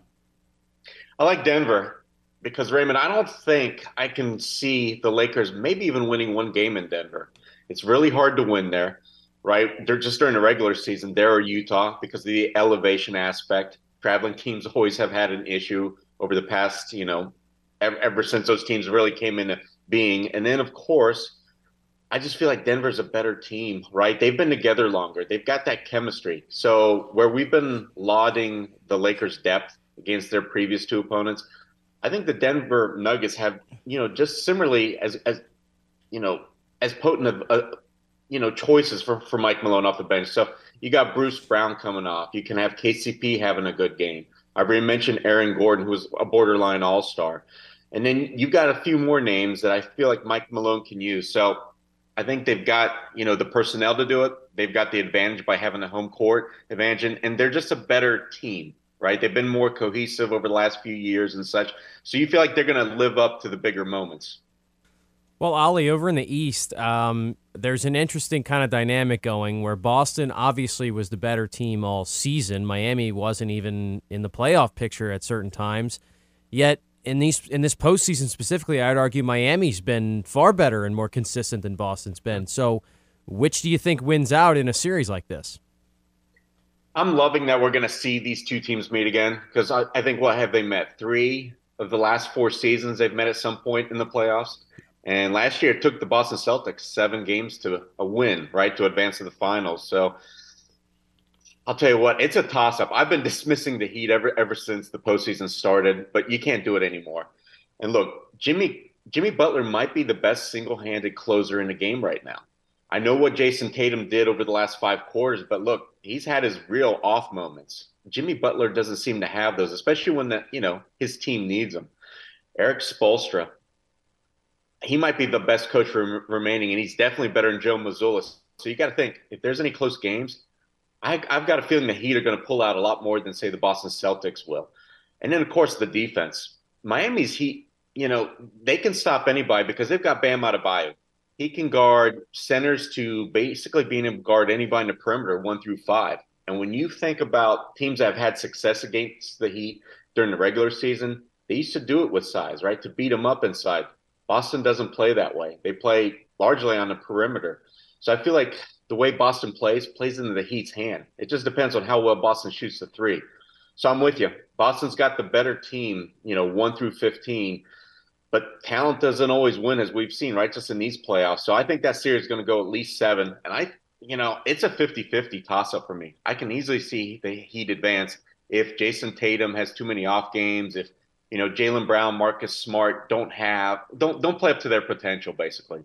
I like Denver because Raymond, I don't think I can see the Lakers maybe even winning one game in Denver. It's really hard to win there, right? They're just during the regular season. There are Utah because of the elevation aspect. Traveling teams always have had an issue over the past, you know, ever, ever since those teams really came into being. And then, of course, I just feel like Denver's a better team, right? They've been together longer. They've got that chemistry. So where we've been lauding the Lakers' depth against their previous two opponents, I think the Denver Nuggets have, you know, just similarly as as you know, as potent of uh, you know choices for for Mike Malone off the bench. So you got Bruce Brown coming off. You can have KCP having a good game. I already mentioned Aaron Gordon, who was a borderline All Star, and then you've got a few more names that I feel like Mike Malone can use. So I think they've got you know the personnel to do it. They've got the advantage by having the home court advantage, and, and they're just a better team right? They've been more cohesive over the last few years and such. So you feel like they're going to live up to the bigger moments. Well, Oleh, over in the East, um, there's an interesting kind of dynamic going where Boston obviously was the better team all season. Miami wasn't even in the playoff picture at certain times. Yet in these in this postseason specifically, I'd argue Miami's been far better and more consistent than Boston's been. So, which do you think wins out in a series like this? I'm loving that we're going to see these two teams meet again because I, I, think what have they met? Three of the last four seasons they've met at some point in the playoffs. And last year it took the Boston Celtics seven games to a win, right, to advance to the finals. So I'll tell you what, it's a toss up. I've been dismissing the Heat ever ever since the postseason started, but you can't do it anymore. And look, Jimmy Jimmy Butler might be the best single handed closer in the game right now. I know what Jayson Tatum did over the last five quarters, but look, he's had his real off moments. Jimmy Butler doesn't seem to have those, especially when that you know his team needs him. Erik Spoelstra, he might be the best coach for remaining, and he's definitely better than Joe Mazzulla. So you got to think if there's any close games, I, have got a feeling the Heat are going to pull out a lot more than say the Boston Celtics will. And then of course the defense. Miami's Heat, you know, they can stop anybody because they've got Bam Adebayo he can guard centers to basically being able to guard anybody in the perimeter one through five. And when you think about teams that have had success against the Heat during the regular season, they used to do it with size, right? To beat them up inside. Boston doesn't play that way. They play largely on the perimeter. So I feel like the way Boston plays plays into the Heat's hand. It just depends on how well Boston shoots the three. So I'm with you. Boston's got the better team, you know, one through 15 but talent doesn't always win, as we've seen, right? Just in these playoffs. So I think that series is going to go at least seven. And I, you know, it's a 50 50 toss up for me. I can easily see the Heat advance if Jayson Tatum has too many off games, if, you know, Jaylen Brown, Marcus Smart don't have, don't, don't play up to their potential, basically.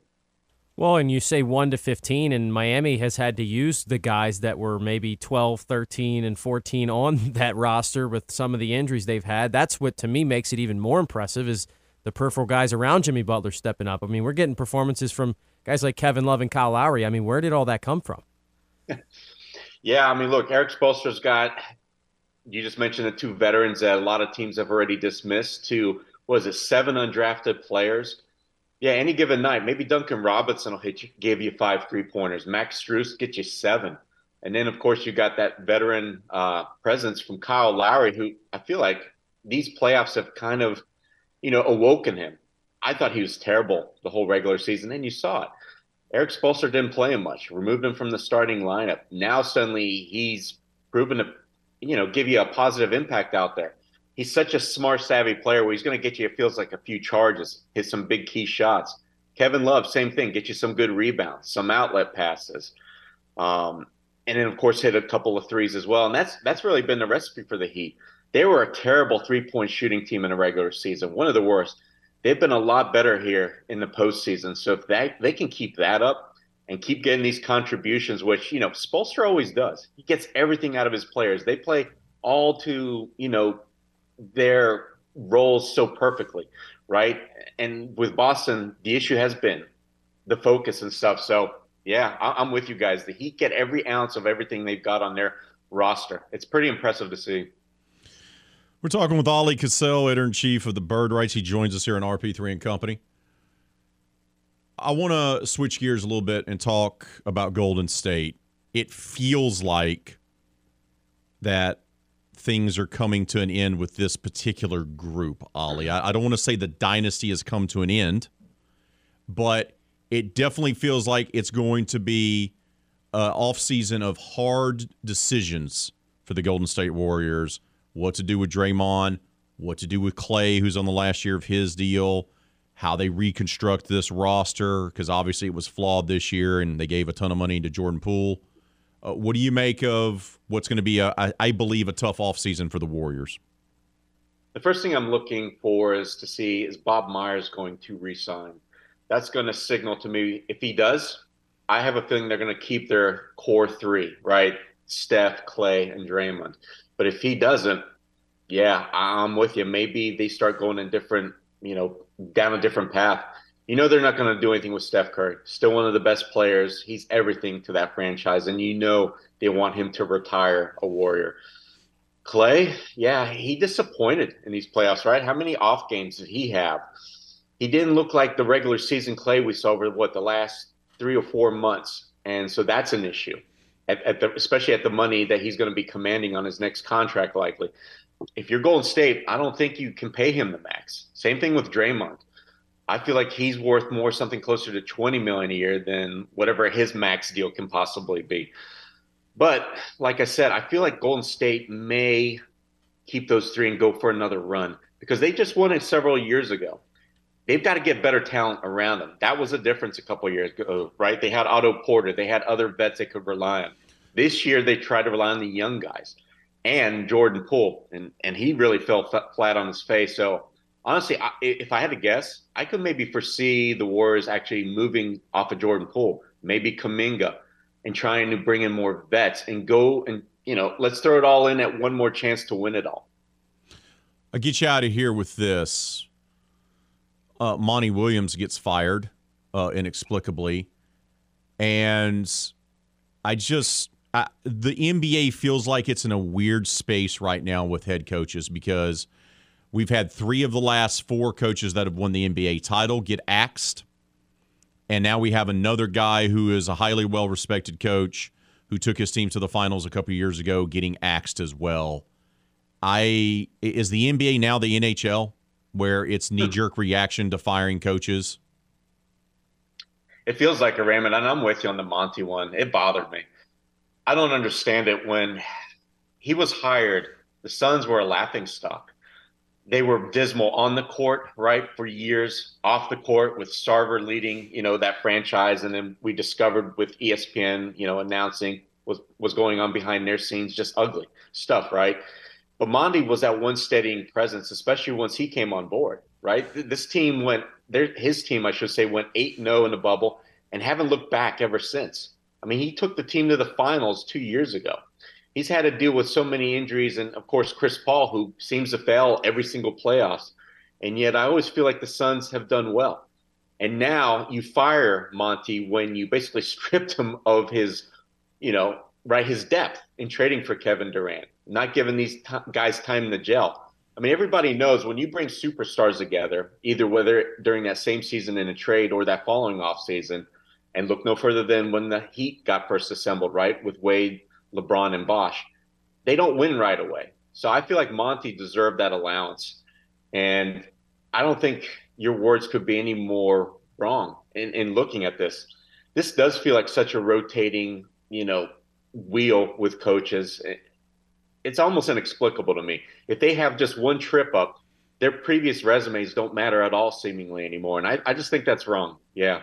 Well, and you say 1 to 15, and Miami has had to use the guys that were maybe 12, 13, and 14 on that roster with some of the injuries they've had. That's what, to me, makes it even more impressive is the peripheral guys around Jimmy Butler stepping up. I mean, we're getting performances from guys like Kevin Love and Kyle Lowry. I mean, where did all that come from? yeah, I mean, look, Erik Spoelstra's got. You just mentioned the two veterans that a lot of teams have already dismissed. To was it seven undrafted players? Yeah, any given night, maybe Duncan Robinson will hit you, give you five three pointers. Max Strus get you seven, and then of course you got that veteran uh, presence from Kyle Lowry, who I feel like these playoffs have kind of you know, awoken him. I thought he was terrible the whole regular season, and you saw it. eric Spoelstra didn't play him much, removed him from the starting lineup. Now suddenly he's proven to, you know, give you a positive impact out there. He's such a smart, savvy player where he's going to get you, it feels like, a few charges, hit some big key shots. Kevin Love, same thing, get you some good rebounds, some outlet passes. Um, and then, of course, hit a couple of threes as well. And that's that's really been the recipe for the Heat. They were a terrible three point shooting team in the regular season, one of the worst. They've been a lot better here in the postseason. So if that they can keep that up and keep getting these contributions, which you know Spoelstra always does, he gets everything out of his players. They play all to you know their roles so perfectly, right? And with Boston, the issue has been the focus and stuff. So Yeah, I- am with you guys. The Heat get every ounce of everything they've got on their roster. It's pretty impressive to see. We're talking with Oleh Kosel, editor in chief of the Bird Writes. He joins us here on RP3 and Company. I want to switch gears a little bit and talk about Golden State. It feels like that things are coming to an end with this particular group, Oleh. I, I don't want to say the dynasty has come to an end, but it definitely feels like it's going to be an offseason of hard decisions for the Golden State Warriors. What to do with Draymond, what to do with Klay, who's on the last year of his deal, how they reconstruct this roster, because obviously it was flawed this year and they gave a ton of money to Jordan Poole. Uh, what do you make of what's going to be, a, I believe, a tough offseason for the Warriors? The first thing I'm looking for is to see is Bob Myers going to resign. That's going to signal to me if he does, I have a feeling they're going to keep their core three, right? Steph, Klay, and Draymond. But if he doesn't, yeah, I'm with you. Maybe they start going in different, you know, down a different path you know they're not going to do anything with Steph Curry. Still one of the best players. He's everything to that franchise, and you know they want him to retire a Warrior. Klay, yeah, he disappointed in these playoffs, right? How many off games did he have? He didn't look like the regular season Klay we saw over what the last three or four months, and so that's an issue. At, at the, especially at the money that he's going to be commanding on his next contract, likely. If you're Golden State, I don't think you can pay him the max. Same thing with Draymond. I feel like he's worth more something closer to 20 million a year than whatever his max deal can possibly be. But like I said, I feel like Golden State may keep those three and go for another run because they just won it several years ago. They've got to get better talent around them. That was a difference a couple years ago, right? They had Otto Porter, they had other vets they could rely on. This year, they tried to rely on the young guys and Jordan Poole, and and he really fell flat on his face. So honestly, I, if I had to guess, I could maybe foresee the Warriors actually moving off of Jordan Poole, maybe Kuminga, and trying to bring in more vets and go and you know let's throw it all in at one more chance to win it all. I'll get you out of here with this. Uh, Monty Williams gets fired uh, inexplicably, and I just I, the NBA feels like it's in a weird space right now with head coaches because We've had three of the last four coaches that have won the NBA title get axed. And now we have another guy who is a highly well respected coach who took his team to the finals a couple years ago getting axed as well. I is the NBA now the NHL where it's knee jerk reaction to firing coaches? It feels like a Raymond, and I'm with you on the Monty one. It bothered me. I don't understand it when he was hired. The Suns were a laughing stock they were dismal on the court, right, for years. Off the court with Sarver leading, you know, that franchise, and then we discovered with ESPN, you know, announcing was was going on behind their scenes, just ugly stuff, right? But Monty was that one steadying presence, especially once he came on board, right? This team went, their, his team, I should say, went eight 0 in the bubble and haven't looked back ever since. I mean, he took the team to the finals two years ago he's had to deal with so many injuries, and of course Chris Paul, who seems to fail every single playoffs. And yet, I always feel like the Suns have done well. And now you fire Monty when you basically stripped him of his, you know, right his depth in trading for Kevin Durant, not giving these t- guys time to gel. I mean, everybody knows when you bring superstars together, either whether during that same season in a trade or that following off season, and look no further than when the Heat got first assembled, right, with Wade, LeBron and Bosh, they don't win right away. So I feel like Monty deserved that allowance. And I don't think your words could be any more wrong in, in looking at this. This does feel like such a rotating, you know, wheel with coaches. It's almost inexplicable to me. If they have just one trip up, their previous resumes don't matter at all, seemingly anymore. And I, I just think that's wrong. Yeah.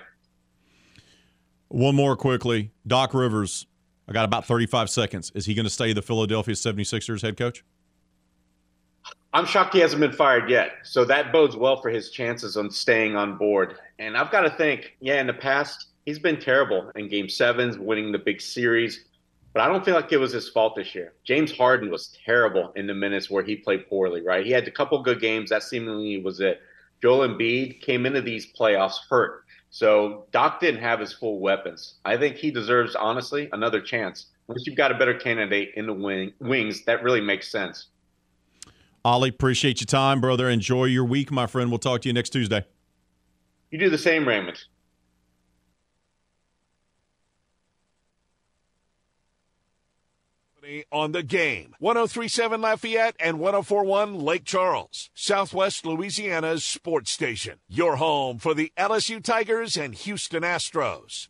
One more quickly. Doc Rivers I got about 35 seconds. Is he going to stay the Philadelphia 76ers head coach? I'm shocked he hasn't been fired yet. So that bodes well for his chances on staying on board. And I've got to think, yeah, in the past, he's been terrible in game sevens, winning the big series. But I don't feel like it was his fault this year. James Harden was terrible in the minutes where he played poorly, right? He had a couple good games. That seemingly was it. Joel Embiid came into these playoffs hurt. So Doc didn't have his full weapons. I think he deserves, honestly, another chance. Once you've got a better candidate in the wing, wings, that really makes sense. Oleh, appreciate your time, brother. Enjoy your week, my friend. We'll talk to you next Tuesday. You do the same, Raymond. On the game. 1037 Lafayette and 1041 Lake Charles, Southwest Louisiana's sports station. Your home for the LSU Tigers and Houston Astros.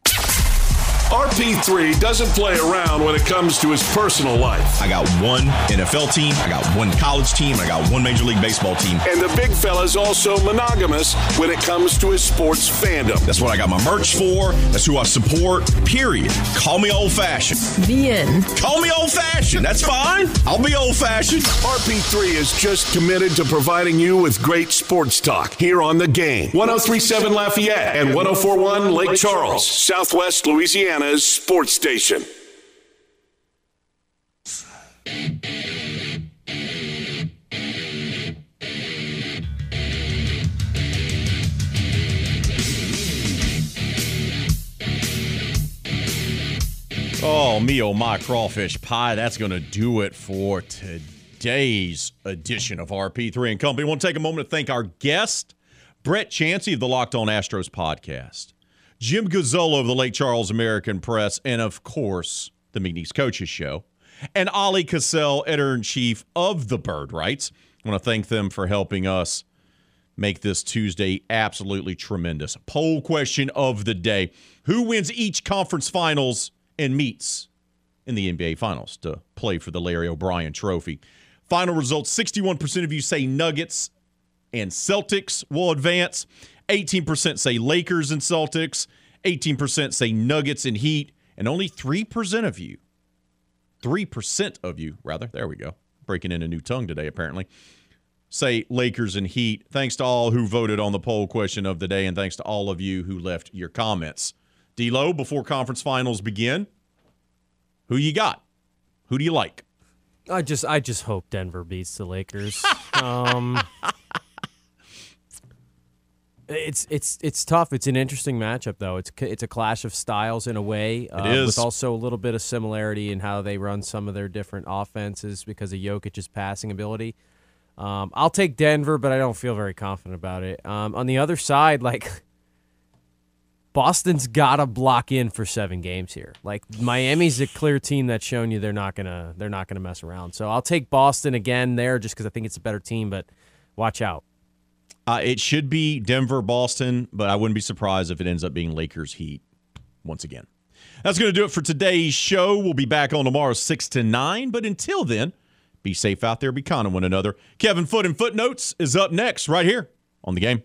RP3 doesn't play around when it comes to his personal life. I got one NFL team, I got one college team, I got one Major League Baseball team. And the big fella's also monogamous when it comes to his sports fandom. That's what I got my merch for. That's who I support, period. Call me old fashioned. The end. Call me old fashioned. That's fine. I'll be old fashioned. RP3 is just committed to providing you with great sports talk here on the game. 1037 Lafayette and 1041 Lake Charles, Southwest Louisiana. Louisiana's sports station. Oh, me, oh, my crawfish pie. That's going to do it for today's edition of RP3 and Company. I want to take a moment to thank our guest, Brett Chancey of the Locked On Astros podcast. Jim Gazzolo of the Lake Charles American Press, and of course, the McNeese Coaches Show, and Oleh Kosel, editor in chief of the Bird Writes. I want to thank them for helping us make this Tuesday absolutely tremendous. Poll question of the day Who wins each conference finals and meets in the NBA Finals to play for the Larry O'Brien Trophy? Final results 61% of you say Nuggets and Celtics will advance. 18% say Lakers and Celtics, 18% say Nuggets and Heat, and only 3% of you, 3% of you, rather, there we go, breaking in a new tongue today, apparently, say Lakers and Heat. Thanks to all who voted on the poll question of the day, and thanks to all of you who left your comments. D'Lo, before conference finals begin, who you got? Who do you like? I just, I just hope Denver beats the Lakers. um, it's it's it's tough. It's an interesting matchup, though. It's it's a clash of styles in a way, uh, it is. with also a little bit of similarity in how they run some of their different offenses because of Jokic's passing ability. Um, I'll take Denver, but I don't feel very confident about it. Um, on the other side, like Boston's got to block in for seven games here. Like Miami's a clear team that's shown you they're not gonna they're not gonna mess around. So I'll take Boston again there just because I think it's a better team, but watch out. Uh, it should be Denver, Boston, but I wouldn't be surprised if it ends up being Lakers Heat once again. That's going to do it for today's show. We'll be back on tomorrow, 6 to 9. But until then, be safe out there, be kind to one another. Kevin Foot and Footnotes is up next, right here on the game.